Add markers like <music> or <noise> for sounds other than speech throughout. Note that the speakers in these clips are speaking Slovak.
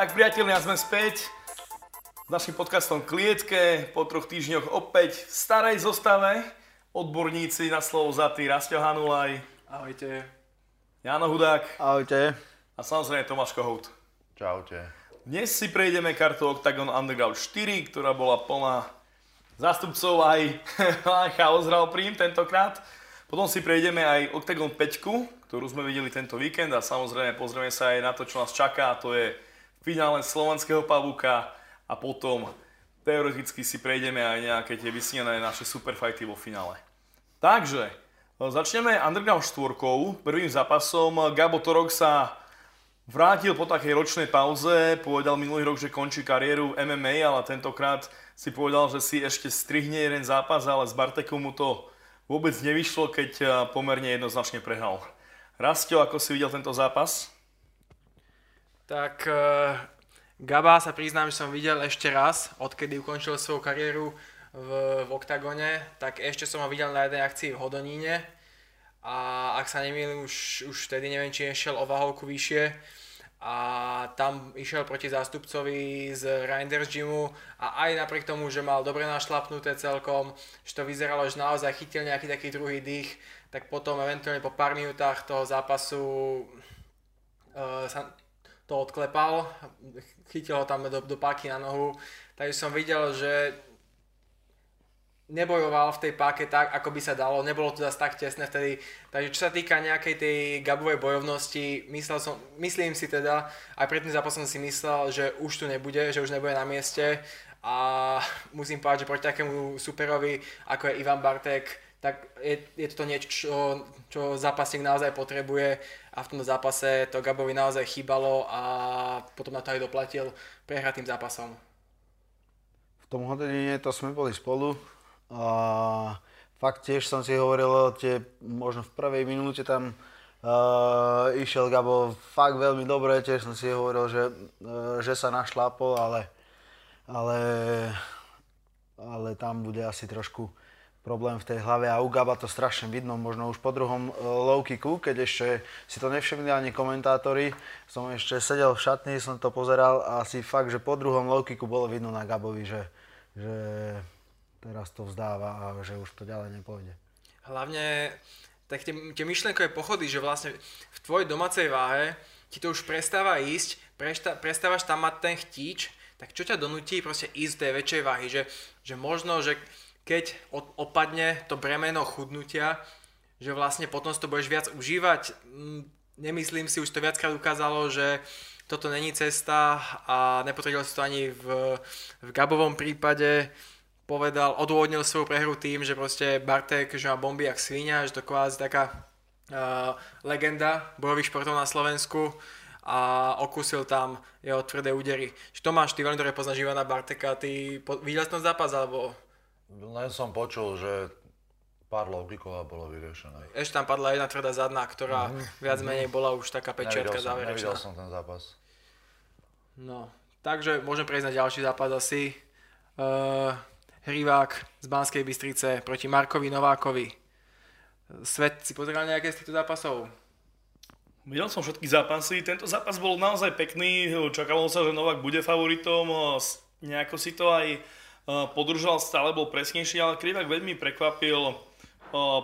Tak priatelia, sme späť s našim podcastom Klietke. Po troch týždňoch opäť v starej zostave. Odborníci na slovo zatý Rastio Hanulaj. Ahojte. Jano Hudák. Ahojte. A samozrejme Tomáš Kohout. Čaute. Dnes si prejdeme kartu Octagon Underground 4, ktorá bola plná zástupcov aj, <laughs> aj Chaos hral prím tentokrát. Potom si prejdeme aj Octagon 5, ktorú sme videli tento víkend a samozrejme pozrieme sa aj na to, čo nás čaká. A to je finále slovanského pavúka a potom teoreticky si prejdeme aj nejaké tie vysnené naše superfighty vo finále. Takže, začneme Underground 4, prvým zápasom. Gabo Torok sa vrátil po takej ročnej pauze, povedal minulý rok, že končí kariéru v MMA, ale tentokrát si povedal, že si ešte strihne jeden zápas, ale s Bartekom mu to vôbec nevyšlo, keď pomerne jednoznačne prehral. Rastio, ako si videl tento zápas? Tak uh, Gaba sa priznám, že som videl ešte raz, odkedy ukončil svoju kariéru v, v Octagone, tak ešte som ho videl na jednej akcii v Hodoníne. A ak sa nemýlim, už, už vtedy neviem, či išiel o vahovku vyššie. A tam išiel proti zástupcovi z Reinders Gymu a aj napriek tomu, že mal dobre našlapnuté celkom, že to vyzeralo, že naozaj chytil nejaký taký druhý dých, tak potom eventuálne po pár minútach toho zápasu uh, sa to odklepal, chytil ho tam do, do páky na nohu, takže som videl, že nebojoval v tej páke tak, ako by sa dalo, nebolo to zase tak tesné vtedy. Takže čo sa týka nejakej tej Gabovej bojovnosti, myslel som, myslím si teda, aj pred tým zápasom si myslel, že už tu nebude, že už nebude na mieste. A musím povedať, že proti takému superovi, ako je Ivan Bartek, tak je, je to niečo, čo, čo zápasník naozaj potrebuje a v tomto zápase to Gabovi naozaj chýbalo a potom na to aj doplatil prehratým zápasom. V tom hodine to sme boli spolu a fakt tiež som si hovoril, tie, možno v prvej minúte tam uh, išiel Gabo fakt veľmi dobre, tiež som si hovoril, že, uh, že sa našlápol, ale, ale, ale tam bude asi trošku problém v tej hlave a u Gaba to strašne vidno, možno už po druhom uh, low kicku, keď ešte si to nevšimli ani komentátori, som ešte sedel v šatni, som to pozeral a asi fakt, že po druhom low kicku bolo vidno na Gabovi, že, že teraz to vzdáva a že už to ďalej nepôjde. Hlavne tak tie, tie myšlenkové pochody, že vlastne v tvojej domácej váhe ti to už prestáva ísť, prešta, prestávaš tam mať ten chtíč, tak čo ťa donúti proste ísť z tej väčšej váhy, že, že možno, že keď opadne to bremeno chudnutia, že vlastne potom to budeš viac užívať. Mm, nemyslím si, už to viackrát ukázalo, že toto není cesta a nepotvrdil si to ani v, v Gabovom prípade. Povedal, odôvodnil svoju prehru tým, že proste Bartek, že má bomby jak svinia, že to kvázi taká uh, legenda bojových športov na Slovensku a okusil tam jeho tvrdé údery. Tomáš, ty veľmi dobre poznáš Ivana Barteka, ty po, videl si ten zápas, alebo len som počul, že pár logikov a bolo vyriešené. Ešte tam padla jedna tvrdá zadná, ktorá mm-hmm. viac menej bola už taká pečiatka nevidel som, záverečná. Nevidel som ten zápas. No, takže môžem prejsť na ďalší zápas asi. Uh, Hrivák z Banskej Bystrice proti Markovi Novákovi. Svet si pozeral nejaké z týchto zápasov? Videl som všetky zápasy. Tento zápas bol naozaj pekný. Čakalo sa, že Novák bude favoritom. Nejako si to aj podržal, stále bol presnejší, ale Krivák veľmi prekvapil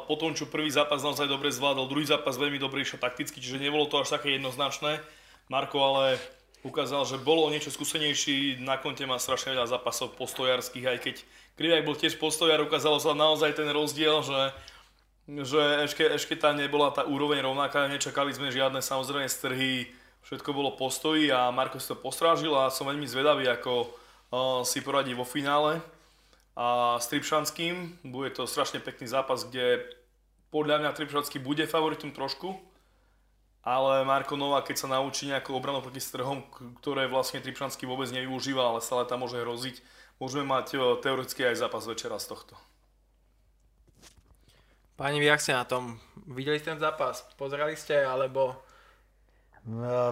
po tom, čo prvý zápas naozaj dobre zvládol, druhý zápas veľmi dobre išiel takticky, čiže nebolo to až také jednoznačné. Marko ale ukázal, že bolo niečo skúsenejší, na konte má strašne veľa zápasov postojarských, aj keď Krivák bol tiež postojar, ukázalo sa naozaj ten rozdiel, že, že ešte, ešte tá nebola tá úroveň rovnaká, nečakali sme žiadne samozrejme strhy, všetko bolo postoji a Marko si to postrážil a som veľmi zvedavý, ako si poradí vo finále a s Tripšanským. Bude to strašne pekný zápas, kde podľa mňa Tripšanský bude favoritom trošku, ale Marko Nová, keď sa naučí nejakú obranu proti strhom, ktoré vlastne Tripšanský vôbec nevyužíva, ale stále tam môže hroziť, môžeme mať teoreticky aj zápas večera z tohto. Páni, vy ak ste na tom? Videli ste ten zápas? Pozerali ste, alebo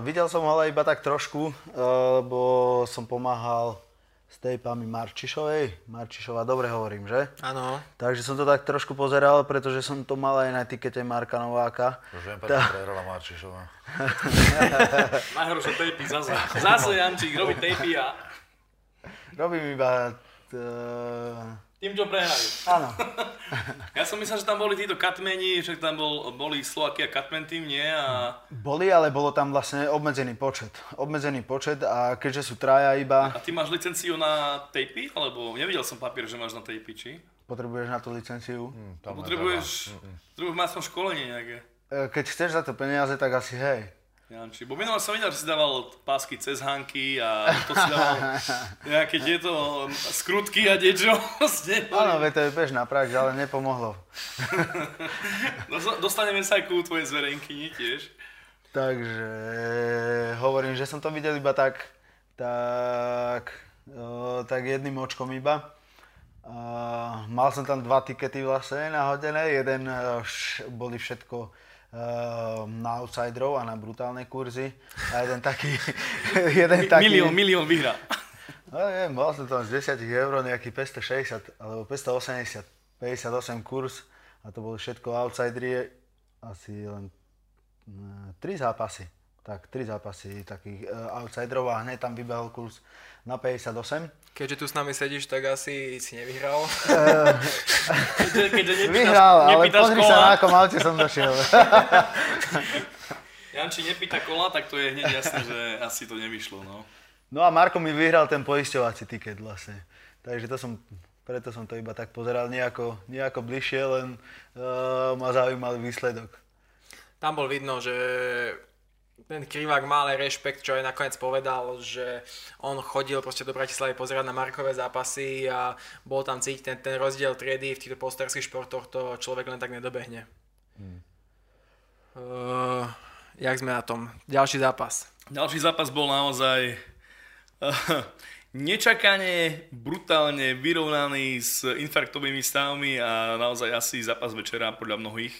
videl som ho ale iba tak trošku, lebo som pomáhal s tejpami Marčišovej. Marčišova, dobre hovorím, že? Áno. Takže som to tak trošku pozeral, pretože som to mal aj na tikete Marka Nováka. Už viem, prečo prehrala Marčišová. <laughs> Najhoršie tejpy zase. Zase Jančík robí tejpy a Robím iba... Uh, tým, čo prehrajú. áno. <laughs> Ja som myslel, že tam boli títo katmeni, že tam bol, boli Slovakia Katmen tým, nie? A, Boli, ale bolo tam vlastne obmedzený počet. Obmedzený počet a keďže sú traja iba, a ty máš licenciu na tejpy? Alebo nevidel som papier, že máš na tejpy, či? potrebuješ na tú licenciu. Hm, tam Potrebuješ, potrebuješ mať som školenie nejaké. E, Keď chceš za to peniaze, tak asi hej. Janči, bo videl, že si dával pásky cez hanky a to si dával <laughs> nejaké tieto skrutky a niečo. Ste- Áno, to je bežná prax, ale nepomohlo. <laughs> Dos- Dostaneme sa aj ku tvojej zverejnkyni tiež. Takže hovorím, že som to videl iba tak, tak, o, tak jedným očkom iba. Mal som tam dva tikety vlastne nahodené, jeden š, boli všetko na outsiderov a na brutálne kurzy a jeden taký, <laughs> jeden taký, Milión, milión vyhrá. no neviem, mal som tam z 10 eur nejaký 560 alebo 580, 58 kurz a to boli všetko outsidery, asi len 3 zápasy. Tak, 3 zápasy takých uh, outsiderov a hneď tam vybehol kurz na 58. Keďže tu s nami sedíš, tak asi si nevyhral. Keďže, keďže nepýtaš, Vyhral, ale pozri kola, sa na akom aute som došiel. <laughs> Janči nepýta kola, tak to je hneď jasné, že asi to nevyšlo. No. No a Marko mi vyhral ten poisťovací tiket vlastne. Takže to som, preto som to iba tak pozeral nejako, nejako bližšie, len uh, ma zaujímal výsledok. Tam bol vidno, že ten Krivák má ale rešpekt, čo aj nakoniec povedal, že on chodil proste do Bratislavy pozerať na Markové zápasy a bol tam cítiť ten, ten rozdiel triedy v týchto postarských športoch, to človek len tak nedobehne. Hmm. Uh, jak sme na tom? Ďalší zápas. Ďalší zápas bol naozaj uh, nečakane, brutálne vyrovnaný s infarktovými stavmi a naozaj asi zápas večera podľa mnohých.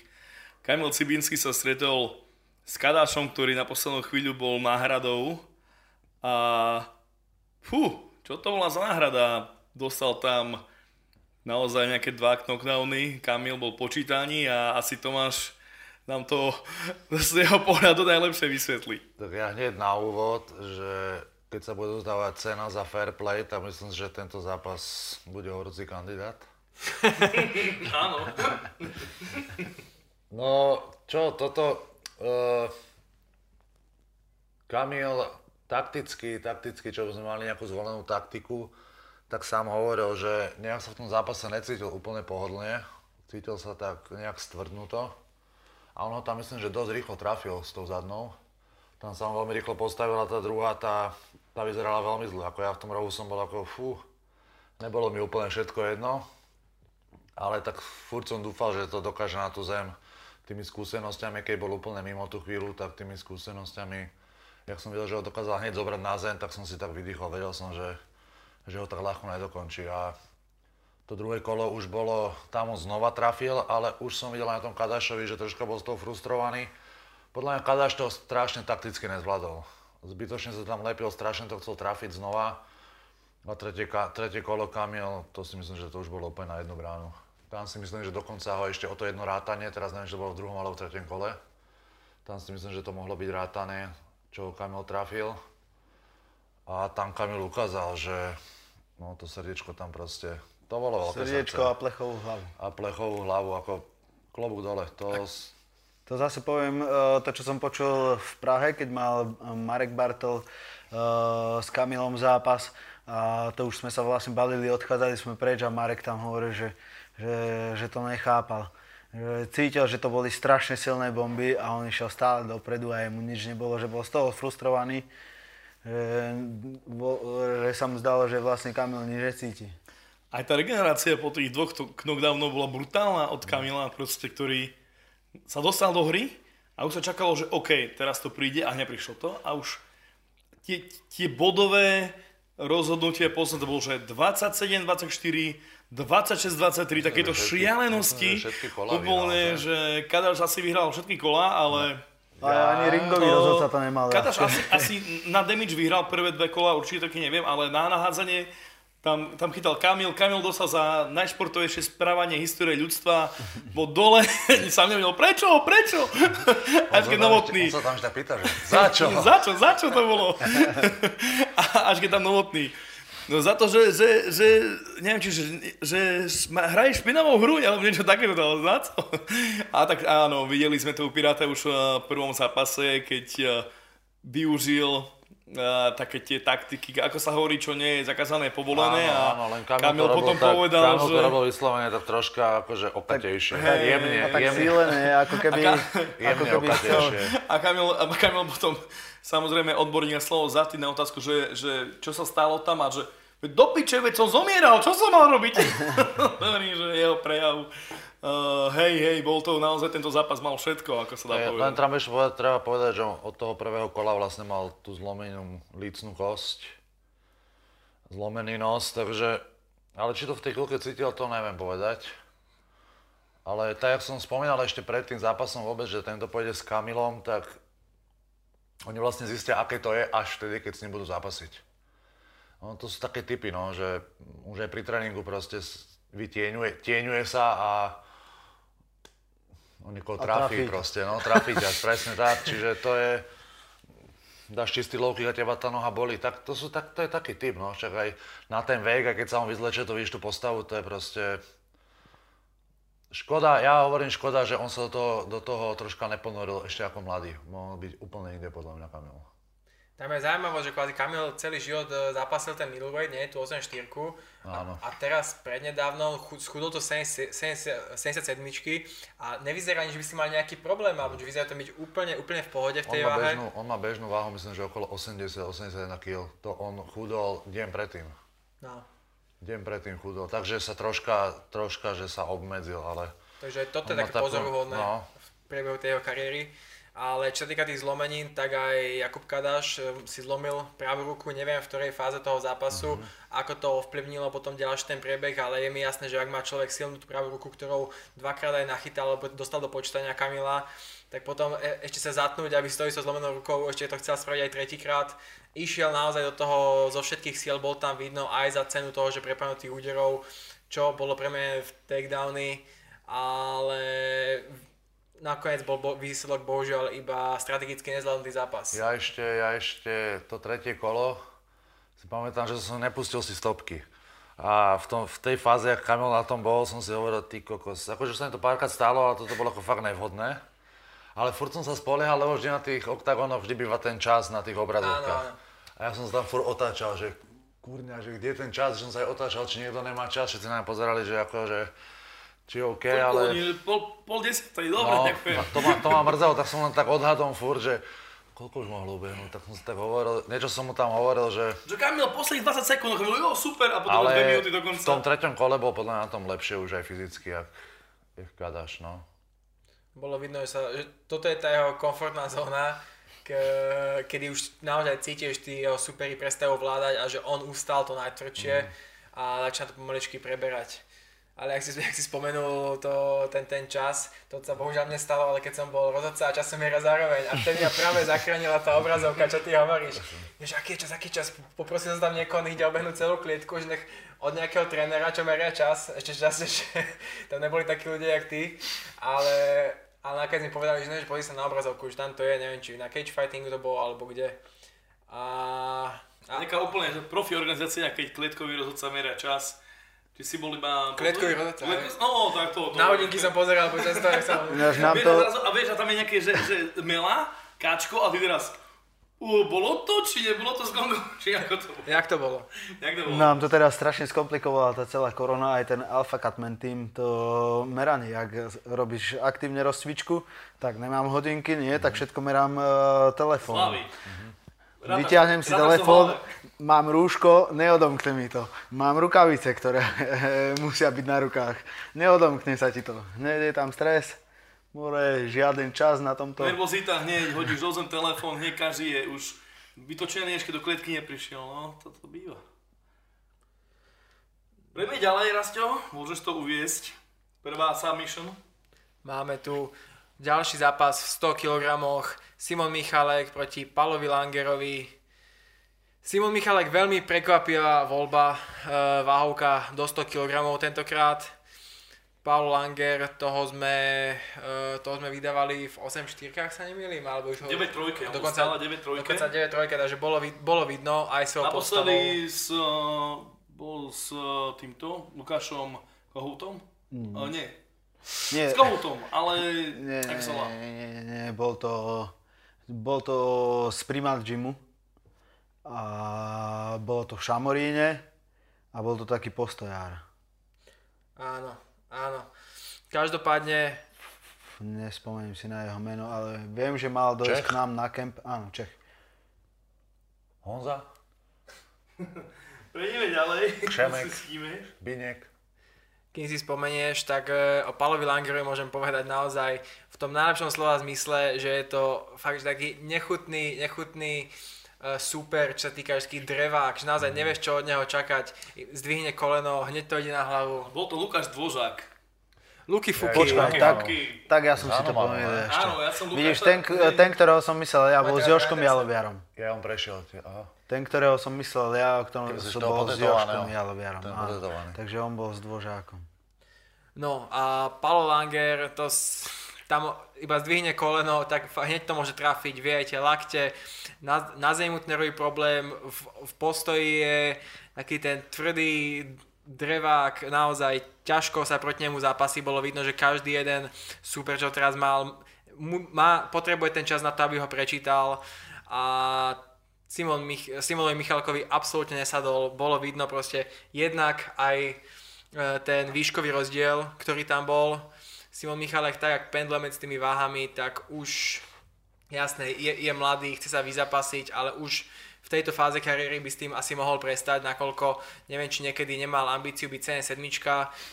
Kamil Cibínsky sa stretol s Kadášom, ktorý na poslednú chvíľu bol náhradou a fú, čo to bola za náhrada? Dostal tam naozaj nejaké dva knockdowny, Kamil bol počítaný a asi Tomáš nám to <laughs> z jeho pohľadu najlepšie vysvetlí. Tak ja hneď na úvod, že keď sa bude uznávať cena za fair play, tak myslím, že tento zápas bude horúci kandidát. <laughs> Áno. No, čo, toto... Uh, Kamil takticky, takticky, čo sme mali nejakú zvolenú taktiku, tak sám hovoril, že nejak sa v tom zápase necítil úplne pohodlne. Cítil sa tak nejak stvrdnuto. A ono tam myslím, že dosť rýchlo trafil s tou zadnou. Tam sa on veľmi rýchlo postavil a tá druhá, tá, tá vyzerala veľmi zle. Ako ja v tom rohu som bol ako fú, nebolo mi úplne všetko jedno. Ale tak furt som dúfal, že to dokáže na tú zem tými skúsenosťami, keď bol úplne mimo tú chvíľu, tak tými skúsenosťami, jak som videl, že ho dokázal hneď zobrať na zem, tak som si tak vydýchol, vedel som, že, že ho tak ľahko nedokončí. A to druhé kolo už bolo, tam on znova trafil, ale už som videl na tom Kadašovi, že troška bol z toho frustrovaný. Podľa mňa Kadaš to strašne takticky nezvládol. Zbytočne sa tam lepil, strašne to chcel trafiť znova. A tretie, tretie kolo Kamil, to si myslím, že to už bolo úplne na jednu bránu. Tam si myslím, že dokonca ho ešte o to jedno rátanie, teraz neviem, že to bolo v druhom alebo v tretiem kole. Tam si myslím, že to mohlo byť rátané, čo Kamil trafil. A tam Kamil ukázal, že no to srdiečko tam proste, to bolo veľké Srdiečko srdce. a plechovú hlavu. a plechovú hlavu, ako klobúk dole. To, s- To zase poviem, e, to čo som počul v Prahe, keď mal e, Marek Bartol e, s Kamilom zápas a to už sme sa vlastne balili, odchádzali sme preč a Marek tam hovoril, že, že, že to nechápal. Cítil, že to boli strašne silné bomby a on išiel stále dopredu a jemu nič nebolo, že bol z toho frustrovaný, že, že sa mu zdalo, že vlastne Kamil nič necíti. Aj tá regenerácia po tých dvoch knockdownov bola brutálna od Kamila, proste, ktorý sa dostal do hry a už sa čakalo, že OK, teraz to príde a neprišlo to a už tie, tie bodové rozhodnutie, posledné to bolo, že 27, 24, 26, 23, takéto šialenosti. všetky kola Úplne, vyhral, že Kadáš asi vyhral všetky kola, ale... A ani ringový rozhodca to nemal. Kadáš asi, asi na damage vyhral prvé dve kola, určite taky neviem, ale na nahádzanie tam, tam chytal Kamil, Kamil dostal za najšportovejšie správanie histórie ľudstva, bol dole, <laughs> sa mňa prečo, prečo? Až keď novotný. On sa tam ešte pýta, že za čo? <laughs> za čo, za čo to bolo? <laughs> Až keď tam novotný. No za to, že, že, že neviem, či, že, že hraje špinavou hru, alebo niečo takéto, ale za to. A tak áno, videli sme to u Piráta už v prvom zápase, keď eh, využil uh, také tie taktiky, ako sa hovorí, čo nie je zakázané, povolené áno, a áno, len Kamil, Kamil to potom tak, povedal, Kamil že... to robil vyslovene tak troška akože opatejšie, tak, hej, jemne, a tak jemne, sílené, ako keby, A ka- <laughs> ako jemne keby opatejšie. A Kamil, a Kamil potom, samozrejme, odborník na slovo zatý na otázku, že, že čo sa stalo tam a že "Veď do piče, veď som zomieral, čo som mal robiť? <laughs> Hovorím, že jeho prejav. Uh, hej, hej, bol to naozaj, tento zápas mal všetko, ako sa dá Je, povedať. len ešte povedať, treba povedať, že od toho prvého kola vlastne mal tú zlomenú lícnú kosť, zlomený nos, takže, ale či to v tej chvíľke cítil, to neviem povedať. Ale tak, jak som spomínal ešte pred tým zápasom vôbec, že tento pôjde s Kamilom, tak oni vlastne zistia, aké to je až vtedy, keď s ním budú zápasiť. No, to sú také typy, no, že už aj pri tréningu proste vytieňuje, tieňuje sa a on niekoho trafí trafiť. proste, no, trafiť ťa, presne tak, čiže to je, dáš čistý low kick a teba tá noha boli, tak to, sú, tak, to je taký typ, no, však aj na ten vek, a keď sa on vyzleče, to vidíš tú postavu, to je proste, škoda, ja hovorím škoda, že on sa do toho, do toho troška neponoril ešte ako mladý, mohol byť úplne inde podľa mňa Kamil. Tam je zaujímavé, že kvázi Kamil celý život e, zápasil ten middleweight, nie, tú 84 Áno. a, a teraz prednedávno chu- schudol to 70 70 77 a nevyzerá ani, že by si mal nejaký problém, alebo že vyzerá to byť úplne, úplne v pohode v On tej má, váhe. bežnú, on má bežnú váhu, myslím, že okolo 80-81 kg. To on chudol deň predtým. No. Deň predtým chudol. Takže sa troška, troška, že sa obmedzil, ale... Takže toto je také pozoruhodné no. v priebehu tej jeho kariéry. Ale čo sa týka tých zlomenín, tak aj Jakub Kadaš eh, si zlomil pravú ruku, neviem v ktorej fáze toho zápasu, Mhm. ako to ovplyvnilo potom ďalší ten priebeh, ale je mi jasné, že ak má človek silnú tú pravú ruku, ktorou dvakrát aj nachytal, alebo dostal do počítania Kamila, tak potom e- ešte sa zatnúť, aby stojí so zlomenou rukou, ešte to chcel spraviť aj tretíkrát. Išiel naozaj do toho zo všetkých síl, bol tam vidno aj za cenu toho, že prepadnú tých úderov, čo bolo pre mňa v takedowny, ale nakoniec bol bo- výsledok bohužiaľ iba strategicky nezvládnutý zápas. Ja ešte, ja ešte to tretie kolo si pamätám, že som nepustil si stopky. A v, tom, v tej fáze, ak Kamil na tom bol, som si hovoril, ty kokos, akože sa mi to párkrát stalo, ale toto bolo ako fakt nevhodné. Ale furt som sa spoliehal, lebo vždy na tých oktagónoch vždy býva ten čas na tých obrazovkách. Áno, áno. A ja som sa tam furt otáčal, že kurňa, že kde je ten čas, že som sa aj otáčal, či niekto nemá čas, všetci na mňa pozerali, že akože, či je OK, ale... Ale... Pol, pol desiatej, dobre, No, ďakujem. to ma, to ma mrzelo, tak som len tak odhadom furt, že koľko už mohlo ubehnúť, tak som si tak hovoril, niečo som mu tam hovoril, že... Že Kamil posledných 20 sekúnd, Kamil, jo, super, a potom 2 Ale minúty do v tom treťom kole bol podľa mňa na tom lepšie už aj fyzicky, jak, jak Kadaš, no. Bolo vidno, že, sa, že toto je tá jeho komfortná zóna, kedy už naozaj cítiš, tí jeho superi prestajú vládať a že on ustal to najtvrdšie a začína to pomaličky preberať. Ale ak si, <laughs> ak si spomenul to, ten, ten čas, to sa bohužiaľ mne stalo, ale keď som bol rozhodca a časomiera zároveň a vtedy ma práve zachránila tá obrazovka, čo ty hovoríš. Vieš, aký je čas, aký čas, poprosil som tam niekoho, nech ide obehnúť celú klietku, že nech od nejakého trénera, čo meria čas, ešte čas, <laughs> že tam neboli takí ľudia, jak ty, ale, ale nakoniec mi povedali, že ne, že pozri sa na obrazovku, že tam to je, neviem, či na cage fightingu to bolo, alebo kde. A, a Nejaká úplne že profi organizácia, keď klietkový rozhodca meria čas, Či si bol iba... Klietkový rozhodca, Klietko- No, tak to. to Na hodinky som pozeral počas toho, jak som... Vieš, to... a vieš, a tam je nejaké, že, že mela, káčko a ty teraz... U, bolo to, či nebolo to s gongom? <laughs> Či ako to bolo? Jak to bolo? Jak to bolo? Nám to teraz strašne skomplikovala tá celá korona, aj ten Alpha Catman Team, to meranie, ak robíš aktívne rozcvičku, tak nemám hodinky, nie, tak všetko merám uh, telefón. Slavy. Rátaš- Vyťahnem si telefón, mám rúško, neodomkne mi to. Mám rukavice, ktoré <laughs> musia byť na rukách. Neodomkne sa ti to. Hneď je tam stres, more, žiaden čas na tomto. Nervozita hneď, hodíš do zem telefón, hneď každý je už vytočený, ešte do klietky neprišiel. No, toto býva. Poďme ďalej, Rastio, môžeš to uviesť. Prvá submission. Máme tu ďalší zápas v 100 kg. Simon Michalek proti Palovi Langerovi. Simon Michalek veľmi prekvapivá voľba, e, váhovka do 100 kg tentokrát. Paul Langer, toho sme, e, toho sme vydávali v 8 štyrkách, sa nemýlim, alebo už ho... 9 trojke, on bol dokonca, stále 9 trojke. dokonca 9 trojke, takže bolo, bolo vidno aj svojou postavou. Naposledy s, uh, bol s uh, týmto Lukášom Kohoutom? Mm. Uh, nie, Nie, s Kohoutom, ale nie, nie, nie, nie, bol to, bol to z Primat Gymu a bolo to v Šamoríne a bol to taký postojár. Áno, áno. Každopádne, Nespomeniem si na jeho meno, ale viem, že mal dojsť Čech? k nám na kemp. Áno, Čech. Honza, <laughs> Prejdeme ďalej. Kšemek. <laughs> Biniek. kým si spomenieš, tak e, o Palovi Langerovi môžem povedať naozaj v tom najlepšom slova zmysle, že je to fakt že taký nechutný, nechutný e, super, čo sa týka všetkých drevák, že naozaj nevieš, čo od neho čakať. Zdvihne koleno, hneď to ide na hlavu. Bol to Lukáš Dvožák. Luky Fuky. Počkaj, Luky, tak, Luky. tak ja som si to Áno, áno, pomýlil áno. ešte. Áno, ja som Lukáša... Vidíš, ten, ten, ktorého som myslel ja, bol s Joškom Jaloviarom. Ja on prešiel. tie- Aha. Ten, ktorého som myslel ja, o ktorom som bol s? Joškom Jaloviarom. Takže on bol s dvožákom. No a Palo Langer to s, tam iba zdvihne koleno, tak hneď to môže trafiť, vie aj tie lakte. Na, na zemi mu ten nervový problém, v, v postoji je taký ten tvrdý drevák, naozaj ťažko sa proti nemu zápasí, bolo vidno, že každý jeden super, čo teraz mal, mu, má, potrebuje ten čas na to, aby ho prečítal a Simon Mich- Simonovi Michalkovi absolútne nesadol, bolo vidno proste jednak aj e, ten výškový rozdiel, ktorý tam bol. Simon Michalek tak, jak pendle medzi tými váhami, tak už jasné, je, je mladý, chce sa vyzapasiť, ale už v tejto fáze kariéry by s tým asi mohol prestať, nakoľko neviem, či niekedy nemal ambíciu byť 7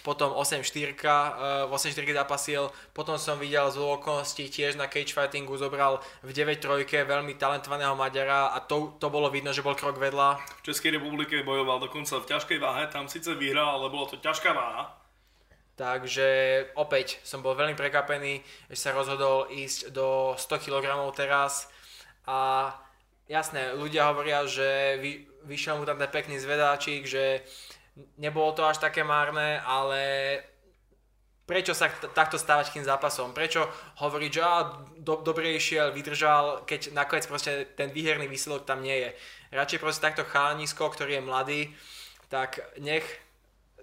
potom 8 4 v 8 4 zapasil, potom som videl z okolností tiež na cage fightingu zobral v 9 3 veľmi talentovaného Maďara a to, to bolo vidno, že bol krok vedľa. V Českej republike bojoval dokonca v ťažkej váhe, tam síce vyhral, ale bolo to ťažká váha. Takže opäť som bol veľmi prekvapený, že sa rozhodol ísť do 100 kg teraz a jasné, ľudia hovoria, že vy, vyšiel mu tam ten pekný zvedáčik, že nebolo to až také márne, ale prečo sa t- takto stávať k tým zápasom? Prečo hovoriť, že á, do, dobre išiel, vydržal, keď nakoniec proste ten výherný výsledok tam nie je. Radšej proste takto chalanisko, ktorý je mladý, tak nech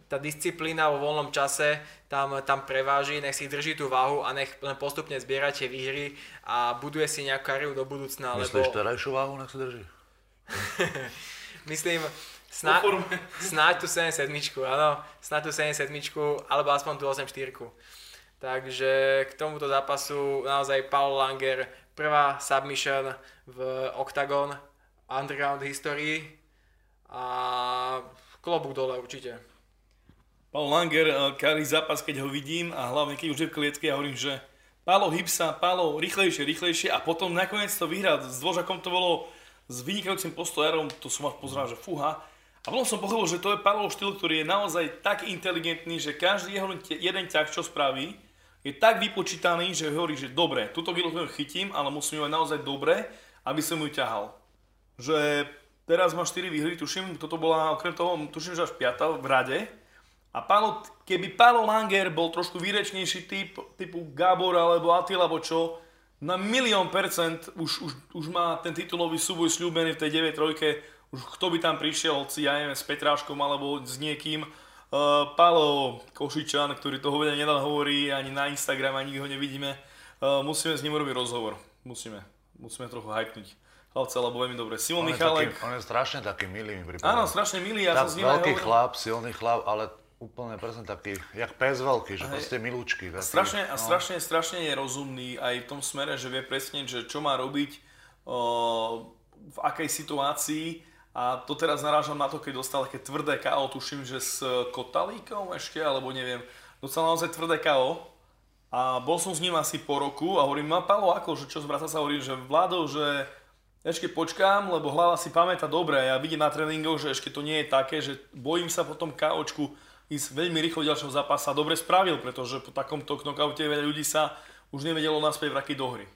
tá disciplína vo voľnom čase tam, tam preváži, nech si drží tú váhu a nech len postupne zbiera tie výhry a buduje si nejakú kariéru do budúcna, Myslíš lebo terajšiu váhu, nech sa drží? <laughs> myslím, sná, snáď tú 77, áno, snáď tú 77, alebo aspoň tú 84. Takže k tomuto zápasu naozaj Paul Langer, prvá submission v Octagon Underground histórii a klobúk dole určite. Paul Langer, eh, každý zápas, keď ho vidím a hlavne keď už je v klietke, ja hovorím, že Pálo Hybsa, Pálo rýchlejšie, rýchlejšie a potom nakoniec to vyhrá. S Dvožakom to bolo s vynikajúcim postojárom, to som vás pozeral, že fúha. A potom som pochopil, že to je Pálov štýl, ktorý je naozaj tak inteligentný, že každý jeho jeden ťah, čo spraví, je tak vypočítaný, že hovorí, že dobre, túto gilotínu chytím, ale musím ju mať naozaj dobre, aby som ju ťahal. Že teraz má 4 výhry, tuším, toto bola okrem toho, tuším, že až 5 v rade. A Pálo, keby Pálo Langer bol trošku výrečnejší typ, typu Gábor alebo Attila alebo čo, na milión percent už, už, už má ten titulový súboj sľúbený v tej 9 trojke, už kto by tam prišiel, hoci ja neviem, s Petráškom alebo s niekým. Uh, Pálo Košičan, ktorý toho veľa nedá hovorí, ani na Instagram, ani ho nevidíme. Uh, musíme s ním urobiť rozhovor. Musíme. Musíme trochu hypnúť. Chlapca, lebo veľmi dobre. Simon On je, Michalek. taký, on je strašne taký milý, mi pripadá. Áno, strašne milý, ja tak som s ním veľký chlap, silný chlap, ale úplne presne taký, jak pes veľký, že proste milúčky. Taký, Strašne, a no. strašne, strašne je rozumný aj v tom smere, že vie presne, že čo má robiť, o, v akej situácii. A to teraz narážam na to, keď dostal také tvrdé KO, tuším, že s Kotalíkom ešte, alebo neviem, dostal naozaj tvrdé KO. A bol som s ním asi po roku a hovorím, ma Palo, ako, že čo zvraca sa, hovorím, že vládol, že ešte počkám, lebo hlava si pamätá dobre. Ja vidím na tréningoch, že ešte to nie je také, že bojím sa po tom KOčku ísť veľmi rýchlo ďalšieho zápasa. Dobre spravil, pretože po takomto knockoute veľa ľudí sa už nevedelo naspäť vrátiť do hry.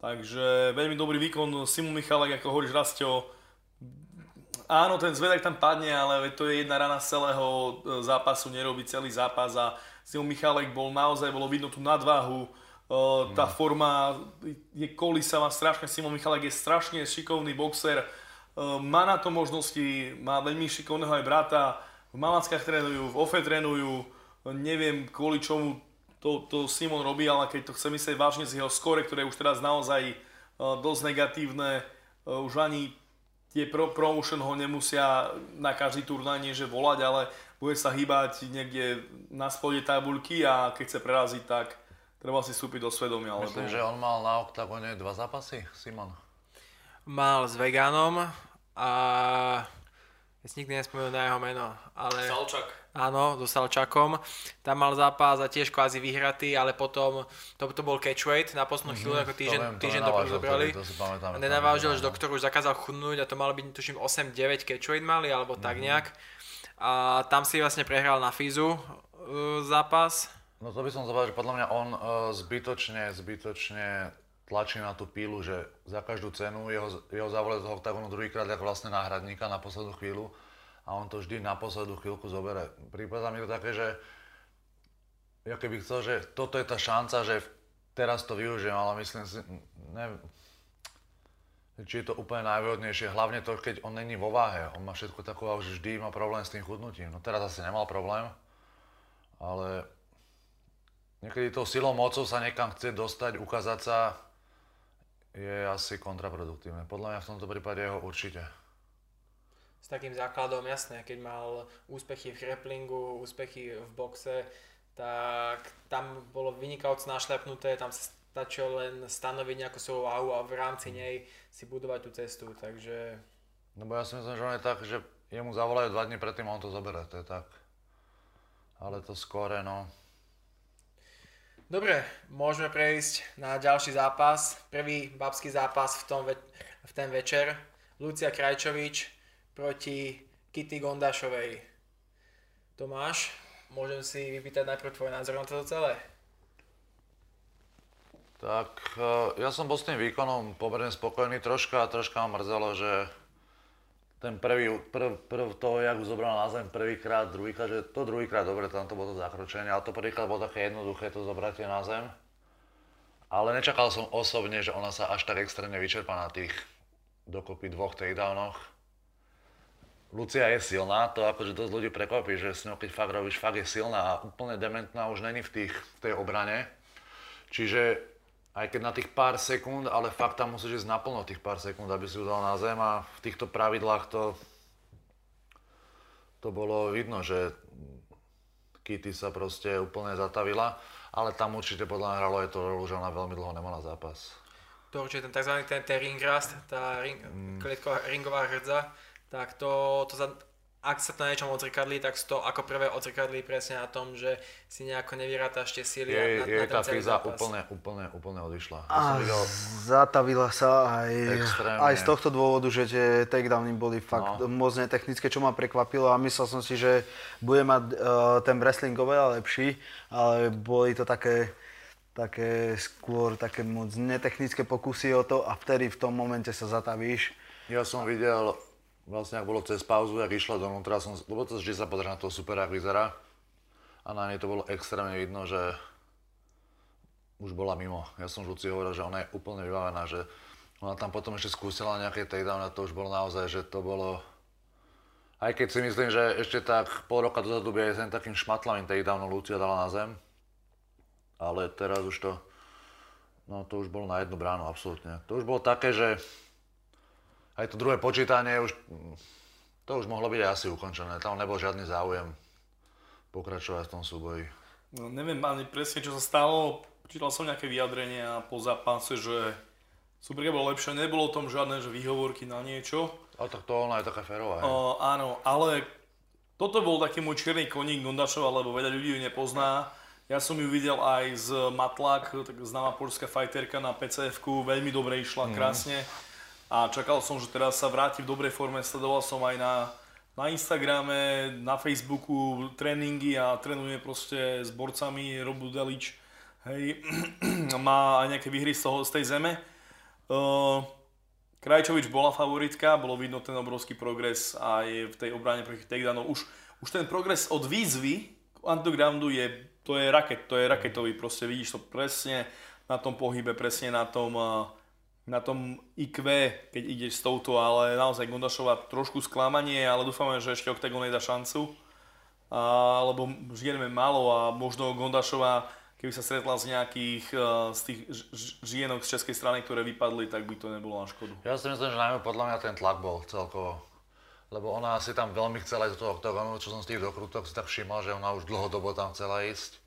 Takže veľmi dobrý výkon Simon Michalek, ako hovoríš Rastio, áno, ten zvedek tam padne, ale to je jedna rana z celého e, zápasu, nerobí celý zápas a Simon Michalek bol naozaj, bolo vidno tú nadváhu, Uh, tá forma je kolísavá strašne, Simon Michalek je strašne šikovný boxer, uh, má na to možnosti, má veľmi šikovného aj brata, v Malackách trénujú, v OFE trénujú, neviem kvôli čomu to, to Simon robí, ale keď to chce myslieť vážne z jeho skore, ktoré je už teraz naozaj uh, dosť negatívne, uh, už ani tie pro, promotion ho nemusia na každý turnaj nie že volať, ale bude sa hýbať niekde na spode tabuľky a keď chce preraziť, tak Treba si vstúpiť do svedomia. Lebo... Myslím, že on mal na oktagone dva zápasy, Simon. Mal s Veganom a ja si nikdy nespomínam na jeho meno. Ale... Salčak. Áno, so Salčakom. Tam mal zápas a tiež kvázi vyhratý, ale potom to, to bol catchweight na poslednú chvíľu, mm-hmm, ako týždeň, to týždeň to zobrali. A nenavážil, že doktor už zakázal chudnúť a to malo byť tuším 8-9 catchweight mali, alebo tak mm-hmm. nejak. A tam si vlastne prehral na Fizu uh, zápas No to by som zobrал, že podľa mňa on uh, zbytočne, zbytočne tlačí na tú pílu, že za každú cenu jeho, jeho zavolé z oktagonu druhýkrát ako vlastne náhradníka na poslednú chvíľu a on to vždy na poslednú chvíľku zobere. Prípada mi to také, že ja keby chcel, že toto je tá šanca, že teraz to využijem, ale myslím si, neviem, či je to úplne najvhodnejšie, hlavne to, keď on není vo váhe, on má všetko takové, že vždy má problém s tým chudnutím. No teraz asi nemal problém, ale niekedy tou silou mocou sa niekam chce dostať, ukázať sa, je asi kontraproduktívne. Podľa mňa v tomto prípade jeho určite. S takým základom, jasné, keď mal úspechy v grapplingu, úspechy v boxe, tak tam bolo vynikajúco našlepnuté, tam sa stačilo len stanoviť nejakú svoju váhu a v rámci nej si budovať tú cestu, takže... No bo ja si myslím, že on je tak, že jemu zavolajú dva dní predtým a on to zoberie, to je tak. Ale to skore, no, Dobre, môžeme prejsť na ďalší zápas. Prvý babský zápas v, tom ve- v ten večer. Lucia Krajčovič proti Kitty Gondašovej. Tomáš, môžem si vypýtať najprv tvoj názor na toto celé? Tak eh, ja som bol s tým výkonom pomerne spokojný troška a troška ma mrzelo, že ten prvý, prv, prv to, jak zobral na zem prvýkrát, druhýkrát, že to druhýkrát dobre, tam to bolo to zakročenie, ale to prvýkrát bolo také jednoduché to zobratie na zem. Ale nečakal som osobne, že ona sa až tak extrémne vyčerpá na tých dokopy dvoch takedownoch. Lucia je silná, to akože dosť ľudí prekvapí, že s ňou keď fakt robíš, fakt je silná a úplne dementná už není v, tých, v tej obrane. Čiže aj keď na tých pár sekúnd, ale fakt tam musíš ísť naplno tých pár sekúnd, aby si ju dal na zem a v týchto pravidlách to, to bolo vidno, že Kitty sa proste úplne zatavila, ale tam určite podľa mňa hralo aj to rolu, že ona veľmi dlho nemala zápas. To určite ten tzv. ten, ten ring rust, tá ring, mm. ringová hrdza, tak to, to sa ak sa to na niečom odzrkadlí, tak to ako prvé odzrkadlí presne na tom, že si nejako nevyrátaš tie síly jej, na, jej na tá fíza úplne, úplne, úplne odišla. A videl... zatavila sa aj, aj z tohto dôvodu, že tie takedowny boli fakt no. moc netechnické, čo ma prekvapilo a myslel som si, že bude mať uh, ten wrestling oveľa lepší, ale boli to také také skôr také moc netechnické pokusy o to a vtedy v tom momente sa zatavíš. Ja som videl vlastne ak bolo cez pauzu, ak išla donútra, som, lebo to vždy sa pozrie na toho super, ak vyzerá. A na nej to bolo extrémne vidno, že už bola mimo. Ja som Žuci hovoril, že ona je úplne vybavená, že ona tam potom ešte skúsila nejaké takedown a to už bolo naozaj, že to bolo... Aj keď si myslím, že ešte tak pol roka dozadu by aj ten takým šmatlavým takedownom Lucia dala na zem. Ale teraz už to... No to už bolo na jednu bránu, absolútne. To už bolo také, že aj to druhé počítanie už, to už mohlo byť asi ukončené. Tam nebol žiadny záujem pokračovať v tom súboji. No, neviem ani presne, čo sa stalo. Čítal som nejaké vyjadrenia po zápase, že Superga bolo lepšie, nebolo o tom žiadne že výhovorky na niečo. Ale tak to ona je taká férová. Uh, áno, ale toto bol taký môj čierny koník Gondašova, lebo veľa ľudí ju nepozná. Ja som ju videl aj z Matlak, tak známa polská fighterka na PCF-ku, veľmi dobre išla, mm. A čakal som, že teraz sa vráti v dobrej forme. Sledoval som aj na, na Instagrame, na Facebooku tréningy a trénuje proste s borcami Robu Delič. Hej, <clears throat> má aj nejaké výhry z, toho, z tej zeme. Uh, Krajčovič bola favoritka, bolo vidno ten obrovský progres aj v tej obrane proti takedownov. Už, už ten progres od výzvy k undergroundu je, to je raket, to je raketový, proste vidíš to presne na tom pohybe, presne na tom, na tom IQ, keď ideš s touto, ale naozaj Gondašová trošku sklamanie, ale dúfame, že ešte Octagon jej šancu. A, lebo žien málo a možno Gondašová keby sa stretla z nejakých uh, z tých žienok z českej strany, ktoré vypadli, tak by to nebolo na škodu. Ja si myslím, že najmä podľa mňa ten tlak bol celkovo. Lebo ona si tam veľmi chcela ísť do toho oktagonu, čo som z tých dokrutok si tak všimol, že ona už dlhodobo tam chcela ísť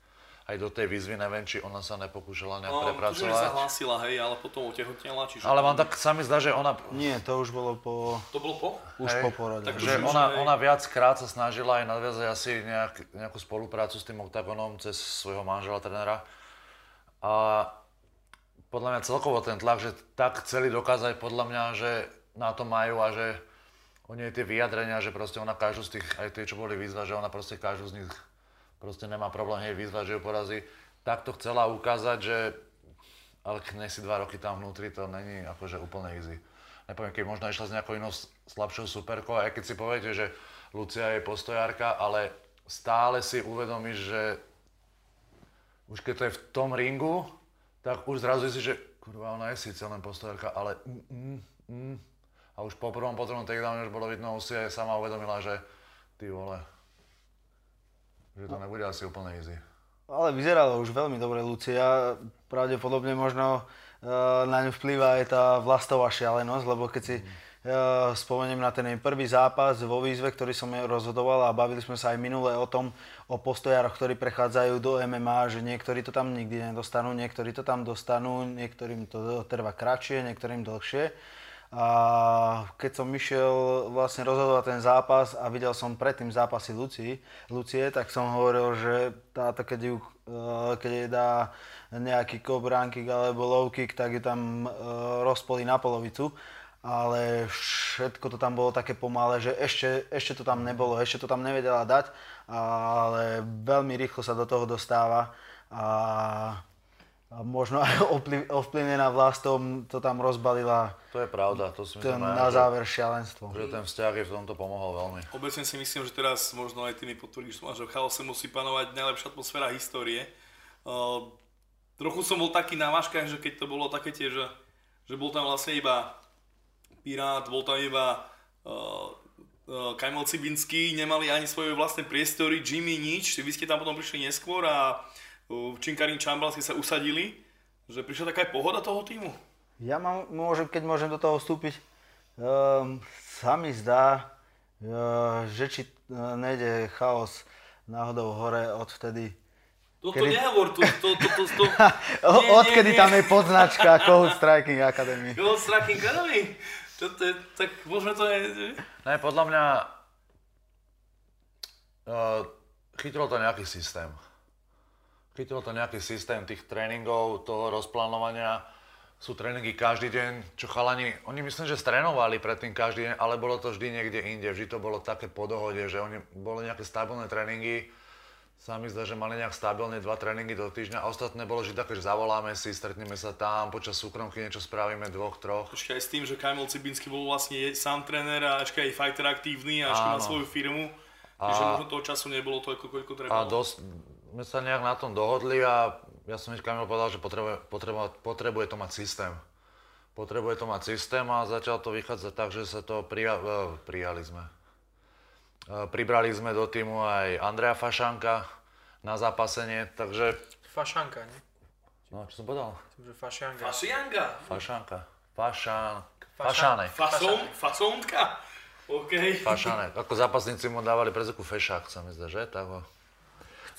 aj do tej výzvy, neviem, či ona sa nepokúšala nejak no, prepracovať. No, sa hlásila, hej, ale potom otehotnela, čiže... Ale vám tak sa mi zdá, že ona... Nie, to už bolo po... To bolo po? Už hej, po porode. Tak že ona, ona viackrát sa snažila aj nadviazať asi nejak, nejakú spoluprácu s tým oktagonom cez svojho manžela, trénera. A podľa mňa celkovo ten tlak, že tak chceli dokázať podľa mňa, že na to majú a že oni tie vyjadrenia, že proste ona každú z tých, aj tie, čo boli výzva, že ona proste každú z nich proste nemá problém jej vyzvať, že ju porazí. Tak to chcela ukázať, že ale keď si dva roky tam vnútri, to není akože úplne easy. Nepoviem, keď možno išla s nejakou inou slabšou superkou, aj keď si poviete, že Lucia je postojárka, ale stále si uvedomíš, že už keď to je v tom ringu, tak už zrazu si, že kurva, ona je síce len postojárka, ale mm, mm, mm. A už po prvom, po druhom takedowne už bolo vidno, si aj sama uvedomila, že ty vole, že to nebude asi úplne easy. Ale vyzerala už veľmi dobre Lucia. Pravdepodobne možno uh, na ňu vplýva aj tá vlastová šialenosť, lebo keď si uh, spomeniem na ten prvý zápas vo výzve, ktorý som rozhodoval a bavili sme sa aj minule o tom, o postojároch, ktorí prechádzajú do MMA, že niektorí to tam nikdy nedostanú, niektorí to tam dostanú, niektorým to trvá kratšie, niektorým dlhšie. A keď som išiel vlastne rozhodovať ten zápas a videl som predtým zápasy Lucie, Lucie, tak som hovoril, že táto, keď, ju, e, keď jej dá nejaký kobranky alebo low kick, tak ju tam e, rozpolí na polovicu. Ale všetko to tam bolo také pomalé, že ešte, ešte to tam nebolo, ešte to tam nevedela dať, ale veľmi rýchlo sa do toho dostáva. A možno aj <laughs> ovplyvnená vlastom to tam rozbalila. To je pravda, to si myslím Na záver šialenstvo. Že ten vzťah je v tomto pomohol veľmi. Obecne si myslím, že teraz možno aj ty mi potvrdíš, že v chaose musí panovať najlepšia atmosféra histórie. Uh, trochu som bol taký na váškach, že keď to bolo také tie, že, že bol tam vlastne iba Pirát, bol tam iba uh, uh, Kajmel Cibinský, nemali ani svoje vlastné priestory, Jimmy nič, vy ste tam potom prišli neskôr a Činkarín Čambalsky sa usadili, že prišla taká aj pohoda toho týmu? Ja mám, môžem, keď môžem do toho vstúpiť, um, sa mi zdá, uh, že či uh, nejde chaos náhodou hore odvtedy, Toto kedy... nehovor, to, to, to, to, to... <laughs> nie, Odkedy nie, nie. tam je podznačka Code Striking Academy. Code Striking Academy? To, to je, tak môžeme to aj... Ne, podľa mňa uh, chytilo to nejaký systém. Chytilo to nejaký systém tých tréningov, toho rozplánovania. Sú tréningy každý deň, čo chalani, oni myslím, že strénovali predtým každý deň, ale bolo to vždy niekde inde. Vždy to bolo také po dohode, že oni boli nejaké stabilné tréningy. Sami zdá, že mali nejak stabilne dva tréningy do týždňa. A ostatné bolo vždy také, že zavoláme si, stretneme sa tam, počas súkromky niečo spravíme, dvoch, troch. Ešte aj s tým, že Kamil Cibinsky bol vlastne sám tréner a ešte aj fighter aktívny a ešte mal svoju firmu. A, Takže možno toho času nebolo toľko, koľko trebalo. A dosť, sme sa nejak na tom dohodli a ja som Kamil povedal, že potrebuje, potrebuje, potrebuje to mať systém. Potrebuje to mať systém a začal to vychádzať tak, že sa to prija, uh, prijali sme. Uh, pribrali sme do týmu aj Andreja Fašanka na zápasenie, takže... Fašanka, nie? No, čo som povedal? Že Fašanga. Fašianga. Fašanka. Fašán. Fašánek. Fason, fasonka. OK. Fašánek. Ako zápasníci mu dávali prezeku fešák, sa mi zdá, že? Tak ho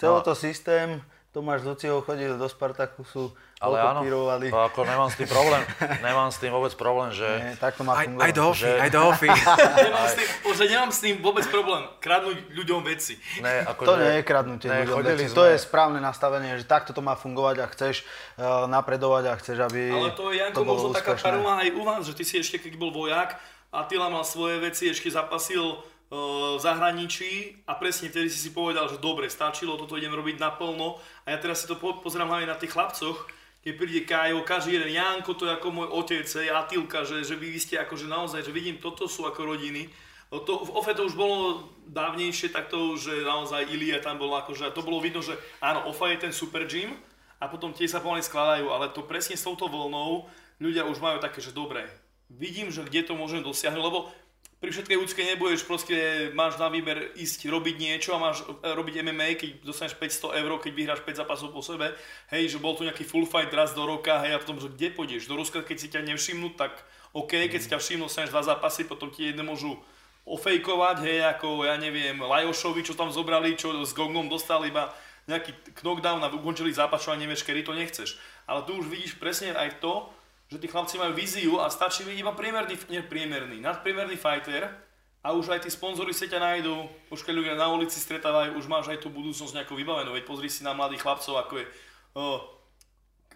Chcelo no. to systém, Tomáš Lucio chodil do Spartakusu, ale áno, pírovali. ako nemám s tým problém, nemám s tým vôbec problém, že... Nie, tak to má aj, aj do ofy, že... aj do ofy. <laughs> nemám, s tým, že nemám s tým vôbec problém, kradnúť ľuďom veci. Ne, ako to že... nie je kradnutie ne, ľuďom veci, sme... to je správne nastavenie, že takto to má fungovať a chceš uh, napredovať a chceš, aby Ale to je, Janko, to možno taká parula aj u vás, že ty si ešte, keď bol vojak, Attila mal svoje veci, ešte zapasil v zahraničí a presne vtedy si si povedal, že dobre, stačilo, toto idem robiť naplno a ja teraz si to pozerám hlavne na tých chlapcoch, keď príde Kajo, každý jeden Janko, to je ako môj otec, hej, Atilka, že, že vy, vy ste akože naozaj, že vidím, toto sú ako rodiny. To, v OFE to už bolo dávnejšie takto, že naozaj Ilia tam bol akože, to bolo vidno, že áno, OFA je ten super gym a potom tie sa pomaly skladajú, ale to presne s touto voľnou ľudia už majú také, že dobre, vidím, že kde to môžem dosiahnuť, lebo pri všetkej úcke nebudeš proste, máš na výber ísť robiť niečo a máš e, robiť MMA, keď dostaneš 500 eur, keď vyhráš 5 zápasov po sebe, hej, že bol tu nejaký full fight raz do roka, hej, a potom, že kde pôjdeš? Do Ruska, keď si ťa nevšimnú, tak OK, keď si ťa všimnú, dostaneš dva zápasy, potom ti jedne môžu ofejkovať, hej, ako ja neviem, Lajošovi, čo tam zobrali, čo s Gongom dostal iba nejaký knockdown a ukončili zápas, čo ani nevieš, kedy to nechceš. Ale tu už vidíš presne aj to, že tí chlapci majú víziu a stačí byť iba priemerný, nie priemerný, nadpriemerný fighter a už aj tí sponzory sa ťa nájdú, už keď ľudia na ulici stretávajú, už máš aj tú budúcnosť nejakú vybavenú, veď pozri si na mladých chlapcov, ako je oh,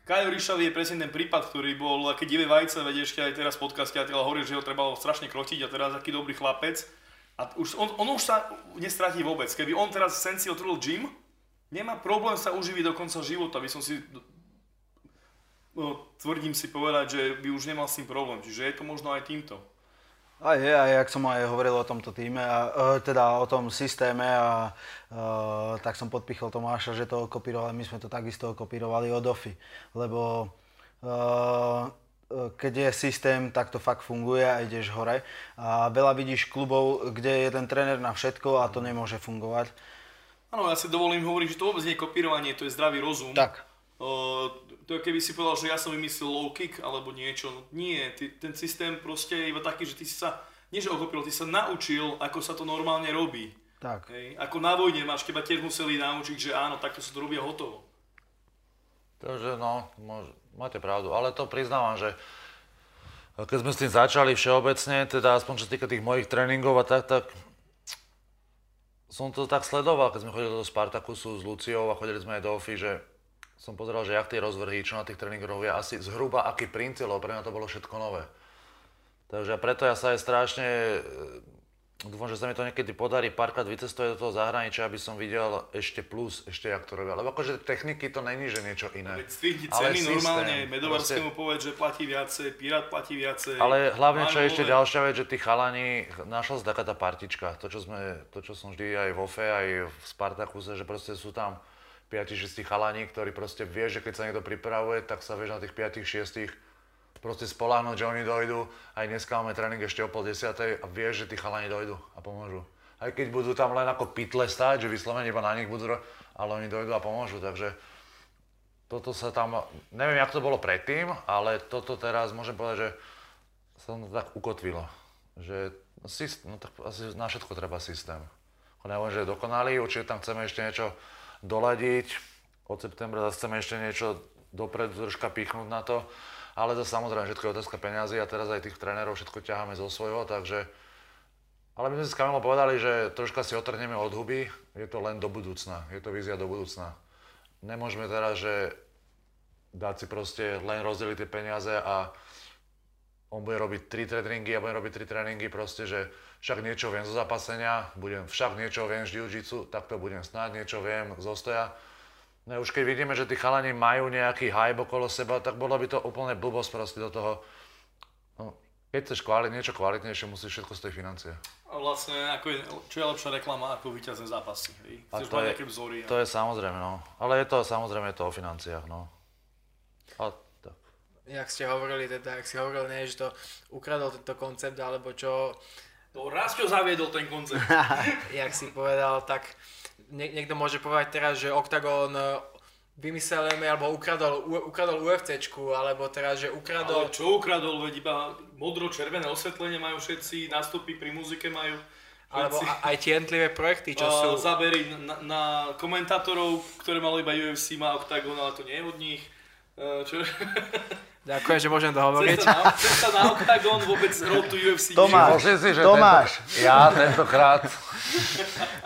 Kajo Ríšavý je presne ten prípad, ktorý bol, keď divé vajce, veď ešte aj teraz v podcaste a hovorí, že ho trebalo strašne krotiť a teraz aký dobrý chlapec. A už, on, on už sa nestratí vôbec. Keby on teraz Sensi otvoril gym, nemá problém sa uživiť do konca života. By som si no, tvrdím si povedať, že by už nemal s tým problém. Čiže je to možno aj týmto. A je, aj jak som aj hovoril o tomto týme, a, e, teda o tom systéme a e, tak som podpichol Tomáša, že to kopírovali, my sme to takisto kopírovali od OFI, lebo e, keď je systém, tak to fakt funguje a ideš hore. A veľa vidíš klubov, kde je ten tréner na všetko a to nemôže fungovať. Áno, ja si dovolím hovoriť, že to vôbec nie je kopírovanie, to je zdravý rozum. Tak. Uh, to je keby si povedal, že ja som vymyslel low kick alebo niečo. No, nie, ty, ten systém proste je iba taký, že ty si sa, nie že ochopil, ty sa naučil, ako sa to normálne robí. Tak. Hej. Ako na vojne máš, teba tiež museli naučiť, že áno, takto sa to robí a hotovo. Takže no, môž, máte pravdu, ale to priznávam, že keď sme s tým začali všeobecne, teda aspoň čo sa týka tých mojich tréningov a tak, tak som to tak sledoval, keď sme chodili do Spartakusu s Luciou a chodili sme aj do OFI, že som pozeral, že jak tie rozvrhy, čo na tých tréningoch robia, asi zhruba aký princip, lebo pre mňa to bolo všetko nové. Takže preto ja sa aj strašne, e, dúfam, že sa mi to niekedy podarí párkrát vycestovať do toho zahraničia, aby som videl ešte plus, ešte jak to robia. Lebo akože techniky to není, že niečo iné. Veď stvihni ceny normálne, Medovarskému proste... povedz, že platí viacej, Pirát platí viacej. Ale hlavne, čo je ešte ďalšia vec, že tí chalani, našla sa taká tá partička, to čo, sme, to, čo som vždy aj vo FE, aj v Spartakuse, že proste sú tam 5-6 chalani, ktorí proste vie, že keď sa niekto pripravuje, tak sa vieš na tých 5-6 proste spoláhnuť, že oni dojdú. Aj dneska máme tréning ešte o pol desiatej a vieš, že tí chalani dojdú a pomôžu. Aj keď budú tam len ako pitle stať, že vyslovene iba na nich budú, ale oni dojdú a pomôžu. Takže toto sa tam, neviem, jak to bolo predtým, ale toto teraz môžem povedať, že sa to tak ukotvilo. Že systém, no tak asi na všetko treba systém. Neviem, že je dokonalý, určite tam chceme ešte niečo doladiť. Od septembra zase chceme ešte niečo dopredu troška pichnúť na to. Ale to samozrejme všetko je otázka peniazy a teraz aj tých trénerov všetko ťaháme zo svojho, takže... Ale my sme si s Kamilom povedali, že troška si otrhneme od huby, je to len do budúcna, je to vízia do budúcna. Nemôžeme teraz, že dať si proste len rozdeliť tie peniaze a on bude robiť 3 tréningy a budem robiť 3 tréningy proste, že však niečo viem zo zapasenia, budem, však niečo viem z jiu tak to budem snáď, niečo viem z ostoja. No už keď vidíme, že tí chalani majú nejaký hype okolo seba, tak bolo by to úplne blbosť proste do toho. No, keď chceš kvalit, niečo kvalitnejšie, musíš všetko z tej financie. A vlastne, ako je, čo je lepšia reklama ako víťazné zápasy, hej? Chceš mať nejaké vzory. To je samozrejme, no. Ale je to samozrejme to o financiách, no. Jak ste hovorili, teda, jak si hovoril, nie, že to ukradol tento koncept, alebo čo, to čo zaviedol ten koncept. <laughs> Jak si povedal, tak nie, niekto môže povedať teraz, že Octagon e, vymyslel alebo ukradol, u, ukradol UFCčku, alebo teraz, že ukradol... Ale čo ukradol, veď iba modro-červené osvetlenie majú všetci, nástupy pri muzike majú alebo aj tie jednotlivé projekty, čo sú... Zabery na, na komentátorov, ktoré malo iba UFC, má Octagon, ale to nie je od nich. E, čo? <laughs> Ďakujem, že môžem to hovoriť. Cesta na, cesta na Octagon vôbec road to UFC. Tomáš, si, že Tomáš. Tento, ja tentokrát.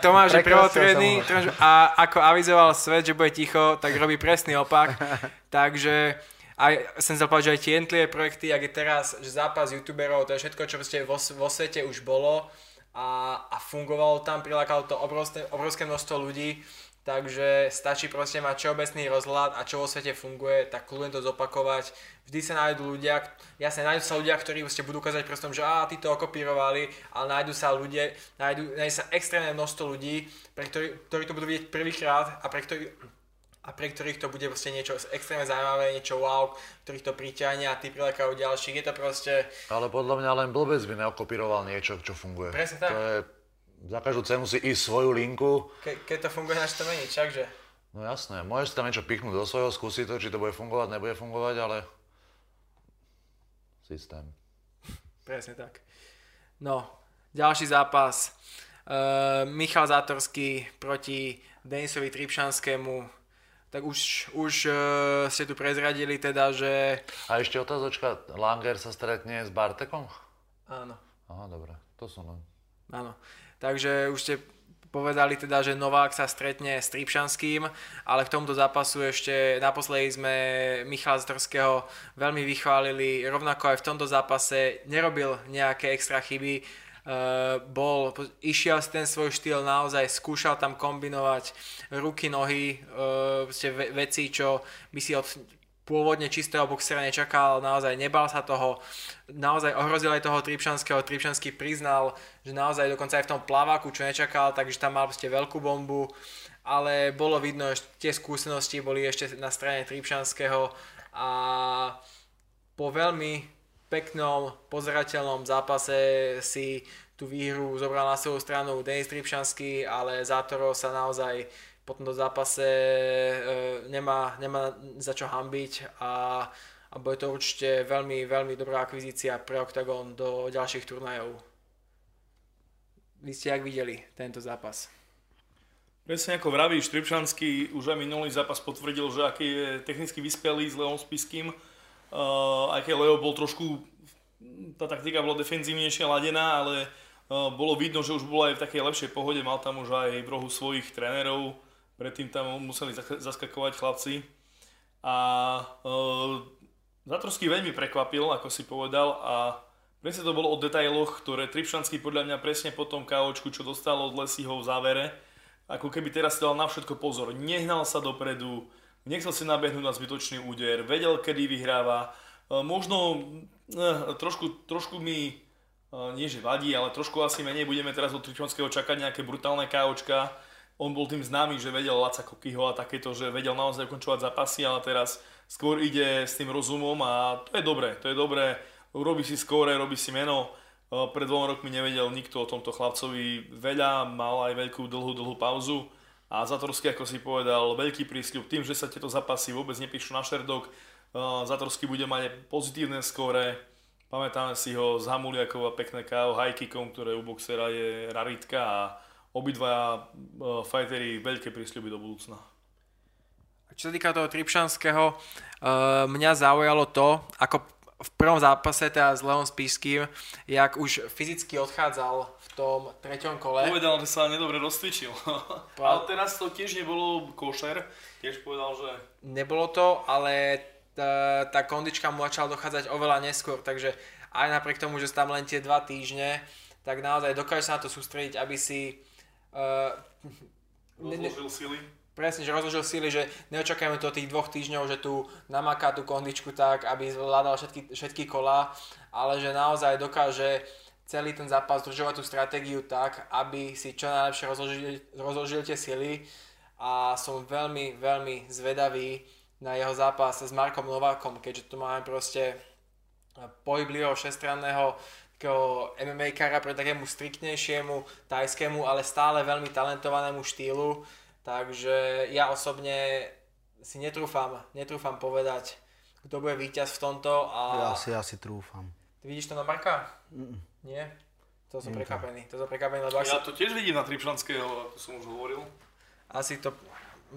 Tomáš je prvotredný a ako avizoval svet, že bude ticho, tak robí presný opak. <laughs> Takže aj som chcel povedať, že aj tie jednotlivé projekty, ak je teraz že zápas youtuberov, to je všetko, čo ste vo, vo svete už bolo a, a fungovalo tam, prilákalo to obrovské, obrovské množstvo ľudí, takže stačí proste mať všeobecný rozhľad a čo vo svete funguje, tak kľudne to zopakovať. Vždy sa nájdú ľudia, jasne nájdú sa ľudia, ktorí ste budú ukázať prstom, že á, tí to okopírovali, ale nájdú sa ľudia, nájdú, nájdú sa extrémne množstvo ľudí, pre ktorí, ktorí to budú vidieť prvýkrát a pre ktorí, a pre ktorých to bude proste niečo extrémne zaujímavé, niečo wow, ktorých to priťahne a tí prilekajú ďalších. Je to proste... Ale podľa mňa len blbec by neokopíroval niečo, čo funguje. Presne tak. To je, za každú cenu si ísť svoju linku. Ke, keď to funguje, na to mení, čakže. No jasné, môžeš si tam niečo pichnúť do svojho, skúsiť to, či to bude fungovať, nebude fungovať, ale systém. Presne tak. No, ďalší zápas. Uh, Michal Zátorský proti Denisovi Tripšanskému. Tak už, už uh, ste tu prezradili teda, že... A ešte otázočka, Langer sa stretne s Bartekom? Áno. Aha, dobre, to som len. Áno. Takže už ste povedali teda, že Novák sa stretne s Tripšanským, ale k tomuto zápasu ešte naposledy sme Michala Zdrského veľmi vychválili, rovnako aj v tomto zápase nerobil nejaké extra chyby, Uh, bol, išiel ten svoj štýl naozaj, skúšal tam kombinovať ruky, nohy, ve, veci, čo by si od pôvodne čistého boxera nečakal, naozaj nebal sa toho, naozaj ohrozil aj toho Tripšanského, Tripšanský priznal, že naozaj dokonca aj v tom plaváku, čo nečakal, takže tam mal ste veľkú bombu, ale bolo vidno, že tie skúsenosti boli ešte na strane Tripšanského a po veľmi peknom, pozerateľnom zápase si tú výhru zobral na svoju stranu Denis Tripšanský, ale Zátoro sa naozaj po tomto zápase e, nemá, nemá za čo hambiť a, a bude to určite veľmi, veľmi dobrá akvizícia pre Octagon do ďalších turnajov. Vy ste jak videli tento zápas? Presne ako vravíš, Tripšanský už aj minulý zápas potvrdil, že aký je technicky vyspelý s Leom Spiským. Uh, aj keď Leo bol trošku, tá taktika bola defenzívnejšia ladená, ale uh, bolo vidno, že už bol aj v takej lepšej pohode, mal tam už aj v rohu svojich trénerov, predtým tam museli zaskakovať chlapci. A uh, Zatrovský veľmi prekvapil, ako si povedal, a presne to bolo o detailoch, ktoré Tripšanský podľa mňa presne po tom KOčku, čo dostal od Lesiho v závere, ako keby teraz dal na všetko pozor. Nehnal sa dopredu, nechcel si nabehnúť na zbytočný úder, vedel, kedy vyhráva. Uh, možno uh, trošku, trošku mi nie že vadí, ale trošku asi menej budeme teraz od Tripšanského čakať nejaké brutálne KOčka, on bol tým známy, že vedel Laca Kokyho a takéto, že vedel naozaj ukončovať zápasy, ale teraz skôr ide s tým rozumom a to je dobré, to je dobré. Robí si skóre, robí si meno. E, pred dvoma rokmi nevedel nikto o tomto chlapcovi veľa, mal aj veľkú dlhú, dlhú pauzu. A Zatorský, ako si povedal, veľký prísľub tým, že sa tieto zápasy vôbec nepíšu na šerdok. E, Zatorský bude mať pozitívne skóre. Pamätáme si ho z Hamuliakova pekné KO high ktoré u boxera je raritka a obidva uh, fightery veľké prísľuby do budúcna. Čo sa týka toho Tripšanského, uh, mňa zaujalo to, ako v prvom zápase teda s Leon Spíšským, jak už fyzicky odchádzal v tom treťom kole. Povedal, že sa nedobre rozcvičil. <laughs> ale teraz to tiež nebolo košer. Tiež povedal, že... Nebolo to, ale tá, tá kondička mu začala dochádzať oveľa neskôr, takže aj napriek tomu, že tam len tie dva týždne, tak naozaj dokáže sa na to sústrediť, aby si Uh, rozložil sily. Presne, že rozložil sily, že neočakajme to tých dvoch týždňov, že tu namaká tú kondičku tak, aby zvládal všetky, všetky kola, ale že naozaj dokáže celý ten zápas držovať tú stratégiu tak, aby si čo najlepšie rozložil, rozložil tie sily a som veľmi, veľmi zvedavý na jeho zápas s Markom Novákom, keďže tu máme proste pohyblivého šestranného takého MMA kara pre takému striktnejšiemu tajskému, ale stále veľmi talentovanému štýlu. Takže ja osobne si netrúfam, netrúfam povedať, kto bude víťaz v tomto. A... Ja si asi trúfam. Ty vidíš to na Marka? Mm. Nie? To som prekapený. To som prekapený, lebo Ja to tiež vidím na Tripšanského, ako som už hovoril. Asi to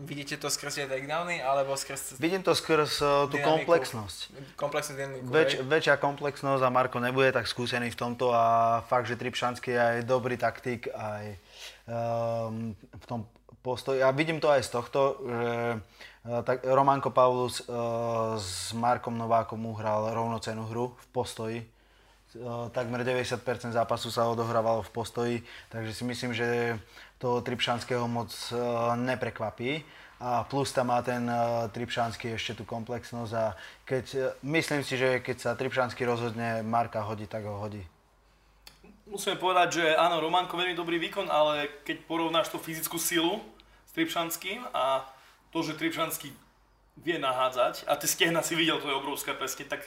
Vidíte to skrz tie takedowny, alebo skrz... Vidím to skrz uh, tú dynamiku. komplexnosť. Komplexnú dynamiku, Väč, väčšia komplexnosť a Marko nebude tak skúsený v tomto a fakt, že Tripšanský je aj dobrý taktik, aj um, v tom postoji. A vidím to aj z tohto, že uh, tak Romanko Paulus uh, s Markom Novákom uhral rovnocenú hru v postoji. takmer 90% zápasu sa odohrávalo v postoji, takže si myslím, že to Tripšanského moc neprekvapí. A plus tam má ten Tripšanský ešte tú komplexnosť a keď, myslím si, že keď sa Tripšanský rozhodne Marka hodí, tak ho hodí. Musíme povedať, že áno, Románko veľmi dobrý výkon, ale keď porovnáš tú fyzickú silu s Tripšanským a to, že Tripšanský vie nahádzať a tie stehna si videl, to je obrovská presne, tak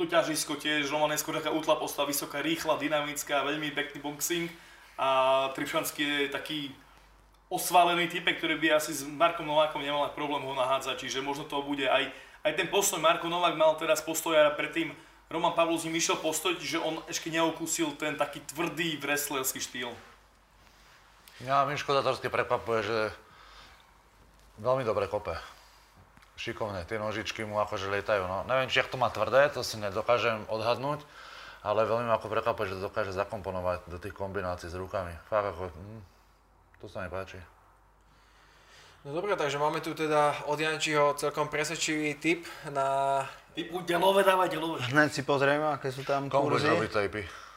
to ťažisko tiež, Roman je skôr taká útla postava, vysoká, rýchla, dynamická, veľmi pekný boxing a Tripšanský je taký osvalený typek, ktorý by asi s Markom Novákom nemal problém ho nahádzať, čiže možno to bude aj, aj ten postoj, Marko Novák mal teraz postoj a predtým Roman Pavlov s ním išiel postoj, čiže on ešte neokúsil ten taký tvrdý wrestlerský štýl. Ja, Miško Zatorský prekvapuje, že veľmi dobre kope šikovné, tie nožičky mu akože lietajú. No. Neviem, či to má tvrdé, to si nedokážem odhadnúť, ale veľmi ma ako prekvapuje, že to dokáže zakomponovať do tých kombinácií s rukami. Fakt ako, hm, to sa mi páči. No dobre, takže máme tu teda od Jančiho celkom presvedčivý tip na... Buďte love, dávajte love. Hneď si pozrieme, aké sú tam Komu kurzy. tapy? Uh,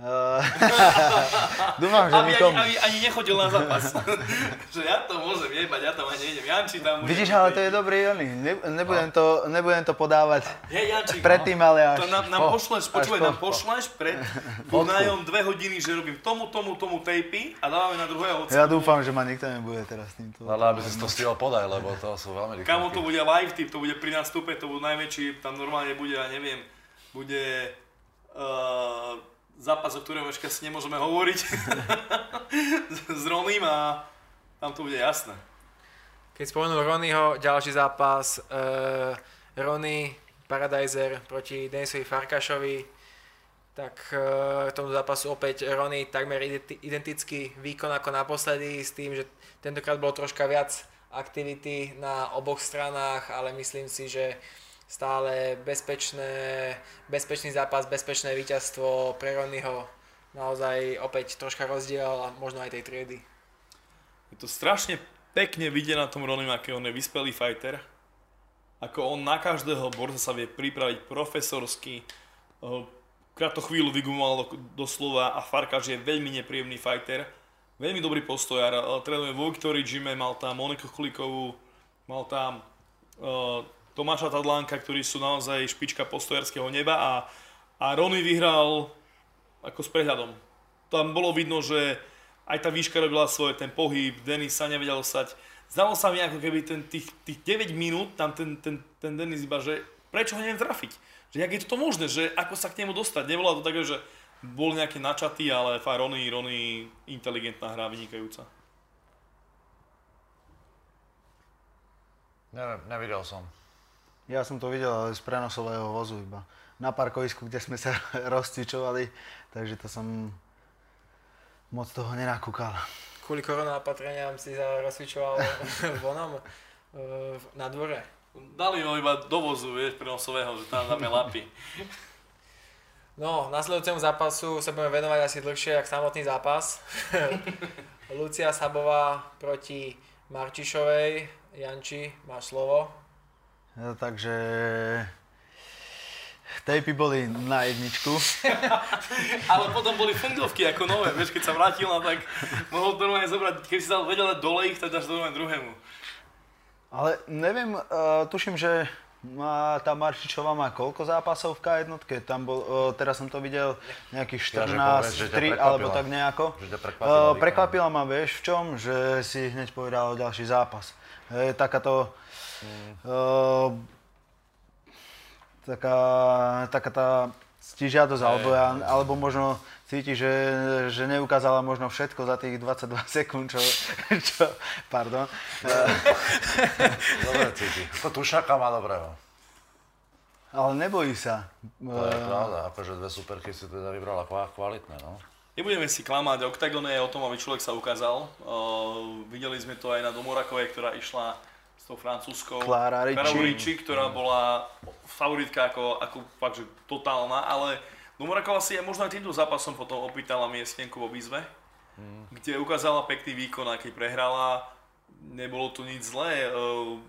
<laughs> Dúfam, že Aby nikomu. ani, ani, ani nechodil na zápas. <laughs> že ja to môžem jebať, ja tam ani nejdem. Janči tam... Vidíš, ale to je dobrý oný. Ne, nebudem, to, nebudem to podávať Hej, Janči, <laughs> predtým, ale až To nám, nám po. pošleš, počúvaj, po. nám pošleš pred turnajom dve hodiny, že robím tomu, tomu, tomu tapy a dávame na druhého Ja odseku. dúfam, že ma nikto nebude teraz týmto. Ale aby si to stihol podaj, lebo to sú veľmi rýchle. Kamo to bude live tip, to bude pri nástupe, to bude najväčší, tam normálne bude, ja neviem, bude uh, zápas, o ktorom ešte asi nemôžeme hovoriť <laughs> s Ronim a tam to bude jasné. Keď spomenul Ronnyho, ďalší zápas, uh, Ronny Paradiser proti Denisovi Farkašovi, tak uh, tomu zápasu opäť Ronny takmer identi- identický výkon ako naposledy s tým, že tentokrát bolo troška viac aktivity na oboch stranách, ale myslím si, že stále bezpečné, bezpečný zápas, bezpečné víťazstvo pre Ronnyho. Naozaj opäť troška rozdiel a možno aj tej triedy. Je to strašne pekne vidieť na tom Ronim, aký on je vyspelý fighter. Ako on na každého borca sa vie pripraviť profesorsky. Krátko chvíľu vygumoval do- doslova a Farkáš je veľmi nepríjemný fighter. Veľmi dobrý postojar. Trénuje vo Victory Gyme, mal tam Moniku Chlikovú, mal tam eh, Tomáša Tadlánka, ktorí sú naozaj špička postojarského neba a, a Rony vyhral ako s prehľadom. Tam bolo vidno, že aj tá výška robila svoje, ten pohyb, Denis sa nevedel stať. Zdalo sa mi ako keby ten, tých, tých 9 minút, tam ten, ten, ten Denis iba, že prečo ho neviem trafiť? Že jak je to možné, že ako sa k nemu dostať? Nebolo to také, že bol nejaký načatý, ale fakt Rony, Rony, inteligentná hra, vynikajúca. Neviem, nevidel som. Ja som to videl, ale z prenosového vozu iba. Na parkovisku, kde sme sa <laughs> rozcvičovali, takže to som moc toho nenakúkal. Kvôli korona opatreniam si sa rozcvičoval <laughs> vonom na dvore. Dali ho iba do vozu, vieš, prenosového, že tam dáme lapy. No, nasledujúcemu zápasu sa budeme venovať asi dlhšie, ako samotný zápas. <laughs> Lucia Sabová proti Marčišovej. Janči, máš slovo. No, takže tejpy boli na jedničku. <laughs> Ale potom boli fundovky ako nové, vieš, keď sa vrátil, tak mohol to normálne zobrať, keď si sa vedel dole ich, tak dáš to normálne druhému. Ale neviem, uh, tuším, že má, tá Marčičová má koľko zápasov v K1? Tam bol, uh, teraz som to videl nejakých Ja, že 14, povedz, že ťa 3 prekvapila. alebo tak nejako. Prekvapila Uh, výkon. prekvapila ma, vieš, v čom? Že si hneď povedal ďalší zápas. Je takáto... Uh, taká, taká tá stižiadosť, alebo, ja, alebo možno cíti, že, že neukázala možno všetko za tých 22 <laughs> sekúnd, čo, čo pardon. Dobre cíti. To tušaka má dobrého. Ale nebojí sa. To je pravda, akože dve superky si teda vybrala kva- kvalitné, no. Nebudeme si klamať, Octagon je o tom, aby človek sa ukázal. Uh, videli sme to aj na Domorakovej, ktorá išla s tou francúzskou Clara Ricci. Ricci, ktorá bola favoritka ako, ako fakt, že totálna, ale Domoraková si je možno aj týmto zápasom potom opýtala miestnenku vo výzve, kde ukázala pekný výkon, aj keď prehrala, nebolo tu nič zlé. Uh,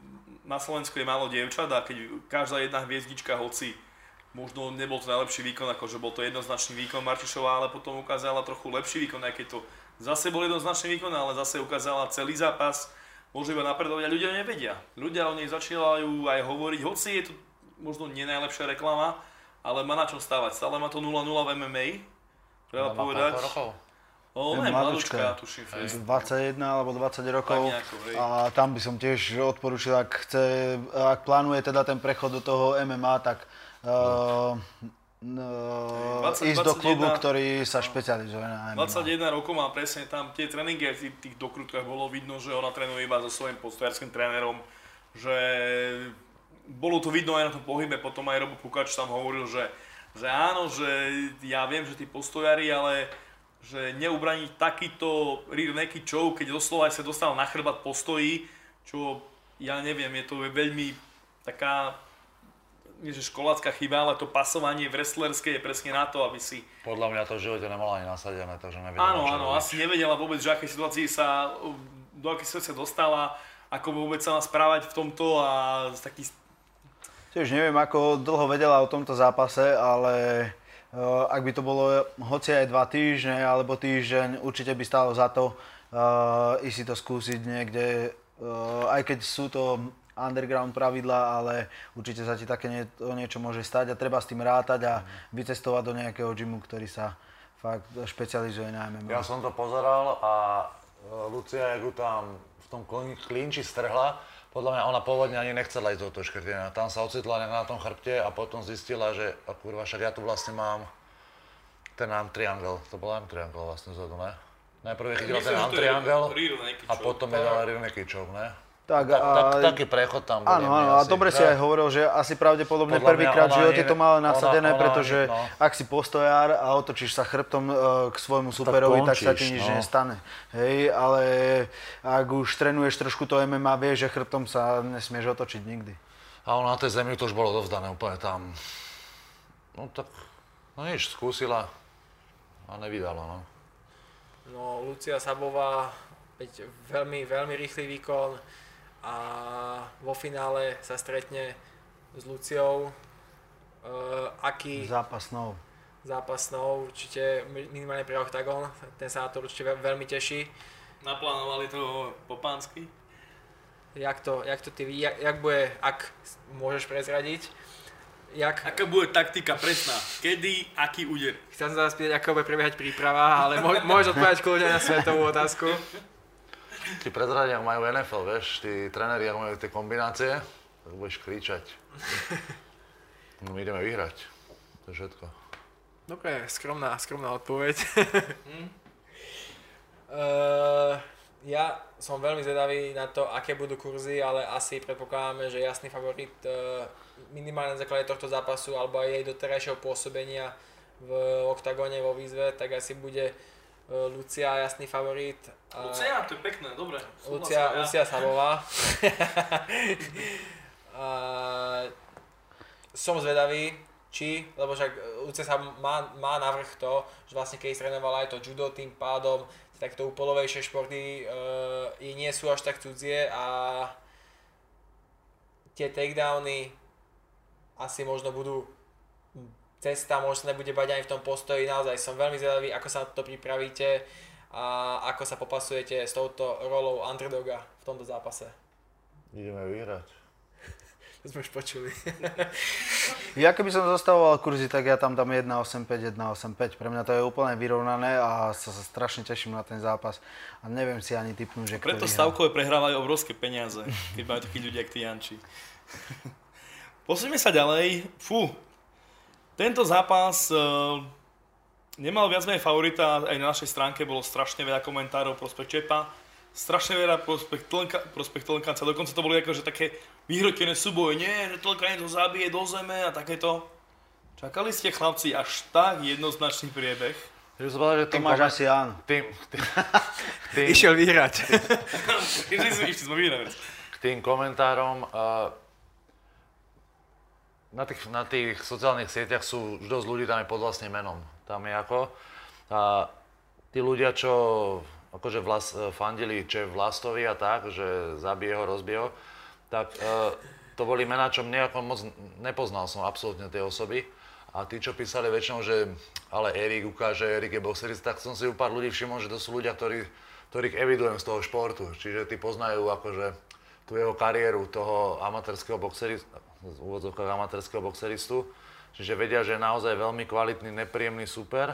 na Slovensku je málo dievčat a keď každá jedna hviezdička, hoci možno nebol to najlepší výkon, akože bol to jednoznačný výkon Martišová, ale potom ukázala trochu lepší výkon, aj keď to zase bol jednoznačný výkon, ale zase ukázala celý zápas, môže iba napredovať a ľudia nevedia. Ľudia o nej začínajú aj hovoriť, hoci je to možno nie najlepšia reklama, ale má na čom stávať. Stále má to 0-0 v MMA, treba povedať. O, Je ne, mladučka. mladučka, tuším. fest. 21 alebo 20 rokov. Nejako, a tam by som tiež odporúčil, ak chce, ak plánuje teda ten prechod do toho MMA, tak uh, uh, 20, ísť do klubu, 21. ktorý sa špecializuje na MMA. 21 rokov má presne tam tie tréningy, aj v tých, dokrutkách bolo vidno, že ona trénuje iba so svojím postojárským trénerom, že bolo to vidno aj na tom pohybe, potom aj Robo Pukač tam hovoril, že, že áno, že ja viem, že tí postojári, ale že neubraniť takýto rear naked choke, keď doslova aj sa dostal na chrbát postojí, čo ja neviem, je to veľmi taká že školácka chyba, ale to pasovanie v wrestlerskej je presne na to, aby si Podľa mňa to v živote nemala ani nasadené, takže nevedela, Áno, áno, robiť. asi nevedela vôbec, že aké situácii sa, do akej situácie sa dostala, ako vôbec sa má správať v tomto a taký, Tiež neviem, ako dlho vedela o tomto zápase, ale uh, ak by to bolo hoci aj dva týždne alebo týždeň, určite by stálo za to uh, ísť si to skúsiť niekde, uh, aj keď sú to underground pravidlá, ale určite sa ti také nie, niečo môže stať a treba s tým rátať a vycestovať do nejakého gymu, ktorý sa fakt špecializuje na MMA. Ja som to pozeral a e, Lucia, jak ju tam v tom klin- klinči strhla, podľa mňa ona pôvodne ani nechcela ísť do toho škrtenia. Tam sa ocitla nejak na tom chrbte a potom zistila, že a kurva, však ja tu vlastne mám ten arm triangle. To bol arm triangle vlastne zhodu, ne? Najprv je chytila ten arm triangle a potom je dala rear naked choke, ne? Tak, Tak, tak, a- taký prechod tam bol. Áno, áno, a dobre si aj hovoril, že asi pravdepodobne prvýkrát v ona živote to ona- nasadené, ona pretože ani- no. ak si postojár a otočíš sa chrbtom e, k svojmu superovi, tak, sa ti končíš, nič no. nestane. Hej, ale ak už trénuješ trošku to MMA, vieš, že chrbtom sa nesmieš otočiť nikdy. A ona na tej zemi to už bolo dovzdané úplne tam. No tak, no nič, skúsila a nevydala, no. No, Lucia Sabová, veľmi, veľmi rýchly výkon a vo finále sa stretne s Luciou. Uh, aký Zápas snov. zápas snov, určite minimálne pre Octagon, ten sa na to určite veľ- veľmi teší. Naplánovali to po pánsky. Jak to, jak to ty jak, jak bude, ak môžeš prezradiť, jak, Aká bude taktika presná? Kedy, aký úder? chcem sa vás spýtať, ako bude prebiehať príprava, ale môž, môžeš odpovedať kľudne na svetovú otázku. Tí prezradia ak majú NFL, vieš, tí tréneri, ak majú tie kombinácie, tak budeš kričať. <laughs> No, my ideme vyhrať. To je všetko. Dobre, skromná, skromná odpoveď. uh, <laughs> ja som veľmi zvedavý na to, aké budú kurzy, ale asi predpokladáme, že jasný favorit uh, minimálne na základe tohto zápasu alebo aj jej doterajšieho pôsobenia v oktagóne vo výzve, tak asi bude Lucia jasný favorit. A- Lucia, to je pekné, dobre. Lucia, ja. Lucia Sabová. a, <laughs> som zvedavý, či, lebo však Lucia sa má, má navrh to, že vlastne keď trénovala aj to judo, tým pádom takto upolovejšie športy jej nie sú až tak cudzie a tie takedowny asi možno budú cesta, možno sa nebude bať ani v tom postoji, naozaj som veľmi zvedavý, ako sa na to pripravíte a ako sa popasujete s touto rolou underdoga v tomto zápase. Ideme vyhrať. <laughs> To sme už počuli. <laughs> Ja keby som zostavoval kurzy, tak ja tam dám 1,85, 1,85. Pre mňa to je úplne vyrovnané a sa, sa strašne teším na ten zápas. A neviem si ani typnúť, že Preto stavkové prehrávajú obrovské peniaze, keď majú takí ľudia, ako tí Janči. <laughs> Posúďme sa ďalej. Fú, tento zápas uh, nemal viac menej favorita, aj na našej stránke bolo strašne veľa komentárov prospech Čepa, strašne veľa prospech Tlnka, prospech Tlnkanca, dokonca to boli akože také vyhrotené súboje, nie, že Tlnkanie to zabije do zeme a takéto. Čakali ste chlapci až tak jednoznačný priebeh? Ja som povedal, že To tým, máš komen- asi áno. tým, tým, tým, Išiel vyhrať. <laughs> Išli sme vyhrať. k tým komentárom. Uh, na, tých, na tých sociálnych sieťach sú už dosť ľudí tam je pod vlastným menom. Tam je ako. A tí ľudia, čo akože vlas, fandili Če Vlastovi a tak, že zabije ho, rozbije ho, tak uh, to boli mená, čo mne ako moc nepoznal som absolútne tie osoby. A tí, čo písali väčšinou, že ale Erik ukáže, Erik je boxerista, tak som si u pár ľudí všimol, že to sú ľudia, ktorí, ktorých evidujem z toho športu. Čiže tí poznajú akože tú jeho kariéru toho amatérskeho boxeristu, v úvodzovkách amatérskeho boxeristu. Čiže vedia, že je naozaj veľmi kvalitný, nepríjemný super.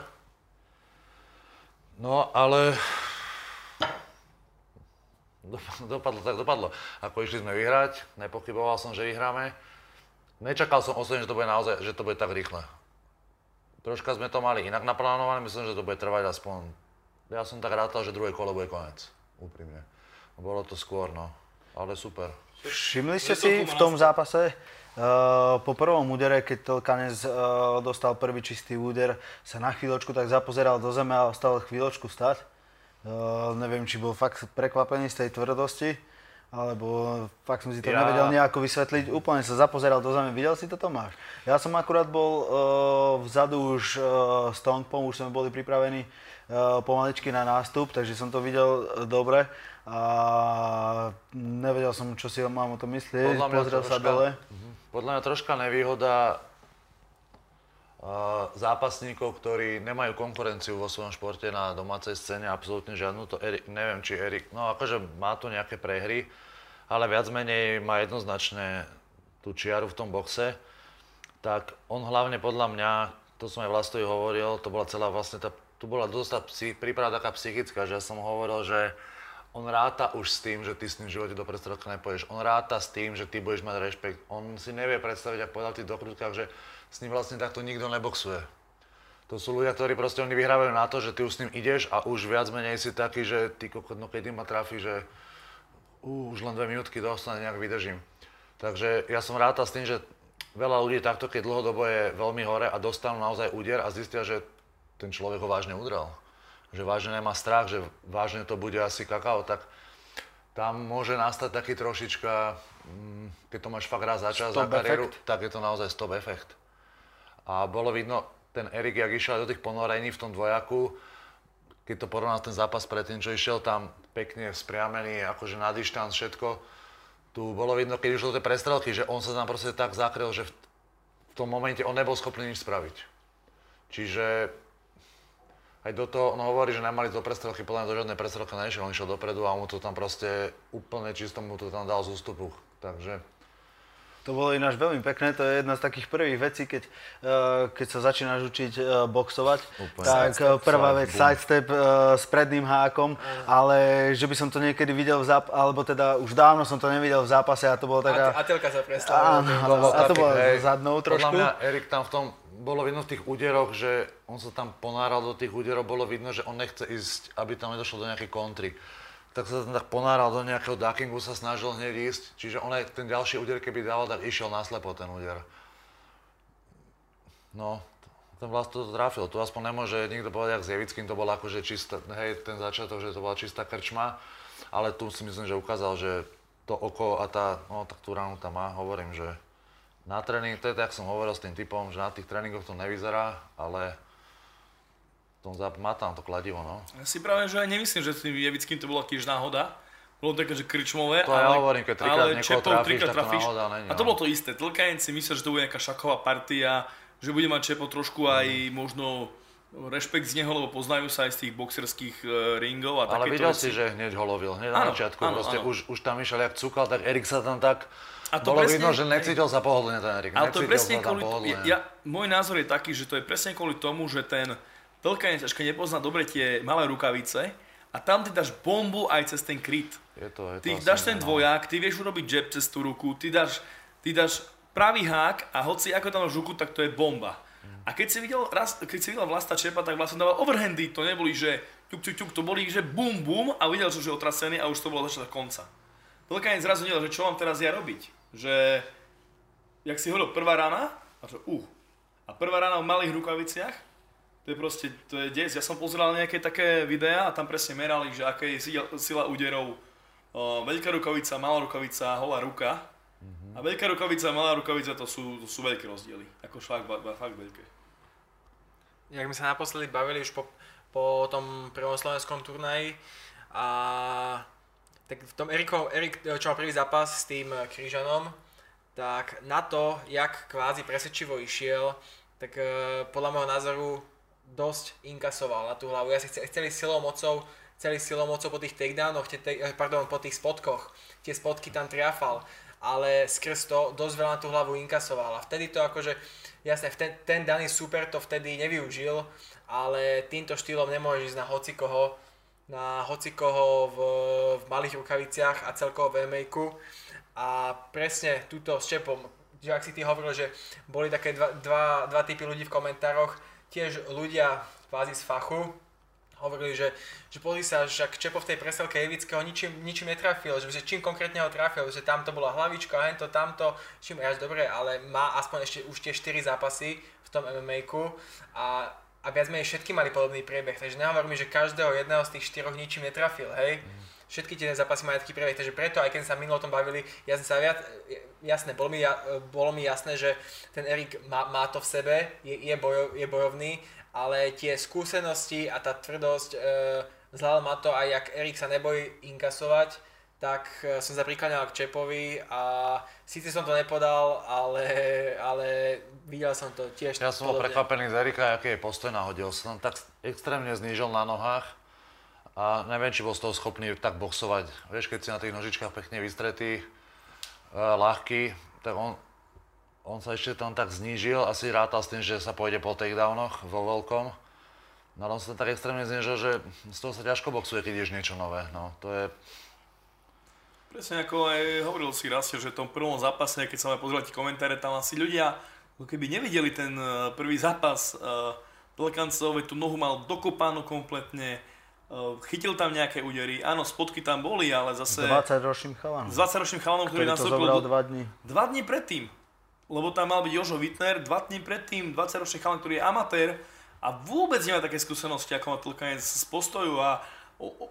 No, ale dopadlo tak dopadlo. Ako išli sme vyhrať, nepochyboval som, že vyhráme. Nečakal som osobne, že to bude naozaj, že to bude tak rýchle. Troška sme to mali inak naplánované, myslím, že to bude trvať aspoň... Ja som tak rátal, že druhé kolo bude koniec, úprimne. Bolo to skôr, no. Ale super. Všimli ste si v tom zápase, uh, po prvom údere, keď Telkanec uh, dostal prvý čistý úder, sa na chvíľočku tak zapozeral do zeme a ostal chvíľočku stať? Uh, neviem, či bol fakt prekvapený z tej tvrdosti alebo fakt som si to ja... nevedel nejako vysvetliť. Úplne sa zapozeral do zeme. Videl si to, Tomáš? Ja som akurát bol vzadu už s Tongpom, už sme boli pripravení pomaličky na nástup, takže som to videl uh, dobre. A nevedel som, čo si mám o tom myslieť. Pozrel troška, sa dole. Mhm. Podľa mňa troška nevýhoda zápasníkov, ktorí nemajú konkurenciu vo svojom športe na domácej scéne, absolútne žiadnu, to Erik, neviem či Erik, no akože má tu nejaké prehry, ale viac menej má jednoznačne tú čiaru v tom boxe, tak on hlavne podľa mňa, to som aj Vlastovi hovoril, to bola celá vlastne tá, tu bola dosť príprava taká psychická, že ja som hovoril, že on ráta už s tým, že ty s v živote do prestredka nepoješ. On ráta s tým, že ty budeš mať rešpekt. On si nevie predstaviť, ako povedal v tých dokrutkách, že s ním vlastne takto nikto neboxuje. To sú ľudia, ktorí proste oni vyhrávajú na to, že ty už s ním ideš a už viac menej si taký, že ty kokot, no keď ma trafi, že uh, už len dve minútky dostane, nejak vydržím. Takže ja som rátal s tým, že veľa ľudí takto, keď dlhodobo je veľmi hore a dostanú naozaj úder a zistia, že ten človek ho vážne udrel. Že vážne nemá strach, že vážne to bude asi kakao, tak tam môže nastať taký trošička, mm, keď to máš fakt raz za čas, za kariéru, tak je to naozaj stop efekt. A bolo vidno, ten Erik, jak išiel do tých ponorení v tom dvojaku, keď to porovnal ten zápas predtým, čo išiel tam pekne spriamený, akože na dištanc, všetko, tu bolo vidno, keď išlo tie prestrelky, že on sa tam proste tak zakryl, že v, v tom momente on nebol schopný nič spraviť. Čiže aj do toho, on hovorí, že nemali do prestrelky, podľa mňa do žiadnej prestrelky nešiel, on išiel dopredu a mu to tam proste úplne čisto mu to tam dal z ústupu. Takže to bolo ináč veľmi pekné, to je jedna z takých prvých vecí, keď, uh, keď sa začínaš učiť uh, boxovať, Úplne. tak sidestep, prvá vec, sidestep uh, s predným hákom, ale že by som to niekedy videl v zápase, alebo teda už dávno som to nevidel v zápase a to bolo taká... A Atelka sa predstavila. Áno, a to bolo zadnou trošku. Podľa mňa Erik tam v tom, bolo vidno v tých úderoch, že on sa tam ponáral do tých úderov, bolo vidno, že on nechce ísť, aby tam nedošlo do nejakej kontry tak sa tam tak ponáral do nejakého duckingu, sa snažil hneď ísť, čiže on aj ten ďalší úder, keby dával, tak išiel naslepo ten úder. No, ten vlast to trafil. Tu aspoň nemôže nikto povedať, ak s Jevickým to bolo akože čistá, hej, ten začiatok, že to bola čistá krčma, ale tu si myslím, že ukázal, že to oko a tá, no tak tú ránu tam má, hovorím, že na tréning, to je tak, som hovoril s tým typom, že na tých tréningoch to nevyzerá, ale tom zap- má tam to kladivo, no. Ja si práve, že aj nemyslím, že s tým Jevickým to bola tiež náhoda. Bolo také, že krčmové, to ale, ja hovorím, keď trikrát ale čepov trafíš, trikrát trafíš. Náhoda není, A to no. bolo to isté. Tlkajenci si myslel, že to bude nejaká šaková partia, že bude mať Čepo trošku aj mm. možno rešpekt z neho, lebo poznajú sa aj z tých boxerských uh, ringov a Ale videl veci. si, že hneď holovil, hneď na začiatku, áno, proste áno. Už, už tam išiel jak cukal, tak Erik sa tam tak a to Bolo presne, vidno, že necítil sa pohodlne ten Erik. Ale to je presne kvôli, ja, môj názor je taký, že to je presne kvôli tomu, že ten, Veľká ťažké nepozná dobre tie malé rukavice a tam ty dáš bombu aj cez ten kryt. Je to, je to ty dáš ten dvojak, ty vieš urobiť jab cez tú ruku, ty dáš, ty dáš pravý hák a hoci ako tam ruku, tak to je bomba. A keď si videl, raz, keď si videl Vlasta Čepa, tak vlastne dával overhandy, to neboli, že ťuk, ťuk, ťuk, to boli, že bum, bum a videl som, že je otrasený a už to bolo začiatok konca. Veľkánec zrazu nedal, že čo mám teraz ja robiť. Že, jak si hovoril, prvá rána, a to uh. A prvá rána v malých rukaviciach, to je proste, to je des. Ja som pozeral nejaké také videá a tam presne merali, že aká je sila, sila úderov. O, veľká rukavica, malá rukavica, holá ruka. Mm-hmm. A veľká rukavica malá rukavica to sú, to sú veľké rozdiely. Ako fakt, fakt veľké. Jak sme sa naposledy bavili už po, po tom prvom slovenskom turnaji a tak v tom Eriko, Erik, čo má prvý zápas s tým Kryžanom, tak na to, jak kvázi presvedčivo išiel, tak uh, podľa môjho názoru dosť inkasoval na tú hlavu. Ja si chceli silou mocou, celý silou mocou po tých takedownoch, tie, te, pardon, po tých spotkoch, tie spotky tam triafal, ale skrz to dosť veľa na tú hlavu inkasoval a vtedy to akože, jasne, ten, ten daný super to vtedy nevyužil, ale týmto štýlom nemôžeš ísť na hocikoho, na hocikoho v, v malých rukaviciach a celkovo v mma a presne túto s Čepom, že ak si ty hovoril, že boli také dva, dva, dva typy ľudí v komentároch, tiež ľudia kvázi z fachu hovorili, že, že pozri sa, že ak Čepo v tej preselke Jevického ničím, ničím netrafil, že, že čím konkrétne ho trafil, že tamto bola hlavička, hento, tamto, čím až dobre, ale má aspoň ešte už tie 4 zápasy v tom mma a, a viac menej všetky mali podobný priebeh, takže nehovorím, že každého jedného z tých štyroch ničím netrafil, hej. Mm všetky tie zápasy majú taký priebeh, takže preto, aj keď sa minulo o tom bavili, ja som sa viac, jasné, bolo mi, bolo mi jasné, že ten Erik má, má to v sebe, je, je, bojo, je bojovný, ale tie skúsenosti a tá tvrdosť, e, zhľadom na to, aj jak Erik sa nebojí inkasovať, tak e, som sa prikláňal k Čepovi a síce som to nepodal, ale, ale videl som to tiež Ja som bol prekvapený z Erika, aký je postoj nahodil. Som tak extrémne znížil na nohách a neviem, či bol z toho schopný tak boxovať. Vieš, keď si na tých nožičkách pekne vystretý, ľahký, tak on, on sa ešte tam tak znížil, asi rátal s tým, že sa pôjde po takedownoch vo veľkom. No ale on sa tak extrémne znížil, že z toho sa ťažko boxuje, keď ideš niečo nové. No, to je... Presne ako aj hovoril si raz, že v tom prvom zápase, keď sa ma pozreli komentáre, tam asi ľudia, keby nevideli ten eh, prvý zápas, Pelkancov, tú nohu mal dokopanú kompletne, Ehm, chytil tam nejaké údery, áno, spotky tam boli, ale zase... S 20 ročným chalanom. S 20 ročným chalanom, ktorý, ktorý nastúpil... Ktorý to dva dní. Dva dní predtým. Lebo tam mal byť Jožo Wittner, dva dní predtým, 20 ročný chalan, ktorý je amatér a vôbec nemá také skúsenosti, ako má Tlkanec z postoju a o, o,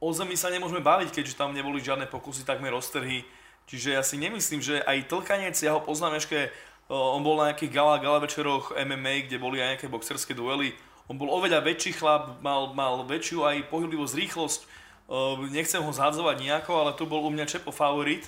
o zemi sa nemôžeme baviť, keďže tam neboli žiadne pokusy, takmer roztrhy. Čiže ja si nemyslím, že aj Tlkanec, ja ho poznám ešte, on bol na nejakých gala, gala večeroch MMA, kde boli aj nejaké boxerské duely, on bol oveľa väčší chlap, mal, mal väčšiu aj pohyblivosť, rýchlosť. Nechcem ho zhadzovať nejako, ale tu bol u mňa Čepo favorit.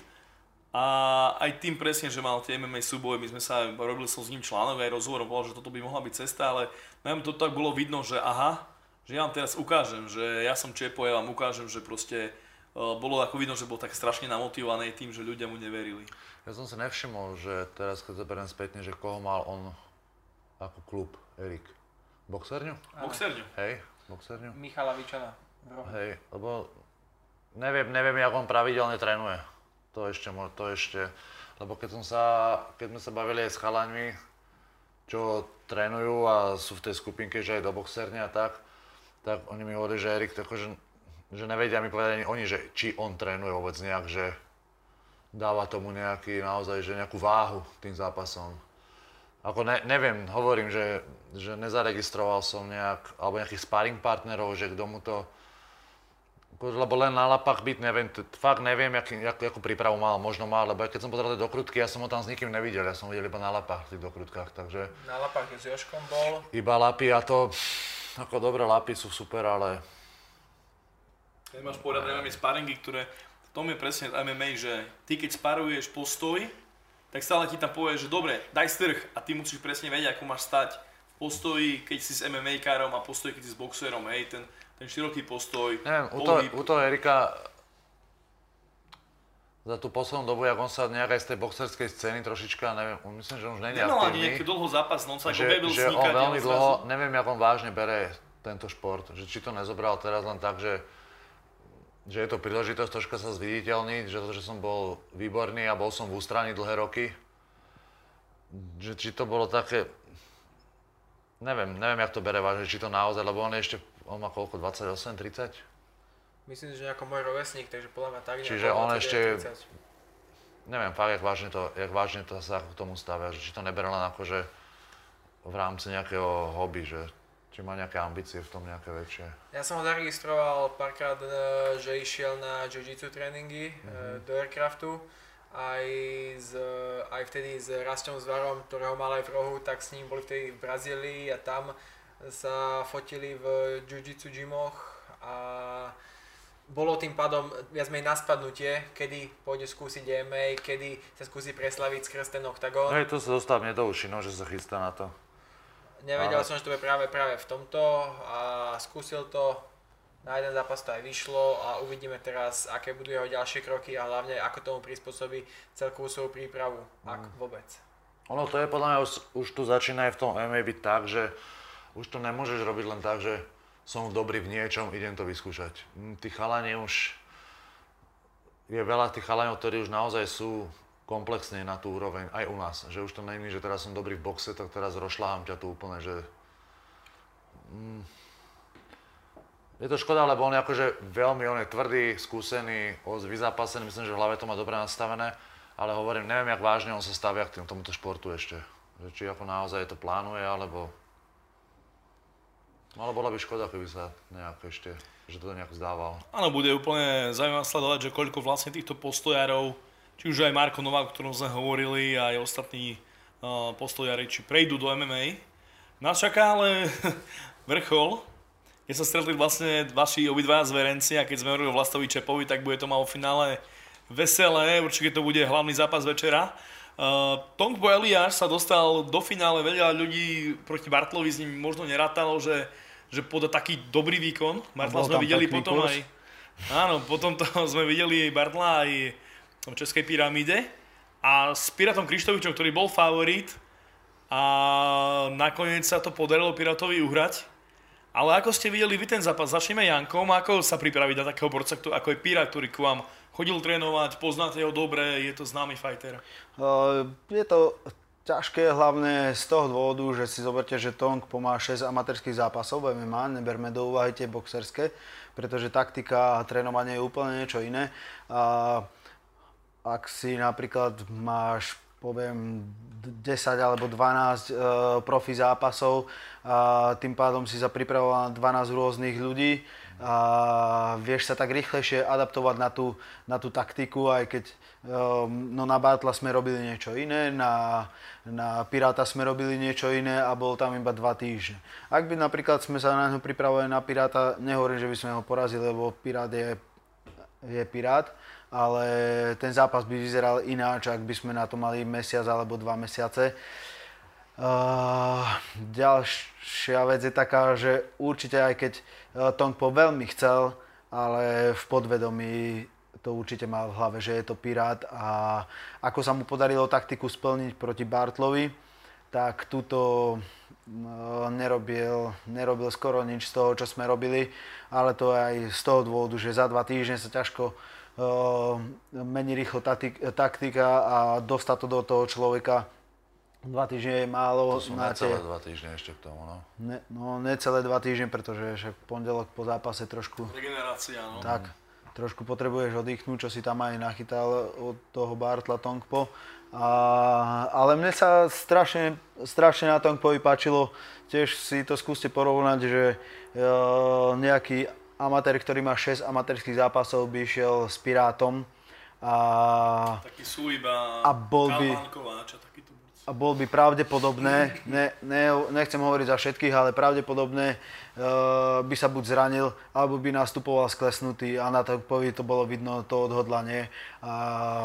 A aj tým presne, že mal tie MMA súboje, my sme sa, robili som s ním článok, aj rozhovor, bol, že toto by mohla byť cesta, ale nám to tak bolo vidno, že aha, že ja vám teraz ukážem, že ja som Čepo, ja vám ukážem, že proste ehm, bolo ako vidno, že bol tak strašne namotivovaný tým, že ľudia mu neverili. Ja som si nevšimol, že teraz keď zaberiem spätne, že koho mal on ako klub, Erik. Boxerňu? Boxerňu. Hej, boxerňu. Michala Vičana. Hej, lebo neviem, neviem, jak on pravidelne trénuje. To ešte, to ešte, lebo keď som sa, keď sme sa bavili aj s chalaňmi, čo trénujú a sú v tej skupinke, že aj do boxerne a tak, tak oni mi hovorili, že Erik, tako, že, že nevedia mi povedať ani oni, že či on trénuje vôbec nejak, že dáva tomu nejaký, naozaj, že nejakú váhu tým zápasom. Ako ne, neviem, hovorím, že, že nezaregistroval som nejak, alebo nejakých sparring partnerov, že kto mu to, lebo len na lapách byť, neviem, fakt neviem, aký, jak, akú prípravu mal, možno mal, lebo keď som pozeral tie dokrutky, ja som ho tam s nikým nevidel, ja som ho videl iba na lapách v tých dokrutkách, takže... Na lapách s Joškom bol? Iba lapy a to, ako dobré lapy sú super, ale... Keď máš povedať, máme sparingy, ktoré, v tom je presne MMA, že ty keď sparuješ postoj, tak stále ti tam povie, že dobre, daj strh a ty musíš presne vedieť, ako máš stať v postoji, keď si s MMA károm a postoji, keď si s boxerom, hej, ten, ten široký postoj, Neviem, u, to, u toho Erika za tú poslednú dobu, jak on sa nejak aj z tej boxerskej scény trošička, neviem, myslím, že už není Nemal ani nejaký dlho zápas, no on sa že, objavil že on veľmi dlho, neviem, jak on vážne bere tento šport, že či to nezobral teraz len tak, že že je to príležitosť troška sa zviditeľniť, že to, že som bol výborný a bol som v ústraní dlhé roky. Že či to bolo také, neviem, neviem, jak to bere vážne, či to naozaj, lebo on je ešte, on má koľko, 28, 30? Myslím, že ako môj rovesník, takže podľa mňa tak Čiže on ešte, 30. neviem, fakt, jak vážne to, jak vážne to sa k tomu stavia, že či to nebere len ako, že v rámci nejakého hobby, že či má nejaké ambície v tom nejaké väčšie? Ja som ho zaregistroval párkrát, e, že išiel na jiu-jitsu tréningy mm-hmm. do aircraftu. Aj, z, aj vtedy s Rastom Zvarom, ktorého mal aj v rohu, tak s ním boli vtedy v Brazílii a tam sa fotili v jiu-jitsu gymoch a bolo tým pádom viac menej na spadnutie, kedy pôjde skúsiť MMA, kedy sa skúsi preslaviť skrz ten oktagón. Hej, to sa dostal mne do uši, no, že sa chystá na to. Nevedel som, že to bude práve, práve v tomto a skúsil to, na jeden zápas to aj vyšlo a uvidíme teraz, aké budú jeho ďalšie kroky a hlavne ako tomu prispôsobí celkovú svoju prípravu, ak Mm. vôbec. Ono to je podľa mňa už, už tu začína aj v tom MMA byť tak, že už to nemôžeš robiť len tak, že som dobrý v niečom, idem to vyskúšať. Mm, Tí chalani už, je veľa tých chalaňov, ktorí už naozaj sú komplexne na tú úroveň, aj u nás. Že už to není, že teraz som dobrý v boxe, tak teraz rozšľahám ťa tu úplne, že... Mm, je to škoda, lebo on je akože veľmi, on je tvrdý, skúsený, vyzápasený, myslím, že v hlave to má dobre nastavené, ale hovorím, neviem, jak vážne on sa stavia k tomuto športu ešte. Že či ako naozaj to plánuje, alebo... No, ale bola by škoda, keby sa nejak ešte, že to nejak zdával. Áno, bude úplne zaujímavé sledovať, že koľko vlastne týchto postojárov, či už aj Marko Novák, o ktorom sme hovorili, aj ostatní uh, postojári, či prejdú do MMA. Nás čaká ale <laughs> vrchol, keď sa stretli vlastne vaši obidvaja zverenci a keď sme hovorili o Vlastovi Čepovi, tak bude to malo v finále veselé, určite to bude hlavný zápas večera. Uh, Tongbo Eliáš sa dostal do finále, veľa ľudí proti Bartlovi s ním možno nerátalo, že, že podá taký dobrý výkon. Bartla sme videli potom kurz. aj... Áno, potom to <laughs> sme videli Bartla aj v Českej pyramíde a s Piratom Krištovičom, ktorý bol favorit a nakoniec sa to podarilo Piratovi uhrať. Ale ako ste videli vy ten zápas, začneme Jankom, ako sa pripraviť na takého borca, ako je Pirat, ktorý k vám chodil trénovať, poznáte ho dobre, je to známy fighter. Uh, Je to ťažké hlavne z toho dôvodu, že si zoberte, že Tong pomá 6 amatérských zápasov v MMA, neberme do úvahy tie boxerské, pretože taktika a trénovanie je úplne niečo iné. A ak si napríklad máš poviem 10 alebo 12 e, profi zápasov a tým pádom si sa pripravoval na 12 rôznych ľudí a vieš sa tak rýchlejšie adaptovať na tú, na tú taktiku, aj keď um, no na Bartla sme robili niečo iné, na, na Piráta sme robili niečo iné a bol tam iba dva týždne. Ak by napríklad sme sa na ňo pripravovali na Piráta, nehovorím, že by sme ho porazili, lebo Pirát je je Pirát, ale ten zápas by vyzeral ináč, ak by sme na to mali mesiac alebo dva mesiace. Uh, ďalšia vec je taká, že určite aj keď Tongpo veľmi chcel, ale v podvedomí to určite mal v hlave, že je to Pirát a ako sa mu podarilo taktiku splniť proti Bartlovi, tak túto No, nerobil, nerobil skoro nič z toho, čo sme robili, ale to aj z toho dôvodu, že za dva týždne sa ťažko uh, mení rýchlo taktik- taktika a dostať to do toho človeka. Dva týždne je málo. To sú na tie- necelé dva týždne ešte k tomu, no. ne, no necelé dva týždne, pretože však pondelok po zápase trošku Regenerácia, no. tak, trošku potrebuješ oddychnúť, čo si tam aj nachytal od toho Bartla Tongpo. A, ale mne sa strašne, strašne na Tongpovi páčilo, tiež si to skúste porovnať, že e, nejaký amatér, ktorý má 6 amatérských zápasov, by išiel s Pirátom a Taký sú iba A bol by- a bol by pravdepodobné, ne, ne, nechcem hovoriť za všetkých, ale pravdepodobné uh, by sa buď zranil, alebo by nastupoval sklesnutý. A na Tongpovi to bolo vidno to odhodlanie. A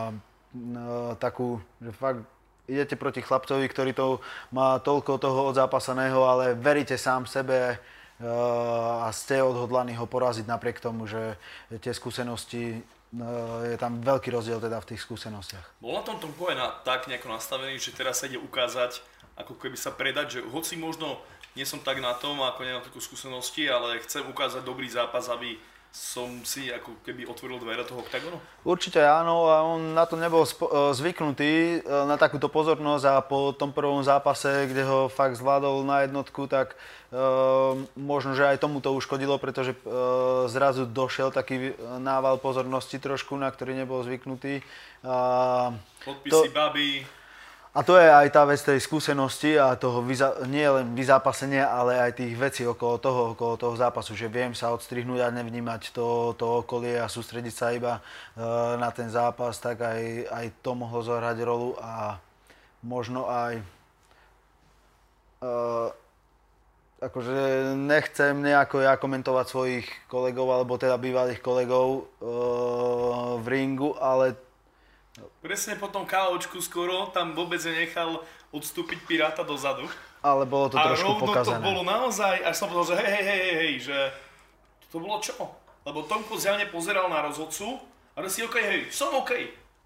uh, takú, že fakt idete proti chlapcovi, ktorý to má toľko toho odzápasaného, ale veríte sám sebe uh, a ste odhodlaní ho poraziť napriek tomu, že tie skúsenosti, je tam veľký rozdiel teda v tých skúsenostiach. Bol na tom Tom Cohen tak nejako nastavený, že teraz sa ide ukázať, ako keby sa predať, že hoci možno nie som tak na tom, ako nemám takú skúsenosti, ale chcem ukázať dobrý zápas, aby som si ako keby otvoril dvere toho oktagonu? Určite áno a on na to nebol e, zvyknutý, e, na takúto pozornosť a po tom prvom zápase, kde ho fakt zvládol na jednotku, tak e, možno, že aj tomu to uškodilo, pretože e, zrazu došiel taký e, nával pozornosti trošku, na ktorý nebol zvyknutý. A, Podpisy, To- baby, a to je aj tá vec tej skúsenosti a toho vyza- nie len vyzápasenia, ale aj tých vecí okolo toho, okolo toho zápasu, že viem sa odstrihnúť a nevnímať to, to okolie a sústrediť sa iba e, na ten zápas, tak aj, aj to mohlo zohrať rolu a možno aj e, akože nechcem nejako ja komentovať svojich kolegov, alebo teda bývalých kolegov uh, v ringu, ale Presne po tom KOčku skoro tam vôbec nenechal odstúpiť Piráta dozadu. ale bolo to a trošku pokazané. to bolo naozaj, až som povedal, že hej, hej, hej, hej, že to bolo čo? Lebo Tomko zjavne pozeral na rozhodcu a si OK, hej, som OK.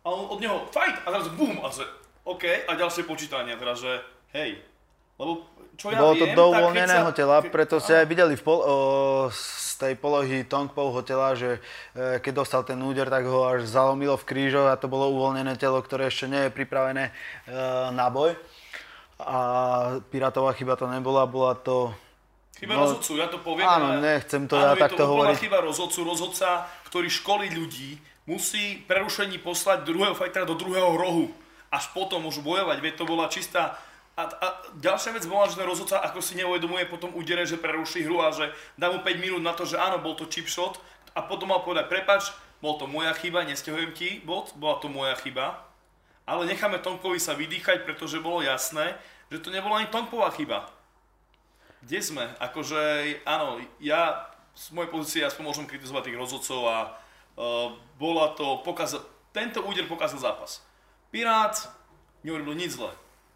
A on od neho fight a teraz bum a že OK a ďalšie počítanie teraz, že hej. Lebo čo ja Bolo viem, to do uvoľneného sa- tela, preto ste aj videli v pol, o, tej polohy Tongpovho tela, že e, keď dostal ten úder, tak ho až zalomilo v krížoch a to bolo uvoľnené telo, ktoré ešte nie je pripravené e, na boj. A Pirátová chyba to nebola, bola to... Chyba No, rozhodcu, ja to poviem. áno, nechcem to áno, ja takto hovoriť. chyba rozhodcu, rozhodca, ktorý školí ľudí, musí prerušení poslať druhého fightera do druhého rohu. Až potom môžu bojovať, veď to bola čistá... A, a ďalšia vec bola, že ten rozhodca ako si neuvedomuje potom údere, že preruší hru a že dá mu 5 minút na to, že áno, bol to chip shot a potom mal povedať, prepač, bol to moja chyba, nestihujem ti bod, bola to moja chyba. Ale necháme Tomkovi sa vydýchať, pretože bolo jasné, že to nebola ani Tomková chyba. Kde sme? Akože, áno, ja z mojej pozície aspoň môžem kritizovať tých rozhodcov a uh, bola to, pokaz, tento úder pokazal zápas. Pirát neurobil nič zle.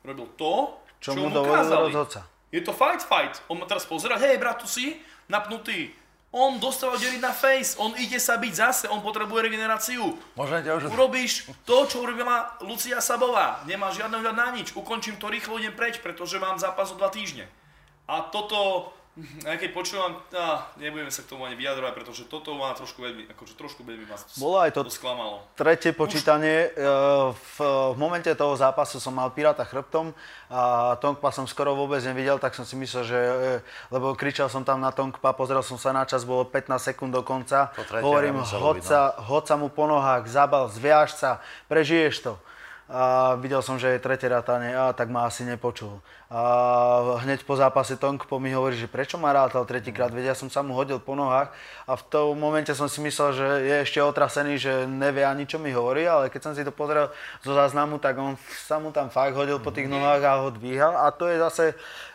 Robil to, Čo čo, mu dovolil rozhodca. Je to fight fight. On ma teraz pozera, hej brat, tu si napnutý. On dostáva deliť na face, on ide sa byť zase, on potrebuje regeneráciu. Môžem ťa už... Urobíš to, čo urobila Lucia Sabová. Nemá žiadne hľad na nič. Ukončím to rýchlo, idem preč, pretože mám zápas o dva týždne. A toto, aj keď počúvam, á, nebudeme sa k tomu ani vyjadrovať, pretože toto ma trošku veľmi, akože trošku veľmi ma to, Bolo aj to- to sklamalo. Tretie počítanie, e, v, v momente toho zápasu som mal Piráta chrbtom a Tongpa som skoro vôbec nevidel, tak som si myslel, že, e, lebo kričal som tam na Tongpa, pozrel som sa na čas, bolo 15 sekúnd do konca. Hovorím, hoď no. sa, hoď sa mu po nohách, zabal, zviaž sa, prežiješ to. A videl som, že je tretie rátanie, a tak ma asi nepočul. A hneď po zápase Tongpo mi hovorí, že prečo ma rátal tretíkrát, vedia som sa mu hodil po nohách a v tom momente som si myslel, že je ešte otrasený, že nevie ani čo mi hovorí, ale keď som si to pozrel zo záznamu, tak on sa mu tam fakt hodil po tých nohách a ho dvíhal a to je zase,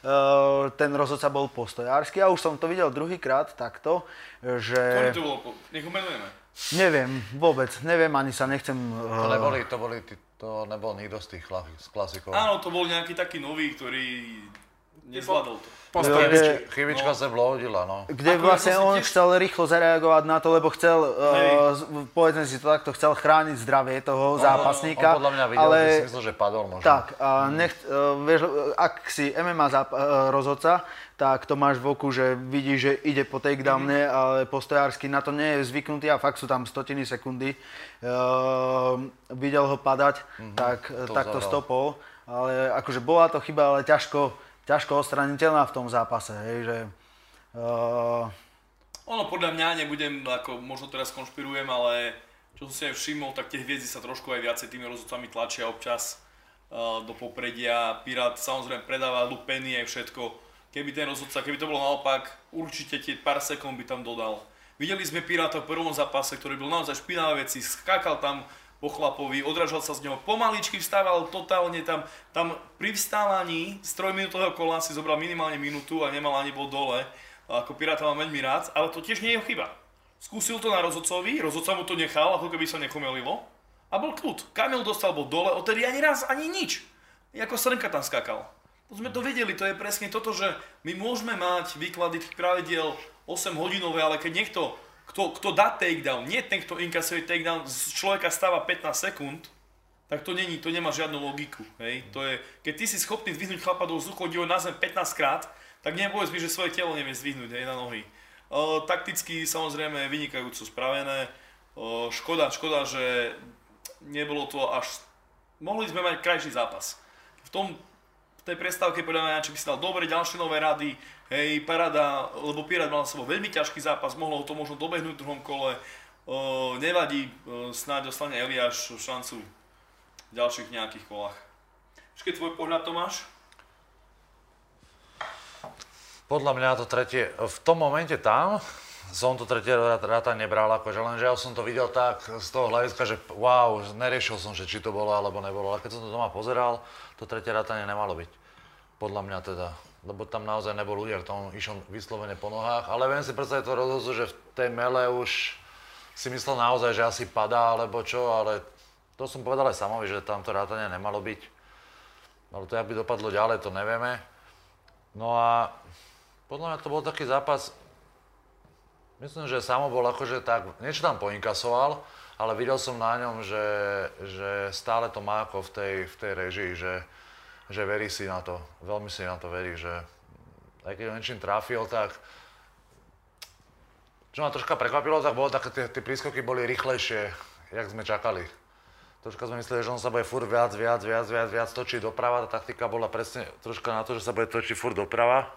uh, ten rozhodca bol postojársky a už som to videl druhýkrát takto, že... Ktorý to bolo? Nech ho menujeme. Neviem, vôbec, neviem, ani sa nechcem... Uh, neboli, to boli, tí- to nebol nikto z tých klasikov. Áno, to bol nejaký taký nový, ktorý nezvládol to. Postaviť. kde- Chybička No. sa blohodila, no. Kde Ako vlastne on tiež- chcel rýchlo zareagovať na to, lebo chcel, uh, povedzme si to takto, chcel chrániť zdravie toho On zápasníka. podľa mňa videl, ale... že si myslel, že padol možno. Tak, a nech, uh, vieš, ak si MMA záp- uh, rozhodca, tak to máš v oku, že vidíš, že ide po takedowne, Mhm. ale postojársky na to nie je zvyknutý a fakt sú tam stotiny sekundy. Uh, videl ho padať, tak, Mhm. to tak to stopol. Ale akože bola to chyba, ale ťažko, ťažko odstraniteľná v tom zápase, hej, že... Uh, Ono podľa mňa nebudem, ako možno teraz konšpirujem, ale čo som si aj všimol, tak tie hviezdy sa trošku aj viacej tými rozhodcami tlačia občas uh, do popredia. Pirát samozrejme predáva lupeny aj všetko. Keby ten rozhodca, keby to bolo naopak, určite tie pár sekúnd by tam dodal. Videli sme Piráta v prvom zápase, ktorý bol naozaj špinavé veci, skákal tam po chlapovi, odražal sa z neho, pomaličky vstával totálne tam, tam pri vstávaní z trojminútového kola si zobral minimálne minútu a nemal ani bod dole. Ako Piráta mám veľmi rád, ale to tiež nie je chyba. Skúsil to na rozhodcovi, rozhodca mu to nechal, ako keby sa nechomelilo. A bol kľud. Kamil dostal bod dole, odtedy ani raz, ani nič. Ako srnka tam skákal. To sme to vedeli, to je presne toto, že my môžeme mať výklady tých pravidiel 8 hodinové, ale keď niekto, kto, kto dá takedown, nie ten, kto inkasuje takedown, z človeka stáva 15 sekúnd, tak to není, to nemá žiadnu logiku. Hej? To je, keď ty si schopný zdvihnúť chlapa do vzduchu, ho na zem 15 krát, tak nepovedz mi, že svoje telo nevie zdvihnúť hej, na nohy. Uh, takticky samozrejme vynikajúco spravené. Uh, škoda, škoda, že nebolo to až... Mohli sme mať krajší zápas. V tom tej prestávke podľa mňa, či by si dal dobre ďalšie nové rady, hej, parada, lebo Pirát mal na sebou veľmi ťažký zápas, mohlo to možno dobehnúť v druhom kole, uh, nevadí, uh, snáď dostane Eliáš šancu v ďalších nejakých kolách. Ešte tvoj pohľad, Tomáš? Podľa mňa to tretie, v tom momente tam som to tretie ráta nebral, akože lenže ja som to videl tak z toho hľadiska, že wow, neriešil som, že či to bolo alebo nebolo, ale keď som to doma pozeral, to tretie rátanie nemalo byť. Podľa mňa teda. lebo tam naozaj nebol úder, tam išiel vyslovene po nohách, ale viem si predstaviť to rozhodcu, že v tej mele už si myslel naozaj, že asi padá alebo čo, ale to som povedal aj Samovi, že tam to rátanie nemalo byť. Ale to, jak by dopadlo ďalej, to nevieme. No a podľa mňa to bol taký zápas, myslím, že Samo bol akože tak, niečo tam poinkasoval, ale videl som na ňom, že, že stále to má ako v tej, v tej režii, že, že verí si na to, veľmi si na to verí, že aj keď ho niečím trafil, tak čo ma troška prekvapilo, tak bolo také, tie, tie prískoky boli rýchlejšie, jak sme čakali. Troška sme mysleli, že on sa bude furt viac, viac, viac, viac, viac točiť doprava. Tá taktika bola presne troška na to, že sa bude točiť furt doprava.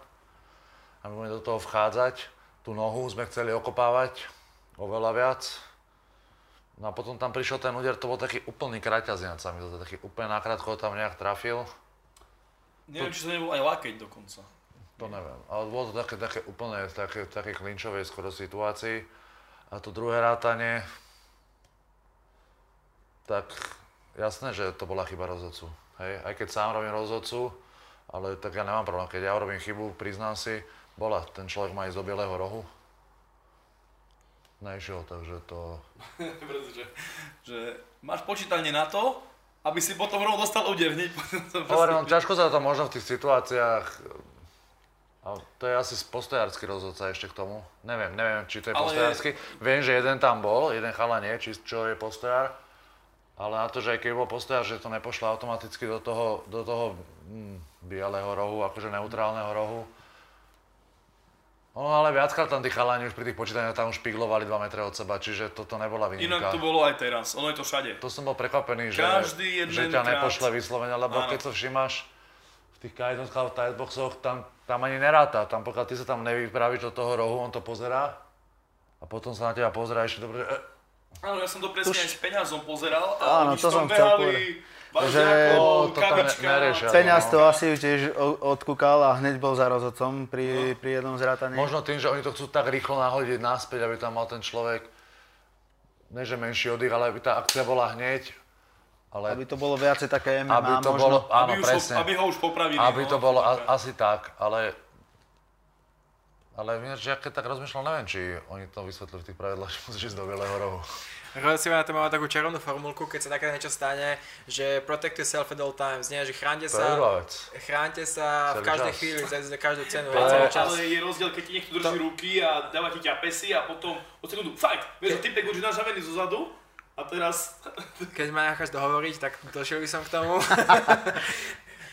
A my budeme do toho vchádzať. Tú nohu sme chceli okopávať oveľa viac. No a potom tam prišiel ten úder, to bol taký úplný kraťaziac, sa mi to taký úplne nakrátko tam nejak trafil. Neviem, či to nebol aj lakeť dokonca. To neviem, ale bolo to také, také úplne také, také klinčovej skoro situácii. A to druhé rátanie, tak jasné, že to bola chyba rozhodcu. Hej, aj keď sám robím rozhodcu, ale tak ja nemám problém, keď ja urobím chybu, priznám si, bola, ten človek má ísť do bieleho rohu. Nešiel, takže to... <laughs> že, že máš počítanie na to, aby si potom rovno dostal úder <laughs> hneď. Hovorím, ťažko sa to možno v tých situáciách a to je asi postojársky rozhodca ešte k tomu. Neviem, neviem, či to je Ale postojársky. Viem, že jeden tam bol, jeden chala nie, či, čo je postojár. Ale na to, že aj keď bol postojár, že to nepošlo automaticky do toho, do toho hm, bieleho rohu, akože neutrálneho rohu. No ale viackrát tam tí chalani už pri tých počítaniach tam už špiglovali 2 metre od seba, čiže toto nebola výnimka. Inak to bolo aj teraz, ono je to všade. To som bol prekvapený, že, Každý že ťa krát. nepošle vyslovene, lebo Áno. keď to všimáš v tých kajdonkách, v tightboxoch, tam, tam ani neráta. Tam pokiaľ ty sa tam nevypravíš do toho rohu, on to pozerá a potom sa na teba pozerá ešte dobre, že Áno, ja som to presne aj s peňazom pozeral Áno, a oni to som chcel behali, vážne Že- to tam kavička. ne- neriešia. Peňaz no. to asi tiež o- odkúkal a hneď bol za rozhodcom pri, pri jednom zrátaní. možno tým, že oni to chcú tak rýchlo nahodiť naspäť, aby tam mal ten človek, ne že menší oddych, ale aby tá akcia bola hneď, ale Aby to bolo viacej také MMA, aby to možno. bolo, áno, aby, presne. ho, aby ho už popravili. Aby no, to bolo a, asi tak, ale... Ale ja keď tak rozmýšľam, neviem, či oni to vysvetlili v tých pravidlách, že musíš ísť do bieleho rohu. Rozhodci na to máme takú čarovnú formulku, keď sa také niečo stane, že protect yourself at all times, nie? Že chránte To je sa, chránte sa v každej čas. chvíli, za, za každú cenu, To celý čas. Ale je rozdiel, keď ti niekto drží ruky a dáva ti ťapesy a potom o sekundu fight. Vieš, typek už nažavený zo zadu a teraz... <laughs> Keď ma necháš dohovoriť, tak došiel by som k tomu. Uh,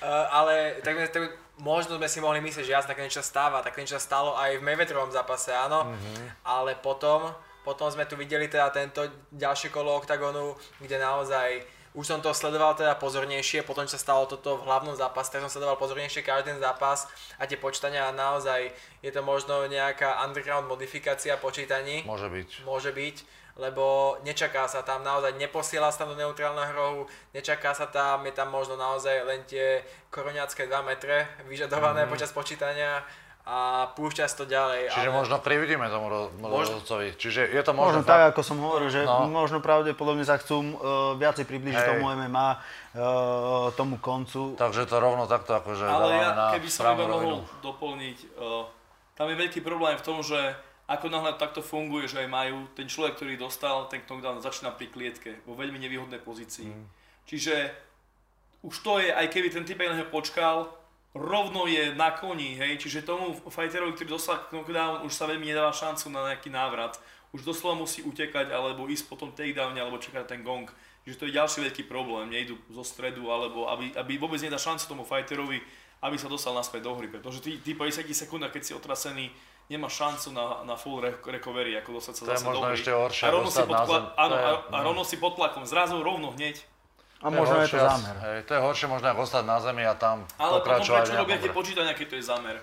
<laughs> ale tak, tak možno sme si mohli myslieť, že jasne také niečo stáva, tak niečo stalo aj v Mayweatherovom zápase, áno. Mm-hmm. Ale potom, potom sme tu videli teda tento ďalšie kolo oktagonu, kde naozaj už som to sledoval teda pozornejšie, potom čo sa stalo toto v hlavnom zápase, tak som sledoval pozornejšie každý ten zápas a tie počítania naozaj je to možno nejaká underground modifikácia počítaní. Môže byť. Môže byť, lebo nečaká sa tam naozaj, neposiela sa tam do neutrálneho rohu, nečaká sa tam, je tam možno naozaj len tie koroniacké 2 metre vyžadované mm. počas počítania a púšťa sa to ďalej. Čiže ale... možno prividíme tomu ro- Možno- rozhodcovi. Čiže je to možno, Možno tak, ako som hovoril, že No. možno pravdepodobne sa chcú uh, viacej približiť Hej. tomu MMA, uh, tomu koncu. Takže to rovno takto akože Ale ja, na keby som iba mohol doplniť, uh, tam je veľký problém v tom, že ako náhle takto funguje, že aj majú, ten človek, ktorý dostal ten knockdown, začína pri klietke, vo veľmi nevýhodnej pozícii. Mm. Čiže už to je, aj keby ten na neho počkal, rovno je na koni, hej, čiže tomu fighterovi, ktorý dostal knockdown, už sa veľmi nedáva šancu na nejaký návrat. Už doslova musí utekať, alebo ísť po tom takedowne, alebo čakať ten gong. Čiže to je ďalší veľký problém, nejdu zo stredu, alebo aby, aby vôbec nedá šancu tomu fighterovi, aby sa dostal naspäť do hry, pretože ty, ty po 10 sekundách, keď si otrasený, nemáš šancu na, na full re- recovery, ako dostať sa To zase do hry. ešte horšie, a rovno si pod, áno, a, a rovno si pod tlakom, zrazu rovno hneď. A možno je to zámer. Hej, to je horšie možno ako ostať na zemi a tam Ale potom pokračovať. prečo v nejakom robia tie počítania, keď to je zámer?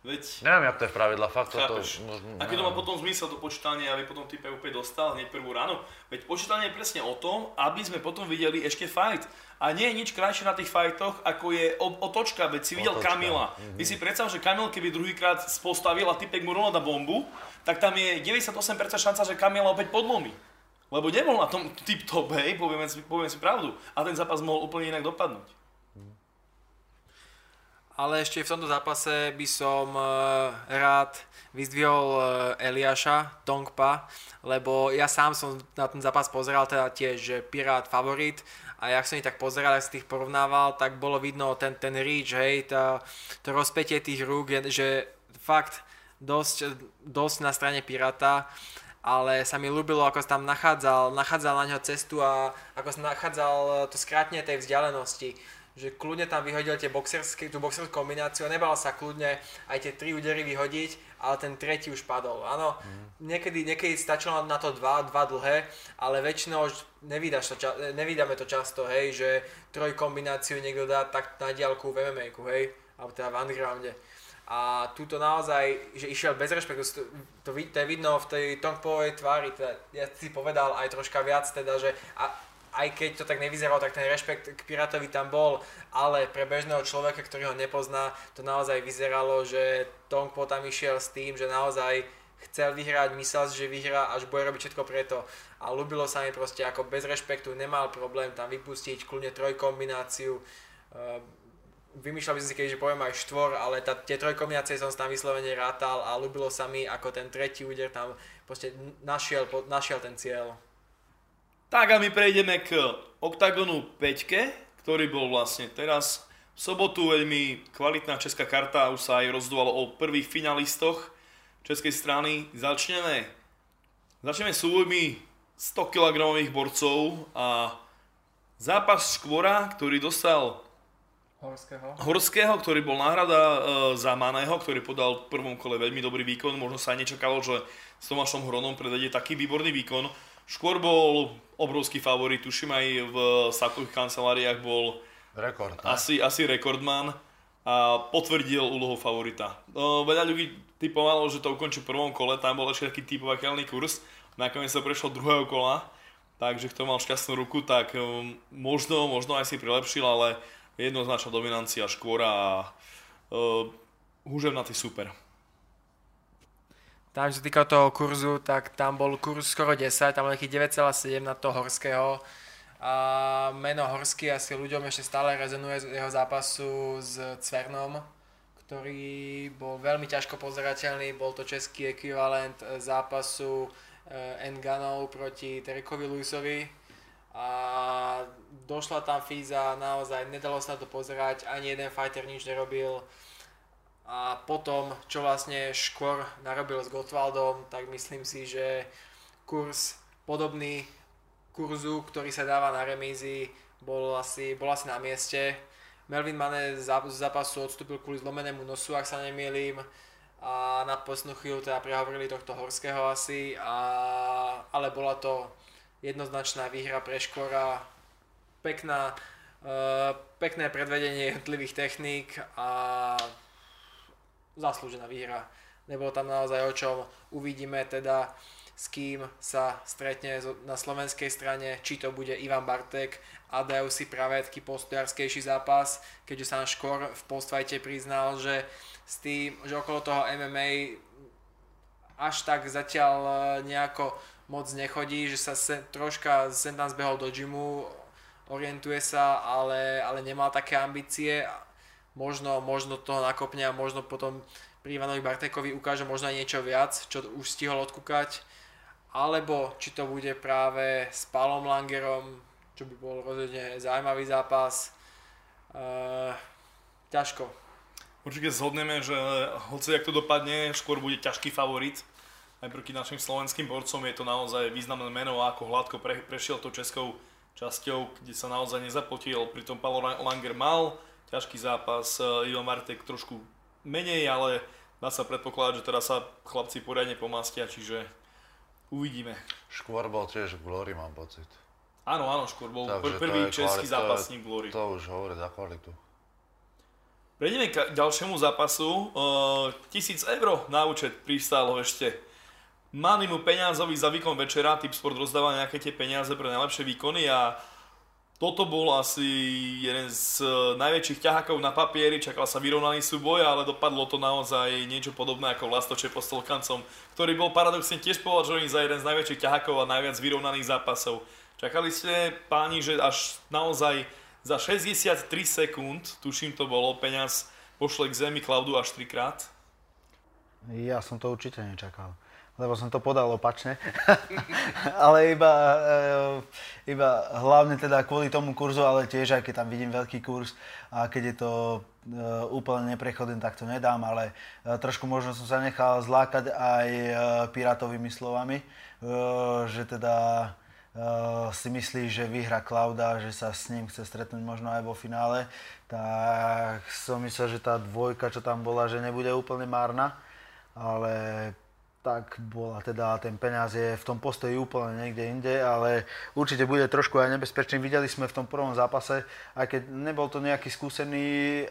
Veď, Neviem, jak to je v pravidlách, fakt toto... možno- Aký to má potom zmysel to počítanie, aby potom type opäť dostal hneď prvú ránu? Veď počítanie je presne o tom, aby sme potom videli ešte fight. A nie je nič krajšie na tých fightoch, ako je otočka, veď si videl Otočka, Kamila. Ty si predstav, že Kamil keby druhýkrát postavil a typek mu rovno dá bombu, tak tam je 98% šanca, že Kamila opäť podlomí. Lebo nebol na tom tip top, hej, povieme si, povieme si pravdu. A ten zápas mohol úplne inak dopadnúť. Ale ešte v tomto zápase by som uh, rád vyzdvihol uh, Eliáša Tongpa, lebo ja sám som na ten zápas pozeral teda tiež, Pirát favorit a jak som ich tak pozeral, ak som tých porovnával, tak bolo vidno ten, ten reach, hej, tá, to rozpetie tých rúk, že fakt dosť, dosť na strane Pirata, ale sa mi ľúbilo, ako sa tam nachádzal, nachádzal na ňo cestu a ako sa nachádzal to skrátne tej vzdialenosti že kľudne tam vyhodil tie boxerské, tú boxerskú kombináciu a nebal sa kľudne aj tie tri údery vyhodiť, ale ten tretí už padol. Áno, mm. niekedy, niekedy stačilo na to dva, dva dlhé, ale väčšinou už nevydáš to, nevydáme to často, hej, že troj kombináciu niekto dá tak na diálku v mma hej, alebo teda v undergrounde. A túto naozaj, že išiel bez rešpektu, to, to, to je vidno v tej Tongpovej tvári, teda, ja si povedal aj troška viac, teda, že a, aj keď to tak nevyzeralo, tak ten rešpekt k Pirátovi tam bol, ale pre bežného človeka, ktorý ho nepozná, to naozaj vyzeralo, že Tongpo tam išiel s tým, že naozaj chcel vyhrať, myslel si, že vyhrá, až bude robiť všetko preto. A ľúbilo sa mi proste ako bez rešpektu, nemal problém tam vypustiť kľudne trojkombináciu. Vymýšľal by som si keď, že poviem aj štvor, ale tá, tie trojkombinácie som tam vyslovene rátal a ľúbilo sa mi, ako ten tretí úder tam proste našiel, našiel ten cieľ. Tak a my prejdeme k OKTAGONu 5, ktorý bol vlastne teraz v sobotu veľmi kvalitná česká karta, už sa aj rozdovalo o prvých finalistoch českej strany. Začneme, začneme súbojmi 100 kg borcov a zápas Škvora, ktorý dostal Horského. Horského, ktorý bol náhrada e, za Maného, ktorý podal v prvom kole veľmi dobrý výkon. Možno sa aj nečakalo, že s Tomášom Hronom predvedie taký výborný výkon. Škôr bol obrovský favorit, tuším aj v sakových kanceláriách bol Rekord, asi, asi rekordman a potvrdil úlohu favorita. No, veľa ľudí typovalo, že to ukončí v prvom kole, tam bol ešte taký typovateľný kurz, nakoniec sa prešlo druhého kola, takže kto mal šťastnú ruku, tak um, možno, možno aj si prilepšil, ale jednoznačná dominancia Škôra a uh, húževnatý super. Tam, čo sa týka toho kurzu, tak tam bol kurz skoro 10, tam bol nejaký 9,7 na toho Horského. A meno Horský asi ľuďom ešte stále rezonuje z jeho zápasu s Cvernom, ktorý bol veľmi ťažko pozerateľný, bol to český ekvivalent zápasu Enganov proti Terekovi Luisovi. A došla tam Fíza, naozaj nedalo sa to pozerať, ani jeden fighter nič nerobil a potom, čo vlastne Škor narobil s Gottwaldom, tak myslím si, že kurz podobný kurzu, ktorý sa dáva na remízy, bol asi, bol asi na mieste. Melvin Mane z zápasu odstúpil kvôli zlomenému nosu, ak sa nemýlim. A na poslednú chvíľu teda prehovorili tohto Horského asi, a, ale bola to jednoznačná výhra pre Škora. Pekná, uh, pekné predvedenie jednotlivých techník a zaslúžená výhra. Nebolo tam naozaj o čom. Uvidíme teda, s kým sa stretne na slovenskej strane, či to bude Ivan Bartek a dajú si práve taký postojarskejší zápas, keďže sa Škor v postvajte priznal, že s tým, že okolo toho MMA až tak zatiaľ e, nejako moc nechodí, že sa sen, troška sem tam zbehol do gymu, orientuje sa, ale, ale nemal také ambície možno, možno toho nakopne a možno potom pri Ivanovi Bartekovi ukáže možno aj niečo viac, čo už stihol odkúkať. Alebo či to bude práve s Palom Langerom, čo by bol rozhodne zaujímavý zápas. Uh, ťažko. Určite zhodneme, že hoci ak to dopadne, skôr bude ťažký favorit. Aj proti našim slovenským borcom je to naozaj významné meno a ako hladko pre, prešiel to českou časťou, kde sa naozaj nezapotil. Pritom Palo Langer mal ťažký zápas. E, Ivo Martek trošku menej, ale dá sa predpokladať, že teraz sa chlapci poriadne pomastia, čiže uvidíme. Škôr bol tiež v Glory, mám pocit. Áno, áno, Škôr bol Takže prvý český kvalit, zápasník Glory. To už hovorí za kvalitu. Prejdeme k ďalšiemu zápasu. Uh, tisíc eur na účet pristálo ešte Manimu peňazovi za výkon večera. Tipsport rozdáva nejaké tie peniaze pre najlepšie výkony a toto bol asi jeden z eh, najväčších ťahákov na papieri, čakal sa vyrovnaný súboj, ale dopadlo to naozaj niečo podobné ako Vlastoče po Stolkancom, ktorý bol paradoxne tiež považovaný za jeden z najväčších ťahákov a najviac vyrovnaných zápasov. Čakali ste páni, že až naozaj za 63 sekúnd, tuším to bolo, peňaz pošle k zemi Klaudu až trikrát. Ja som to určite nečakal lebo som to podal opačne. <laughs> ale iba, eh, iba hlavne teda kvôli tomu kurzu, ale tiež aj keď tam vidím veľký kurz a keď je to eh, úplne neprechodný, tak to nedám, ale eh, trošku možno som sa nechal zlákať aj pirátovými slovami, že teda si myslí, že vyhra Klauda, že sa s ním chce stretnúť možno aj vo finále, tak som myslel, že tá dvojka, čo tam bola, že nebude úplne márna, ale tak bola teda, ten peniaz je v tom postoji úplne niekde inde, ale určite bude trošku aj nebezpečný. Videli sme v tom prvom zápase, aj keď nebol to nejaký skúsený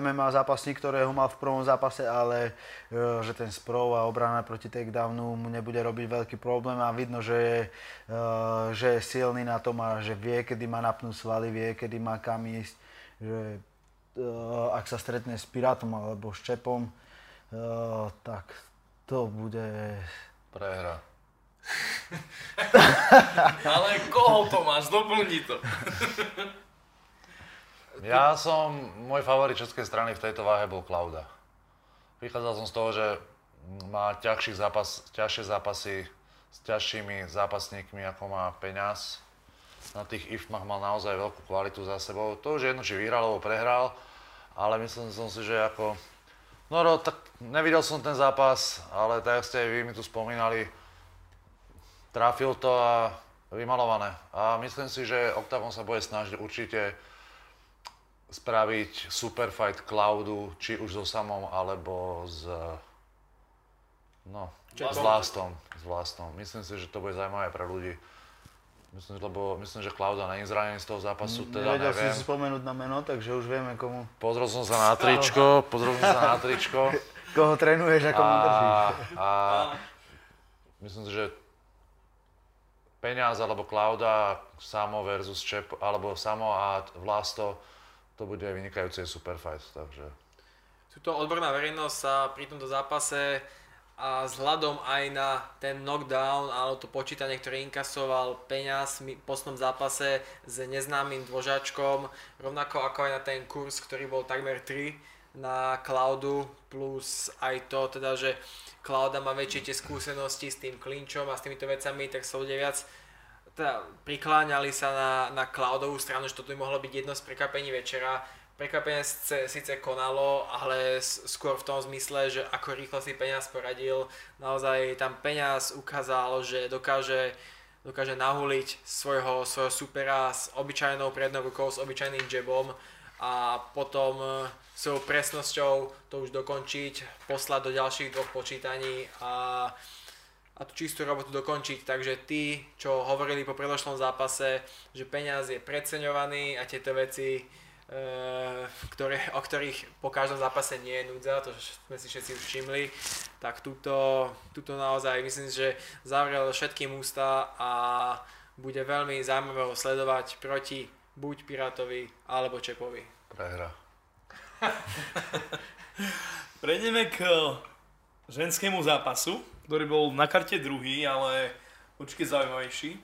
MMA zápasník, ktorého mal v prvom zápase, ale e, že ten sprov a obrana proti takedownu mu nebude robiť veľký problém a vidno, že je, e, že je silný na tom a že vie, kedy má napnúť svaly, vie, kedy má kam ísť, že ak sa stretne s Pirátom alebo s Čepom, tak to bude... Prehra. <laughs> Ale koho to máš? Doplni to. <laughs> ja som, môj favorit českej strany v tejto váhe bol Klauda. Vychádzal som z toho, že má ťažšie, zápas, ťažšie zápasy s ťažšími zápasníkmi, ako má Peňaz. Na tých IFMach mal naozaj veľkú kvalitu za sebou. To už jedno, či vyhral alebo prehral, ale myslím som si, že ako No, no, tak nevidel som ten zápas, ale tak ste aj vy mi tu spomínali, trafil to a vymalované. A myslím si, že Octagon sa bude snažiť určite spraviť super fight Cloudu, či už so samom, alebo s, no, s Vlastom. S Vlastom. Myslím si, že to bude zaujímavé pre ľudí. Myslím, lebo myslím, že Klauda není zranený z toho zápasu, teda Nevedel neviem. si spomenúť na meno, takže už vieme komu. Pozrel som sa na tričko, pozrel som sa na tričko. <laughs> Koho trénuješ a komu držíš. A myslím si, že Peňaz alebo Klauda, Samo versus Čep, alebo Samo a Vlasto, to bude vynikajúci superfight, takže... Tuto odborná verejnosť sa pri tomto zápase a vzhľadom aj na ten knockdown alebo to počítanie, ktoré inkasoval Peňaz v poslednom zápase s neznámym dvožačkom, rovnako ako aj na ten kurz, ktorý bol takmer 3 na Cloudu, plus aj to teda, že Clouda má väčšie tie skúsenosti s tým klinčom a s týmito vecami, tak sa ľudia viac teda prikláňali sa na, na Cloudovú stranu, že toto by mohlo byť jedno z prekvapení večera prekvapenie síce konalo, ale skôr v tom zmysle, že ako rýchlo si Peňaz poradil. Naozaj tam Peňaz ukázal, že dokáže, dokáže nahuliť svojho, svojho supera s obyčajnou prednou rukou, s obyčajným jabom a potom e, svojou presnosťou to už dokončiť, poslať do ďalších dvoch počítaní a, a tú čistú robotu dokončiť. Takže tí, čo hovorili po predošlom zápase, že Peňaz je preceňovaný a tieto veci ktoré, o ktorých po každom zápase nie je núdza, to sme si všetci už všimli, tak túto, túto naozaj myslím, že zavrel všetkým ústa a bude veľmi zaujímavé sledovať proti buď Pirátovi alebo Čepovi. Prehra. <laughs> Prejdeme k eh, ženskému zápasu, ktorý bol na karte druhý, ale určite zaujímavejší.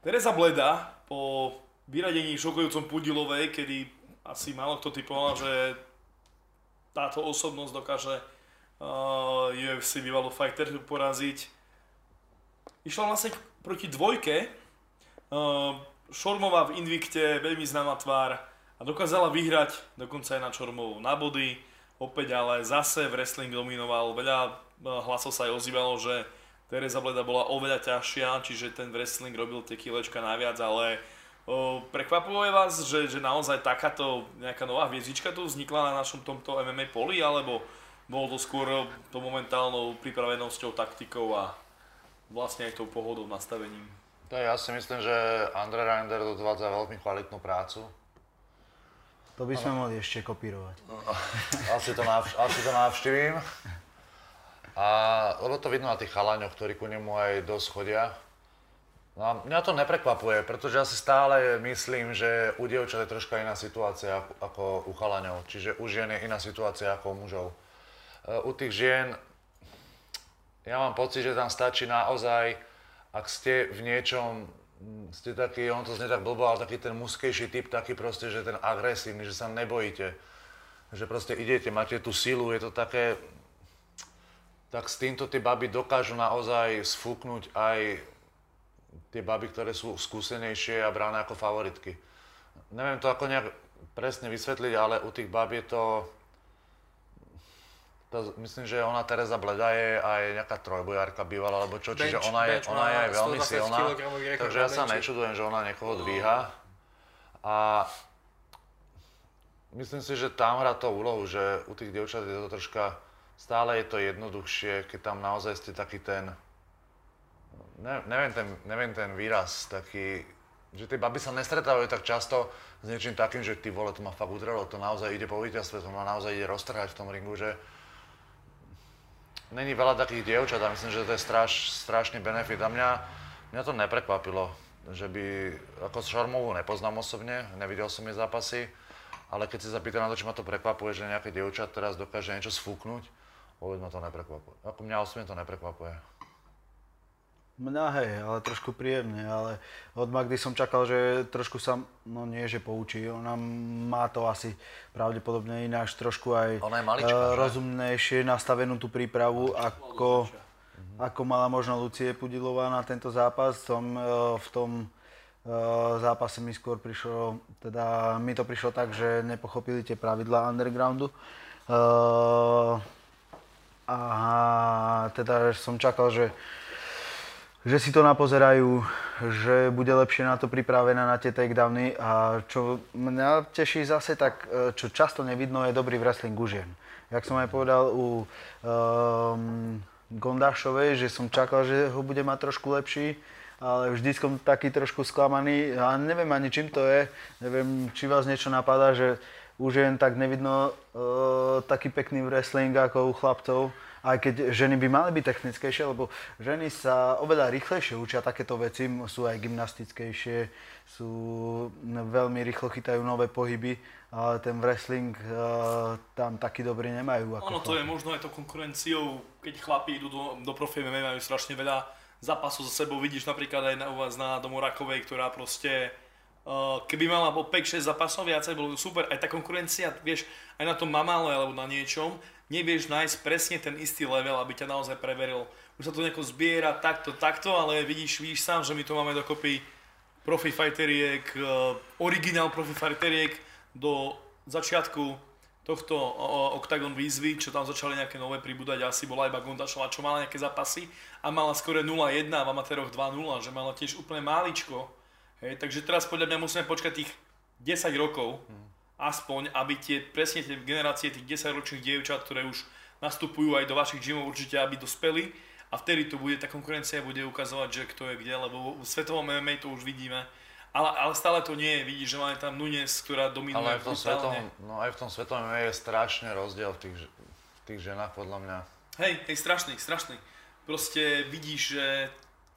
Teresa Bleda po vyradení šokujúcom Pudilovej, kedy asi málo kto typoval, že táto osobnosť dokáže uh, UFC bývalú fighter poraziť. Išla vlastne proti dvojke, uh, Šormová v Invicte, veľmi známa tvár a dokázala vyhrať dokonca aj na Čormovú na body. Opäť ale zase wrestling dominoval, veľa uh, hlasov sa aj ozývalo, že Teresa Bleda bola oveľa ťažšia, čiže ten wrestling robil tie kilečka naviac, ale Prekvapuje vás, že, že naozaj takáto nejaká nová hviezdička tu vznikla na našom tomto MMA poli, alebo bolo to skôr to momentálnou pripravenosťou, taktikou a vlastne aj tou pohodou, nastavením? To ja si myslím, že Andre Reinder odvádza veľmi kvalitnú prácu. To by sme mohli ešte kopírovať. Asi to, navš- asi to navštívim. A lebo to vidno na tých chalaňoch, ktorí ku nemu aj dosť chodia. No mňa to neprekvapuje, pretože ja si stále myslím, že u dievčat je troška iná situácia ako u chalaňov, čiže u žien je iná situácia ako u mužov. E, u tých žien, ja mám pocit, že tam stačí naozaj, ak ste v niečom, ste taký, on to znie tak blbo, ale taký ten muskejší typ, taký proste, že ten agresívny, že sa nebojíte. že proste idete, máte tú silu, je to také, tak s týmto tie baby dokážu naozaj sfúknuť aj tie baby, ktoré sú skúsenejšie a bráne ako favoritky. Neviem to ako nejak presne vysvetliť, ale u tých bab je to... to myslím, že ona Teresa Bleda je aj nejaká trojbojárka bývala, alebo čo, čiže ona je, ona je aj veľmi 120 silná, takže ja sa nečudujem, že ona niekoho dvíha. A myslím si, že tam hrá to úlohu, že u tých dievčat je to troška, stále je to jednoduchšie, keď tam naozaj ste taký ten, ne, neviem, ten, neviem ten výraz, taký, že tie baby sa nestretávajú tak často s niečím takým, že ty vole, to ma fakt udrelo, to naozaj ide po víťazstve, to ma naozaj ide roztrhať v tom ringu, že není veľa takých dievčat a myslím, že to je straš, strašný benefit. A mňa, mňa to neprekvapilo, že by, ako Šarmovú nepoznám osobne, nevidel som jej zápasy, ale keď si sa pýta na to, či ma to prekvapuje, že nejaké dievča teraz dokáže niečo sfúknuť, vôbec ma to neprekvapuje. Ako mňa osobne to neprekvapuje. Mňa hej, ale trošku príjemne, ale od Magdy som čakal, že trošku sa, no nie že poučí, ona má to asi pravdepodobne ináč trošku aj Ona je maličká, eh, že? rozumnejšie nastavenú tú prípravu, ako, ako mala možno Lucie Pudilová na tento zápas. Som eh, v tom eh, zápase mi skôr prišlo, teda mi to prišlo tak, že nepochopili tie pravidlá undergroundu. Eh, a teda som čakal, že že si to napozerajú, že bude lepšie na to pripravená na tie takedowny a čo mňa teší zase, tak e, čo často nevidno, je dobrý wrestling u žien. Jak som aj povedal u um, Gondášovej, že som čakal, že ho bude mať trošku lepší, ale vždy som taký trošku sklamaný a neviem ani čím to je, neviem, či vás niečo napadá, že u žien tak nevidno uh, taký pekný wrestling ako u chlapcov aj keď ženy by mali byť technickejšie, lebo ženy sa oveľa rýchlejšie učia takéto veci, sú aj gymnastickejšie, sú veľmi rýchlo chytajú nové pohyby, ale ten wrestling uh, tam taký dobrý nemajú ako Ono to je možno aj to konkurenciou, keď chlapi idú do, do profi MMA, majú strašne veľa zápasov za sebou. Vidíš napríklad aj na, u vás na Domorakovej, ktorá proste uh, keby mala po 5-6 zápasov viacej, bolo super. Aj tá konkurencia, vieš, aj na tom mamále alebo na niečom, nevieš nájsť presne ten istý level, aby ťa naozaj preveril. Už sa to nejako zbiera takto, takto, ale vidíš, vidíš sám, že my tu máme dokopy profi fighteriek, uh, originál profi fighteriek do začiatku tohto Octagon výzvy, čo tam začali nejaké nové pribúdať, asi bola iba Gondašová, čo mala nejaké zápasy a mala skore 0-1 a v amatéroch 2-0, že mala tiež úplne máličko. Hej, takže teraz podľa mňa musíme počkať tých 10 rokov, aspoň, aby tie, presne tie generácie tých 10 ročných dievčat, ktoré už nastupujú aj do vašich gymov určite, aby dospeli a vtedy to bude, tá konkurencia bude ukazovať, že kto je kde, lebo v svetovom MMA to už vidíme. Ale, ale stále to nie je, vidíš, že máme tam Nunes, ktorá dominuje Ale aj v tom svetom, brutálne. no aj v tom svetom MMA je strašne rozdiel v tých, v tých ženách podľa mňa. Hej, hej, strašný, strašný. Proste vidíš, že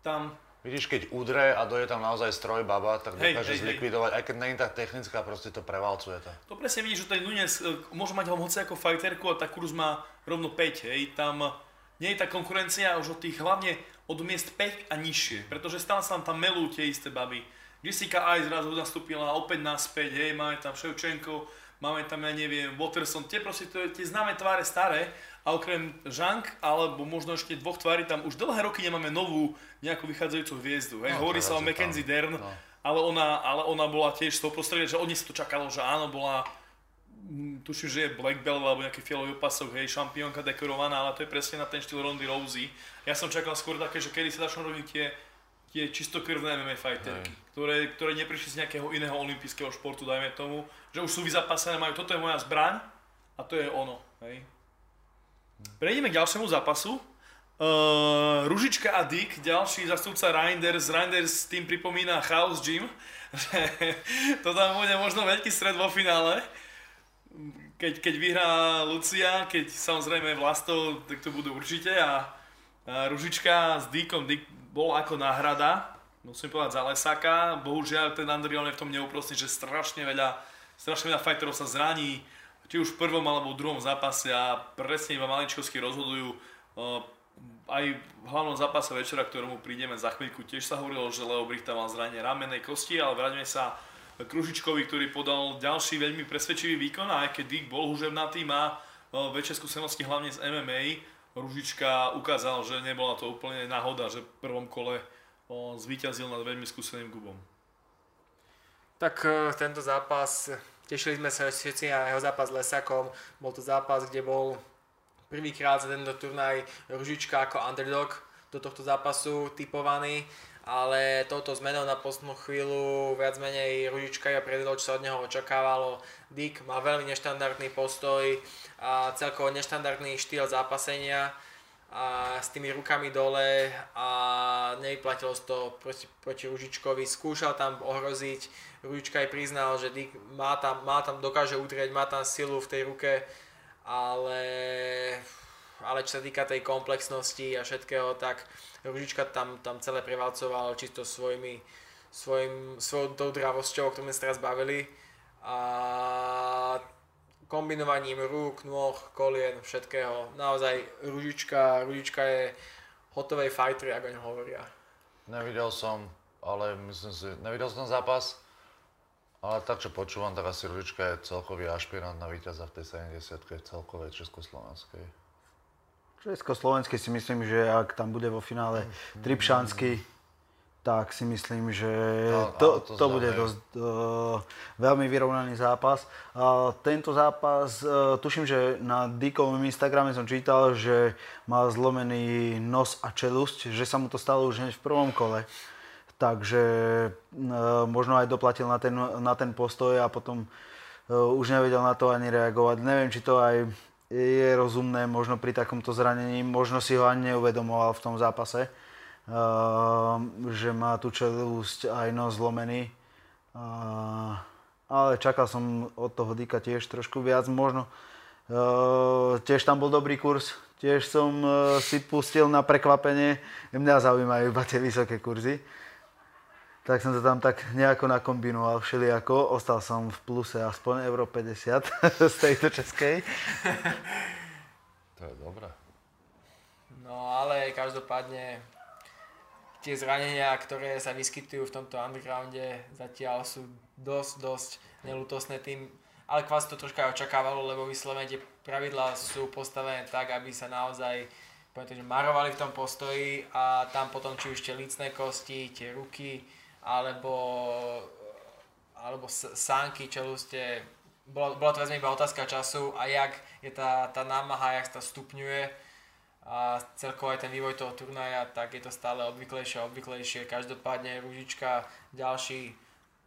tam, Vidíš, keď udre a dojde tam naozaj stroj baba, tak Hej, dokáže hej, hej. zlikvidovať, aj keď není tak technická, proste to prevalcuje to. to presne vidíš, že ten Nunes e, môže mať ho hoci ako fighterku a tá kurz má rovno 5, hej, tam nie je tá konkurencia už od tých, hlavne od miest 5 a nižšie, pretože stále sa tam tam melú tie isté baby. Jessica aj zrazu nastúpila opäť naspäť, hej, máme tam Ševčenko, máme tam, ja neviem, Waterson, tie proste to, tie známe tváre staré a okrem Žank, alebo možno ešte dvoch tvári, tam už dlhé roky nemáme novú nejakú vychádzajúcu hviezdu, hej, No, hovorí sa o Mackenzie Dern, no. ale ona, ale ona bola tiež z toho prostredia, že od nej sa to čakalo, že áno, bola mm, tuším, že je Black Belt alebo nejaký fialový opasok, hej, šampiónka dekorovaná, ale to je presne na ten štýl Rondy Rousey. Ja som čakal skôr také, že kedy sa začnú robiť tie, tie čistokrvné MMA fighterky, ktoré, ktoré neprišli z nejakého iného olympijského športu, dajme tomu, že už sú vyzapasené, majú, toto je moja zbraň a to je ono, hej. Prejdeme k ďalšiemu zápasu. Uh, Ružička a Dick, ďalší zastupca Reinders. Reinders tým pripomína Chaos Gym. <laughs> to tam bude možno veľký stred vo finále. Keď, keď vyhrá Lucia, keď samozrejme Vlastov, tak to budú určite. A, a Ružička s Dickom, Dick bol ako náhrada, musím povedať za Lesáka. Bohužiaľ ten Andrion je v tom neúprostný, že strašne veľa, strašne veľa fighterov sa zraní či už v prvom alebo v druhom zápase a presne iba maličkovsky rozhodujú. Aj v hlavnom zápase večera, ktorému prídeme za chvíľku, tiež sa hovorilo, že Leo Brichta mal zranenie ramenej kosti, ale vráťme sa Kružičkovi, ktorý podal ďalší veľmi presvedčivý výkon a aj keď Dick bol huževnatý, má väčšie skúsenosti hlavne z MMA, Ružička ukázal, že nebola to úplne náhoda, že v prvom kole zvíťazil nad veľmi skúseným Gubom. Tak tento zápas, tešili sme sa všetci na jeho zápas s Lesakom. Bol to zápas, kde bol prvýkrát za tento turnaj Ružička ako underdog do tohto zápasu typovaný ale touto zmenou na poslednú chvíľu viac menej Ružička ja predvedol, čo sa od neho očakávalo. Dick má veľmi neštandardný postoj a celkovo neštandardný štýl zápasenia a s tými rukami dole a nevyplatilo to proti, proti Ružičkovi. Skúšal tam ohroziť, Ružička aj priznal, že Dick má tam, má tam, dokáže udrieť, má tam silu v tej ruke, ale ale čo sa týka tej komplexnosti a všetkého, tak Ružička tam, tam celé prevalcoval čisto svojimi, svojim, svojou tou dravosťou, o ktorom sme sa teraz bavili a kombinovaním rúk, nôh, kolien, všetkého. Naozaj Ružička, Ružička je hotovej fighter, ako ňom hovoria. Nevidel som, ale myslím si, nevidel som zápas, ale tak, čo počúvam, tak asi Ružička je celkový ašpirant na víťaza v tej 70 celkovej československej. Československej si myslím, že ak tam bude vo finále Tripšansky, tak si myslím, že no, to, to, to bude dosť uh, veľmi vyrovnaný zápas. Uh, tento zápas, uh, tuším, že na Dickovom Instagrame som čítal, že má zlomený nos a čelusť, že sa mu to stalo už hneď v prvom kole. Takže uh, možno aj doplatil na ten, na ten postoj a potom uh, už nevedel na to ani reagovať. Neviem, či to aj je rozumné možno pri takomto zranení, možno si ho ani neuvedomoval v tom zápase, uh, že má tu čelúsť aj nos zlomený. Ale čakal som od toho Dika tiež trošku viac, možno. Tiež tam bol dobrý kurz, tiež som si pustil na prekvapenie. Mňa zaujímajú iba tie vysoké kurzy tak som to tam tak nejako nakombinoval všelijako. Ostal som v pluse aspoň euro 50 <laughs> z tejto českej. To je dobré. No ale každopádne tie zranenia, ktoré sa vyskytujú v tomto undergrounde zatiaľ sú dosť, dosť nelutosné tým, ale kvás to troška očakávalo, lebo vyslovene tie pravidlá sú postavené tak, aby sa naozaj poviem že marovali v tom postoji a tam potom či už tie lícne kosti, tie ruky, alebo, alebo sánky, čeluste. Bola, bola to vezme iba otázka času a jak je tá, tá námaha, jak sa stupňuje a celkovo aj ten vývoj toho turnaja, tak je to stále obvyklejšie a obvyklejšie. Každopádne Ružička ďalší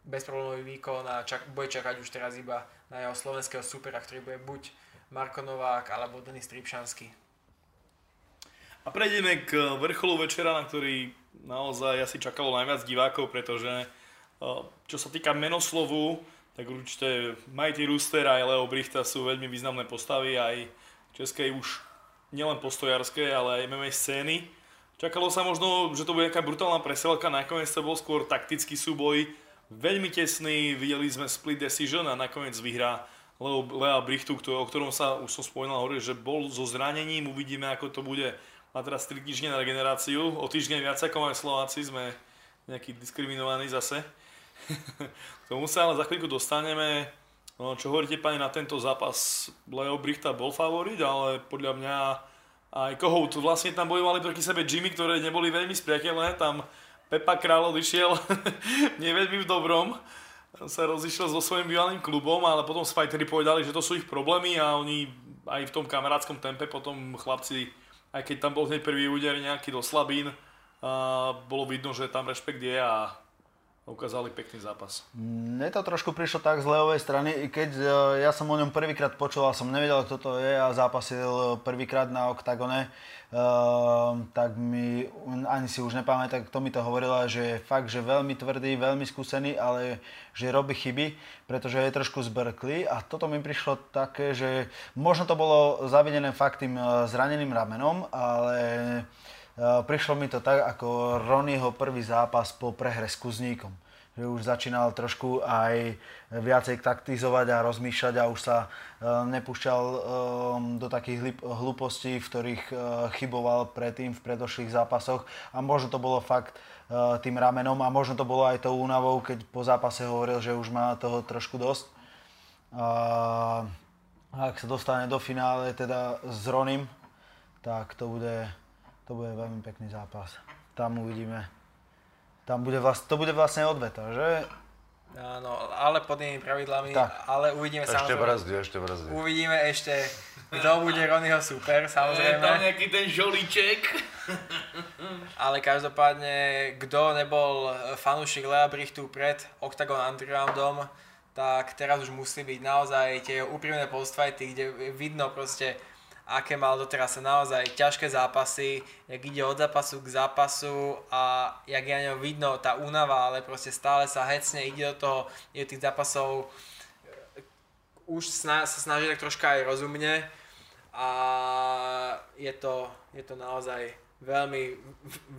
bezproblémový výkon a čak, bude čakať už teraz iba na jeho slovenského supera, ktorý bude buď Marko Novák alebo Denis Tripšanský. A prejdeme k vrcholu večera, na ktorý naozaj asi čakalo najviac divákov, pretože čo sa týka menoslovu, tak určite Mighty Rooster aj Leo Brichta sú veľmi významné postavy aj českej už nielen postojárskej, ale aj MMA scény. Čakalo sa možno, že to bude nejaká brutálna preselka, nakoniec to bol skôr taktický súboj, veľmi tesný, videli sme split decision a nakoniec vyhrá Leo, Lea Brichtu, o ktorom sa už som spomínal, hovoril, že bol so zranením, uvidíme ako to bude má teraz 3 týždne na regeneráciu. O týždeň viac ako máme Slováci, sme nejaký diskriminovaní zase. <laughs> K tomu sa ale za chvíľku dostaneme. No, čo hovoríte pani na tento zápas? Leo Brichta bol favorit, ale podľa mňa aj Kohout vlastne tam bojovali proti sebe Jimmy, ktoré neboli veľmi spriateľné. Tam Pepa Král odišiel <laughs> nie veľmi v dobrom sa rozišiel so svojím bývalým klubom, ale potom fighteri povedali, že to sú ich problémy a oni aj v tom kamarátskom tempe potom chlapci aj keď tam bol hneď prvý úder nejaký do slabín, a bolo vidno, že tam rešpekt je a ukázali pekný zápas. Mne to trošku prišlo tak z Leovej strany, keď e, ja som o ňom prvýkrát počul a som nevedel, kto to je a zápasil prvýkrát na oktagone, uh, tak mi ani si už nepamätám, kto mi to hovorila, že je fakt, že veľmi tvrdý, veľmi skúsený, ale že robí chyby, pretože je trošku zbrklý a toto mi prišlo také, že možno to bolo zavinené fakt tým e, zraneným ramenom, ale prišlo mi to tak ako Ronnieho prvý zápas po prehre s Kuzníkom. že už začínal trošku aj viacej taktizovať a rozmýšľať a už sa nepúšťal do takých hlúpostí, v ktorých chyboval predtým v predošlých zápasoch a možno to bolo fakt tým ramenom a možno to bolo aj tou únavou, keď po zápase hovoril, že už má toho trošku dosť. A ak sa dostane do finále teda s Ronim, tak to bude, to bude veľmi pekný zápas. Tam uvidíme. Tam bude vlast, to bude vlastne odveta, že? Áno, ale pod inými pravidlami, tak. ale uvidíme ešte samozrejme. Brzdi, ešte brzdi. Uvidíme ešte, kto bude Ronnyho super, samozrejme. Je tam nejaký ten žolíček. ale každopádne, kto nebol fanúšik Lea Brichtu pred Octagon Undergroundom, tak teraz už musí byť naozaj tie úprimné postfighty, kde vidno proste aké mal doteraz naozaj ťažké zápasy, jak ide od zápasu k zápasu a jak ja ňom vidno tá únava, ale proste stále sa hecne, ide do toho, je tých zápasov. Už sna- sa snaží tak troška aj rozumne a je to, je to naozaj veľmi,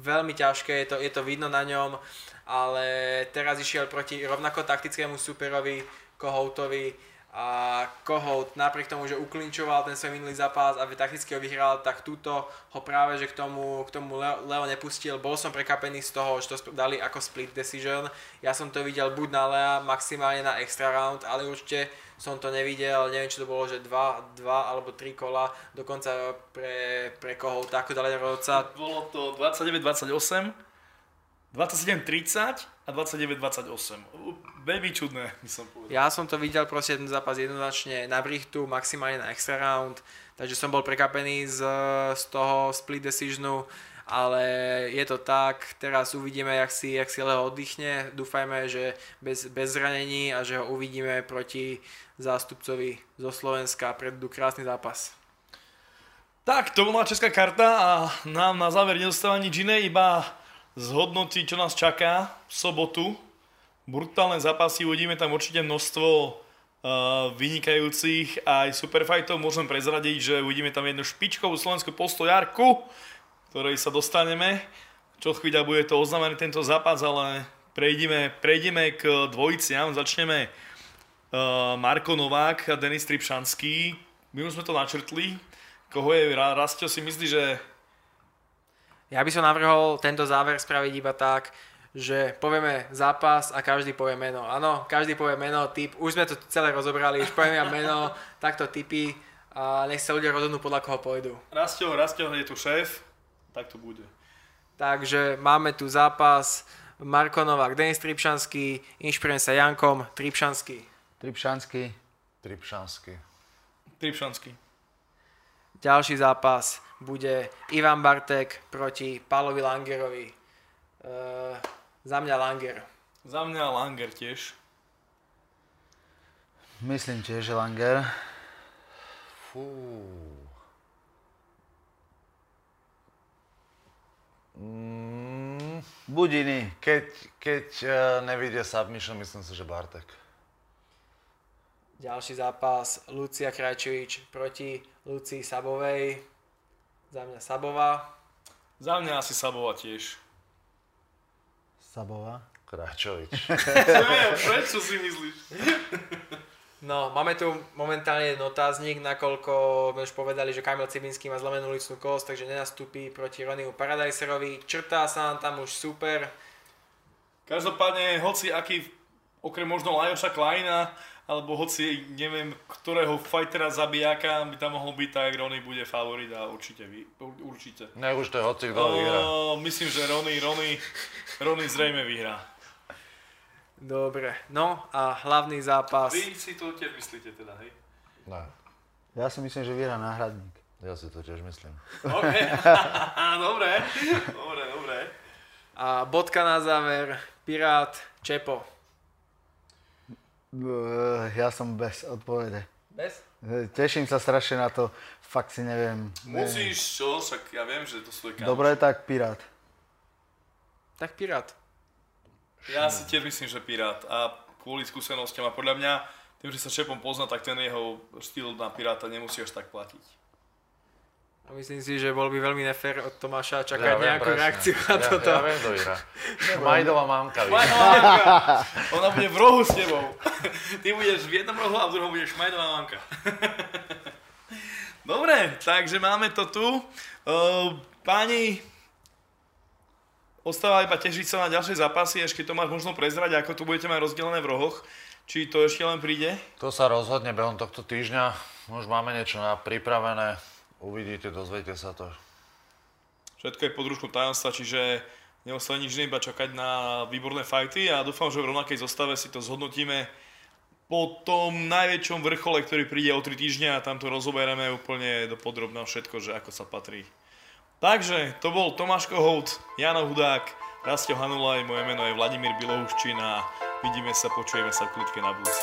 veľmi ťažké, je to, je to vidno na ňom, ale teraz išiel proti rovnako taktickému superovi, Kohoutovi, a Kohout napriek tomu, že uklinčoval ten svoj minulý zápas a takticky ho vyhral, tak túto ho práve že k tomu, k tomu Leo, Leo nepustil. Bol som prekapený z toho, že to dali ako split decision. Ja som to videl buď na Lea, maximálne na extra round, ale určite som to nevidel, neviem či to bolo, že 2, 2 alebo 3 kola, dokonca pre, pre Kohouta ako dali rodca. Bolo to 29-28, 27-30 a 29-28. Veľmi čudné, <laughs> by som povedal. Ja som to videl proste ten zápas jednoznačne na brichtu, maximálne na extra round, takže som bol prekapený z, z toho split decisionu, ale je to tak, teraz uvidíme, jak si, jak si Leo oddychne, dúfajme, že bez, bez zranení a že ho uvidíme proti zástupcovi zo Slovenska, predú krásny zápas. Tak, to bola česká karta a nám na záver nedostáva nič iné, iba zhodnotiť, čo nás čaká v sobotu. Brutálne zápasy, uvidíme tam určite množstvo uh, vynikajúcich aj superfightov. Môžem prezradiť, že uvidíme tam jednu špičkovú slovenskú postojarku, ktorej sa dostaneme. Čo chvíľa bude to oznamený tento zápas, ale prejdeme, prejdeme k dvojiciam. Začneme uh, Marko Novák a Denis Tripšanský. My už sme to načrtli. Koho je Rastio si myslí, že ja by som navrhol tento záver spraviť iba tak, že povieme zápas a každý povie meno. Áno, každý povie meno, typ. Už sme to celé rozobrali, už poviem ja meno, takto typy a nech sa ľudia rozhodnú podľa koho pôjdu. Rastio, Rastio je tu šéf, tak to bude. Takže máme tu zápas Marko Novák, Denis Tripšanský, inšpirujem sa Jankom, Tripšanský. Tripšanský. Tripšanský. Tripšanský. Ďalší zápas bude Ivan Bartek proti Pálovi Langerovi. E, za mňa Langer. Za mňa Langer tiež. Myslím tiež, že Langer. Fú. Mm, Buď iný. keď keď uh, nevidie submission, myslím si, že Bartek. Ďalší zápas Lucia Krajčovič proti Lucii Sabovej. Za mňa Sabová. Za mňa asi Sabova tiež. Sabová. Kráčovič. <laughs> <laughs> Prečo si myslíš? No, máme tu momentálne jeden otáznik, nakoľko sme už povedali, že Kamil Cibinský má zlomenú licnú kost, takže nenastúpi proti Ronimu Paradiserovi. Črtá sa nám tam už super. Každopádne, hoci aký, okrem možno Lajoša Kleina, alebo hoci neviem, ktorého fightera zabijáka by tam mohol byť, tak Rony bude favorit a určite, vy, určite. Ne, už to je hoci kto vyhrá. Myslím, že Rony, Rony, Rony zrejme vyhrá. Dobre, no a hlavný zápas. Vy si to tiež myslíte teda, hej? Ne, Ja si myslím, že vyhrá náhradník. ja si to tiež myslím. OK, <laughs> dobre, dobre, dobre. A bodka na záver, Pirát, Čepo. Uh, Ja som bez odpovede. Bez? Eh, Teším sa strašne na to, fakt si neviem. Musíš, čo? Však ja viem, že to sú kamoši. Dobre, tak Pirát. Tak Pirát. Ja si tiež myslím, že Pirát. A kvôli skúsenostiam a podľa mňa, tým, že sa Čepom pozná, tak ten jeho štýl na Piráta nemusí až tak platiť. A myslím si, že bol by veľmi nefér od Tomáša čakať Ja viem nejakú presne. reakciu na ja, toto. Ja viem, kto vyhrá. Šmajdová <laughs> mamka vyhrá. Ona bude v rohu s tebou. <laughs> Ty budeš v jednom rohu a v druhom budeš Šmajdová mamka. <laughs> Dobre, takže máme to tu. Uh, páni, ostáva iba tešiť sa na ďalšie zápasy, ešte to máš možno prezrať, ako tu budete mať rozdelené v rohoch. Či to ešte len príde? To sa rozhodne behom tohto týždňa. Už máme niečo na pripravené. Uvidíte, dozviete sa to. Všetko je pod rúškom tajomstva, čiže neostáva nič iba čakať na výborné fajty a dúfam, že v rovnakej zostave si to zhodnotíme po tom najväčšom vrchole, ktorý príde o 3 týždňa a tam to rozoberieme úplne do podrobná všetko, že ako sa patrí. Takže to bol Tomáš Kohout, Jano Hudák, Rastio Hanulaj, moje meno je Vladimír Bilouščin a vidíme sa, počujeme sa v na budúce.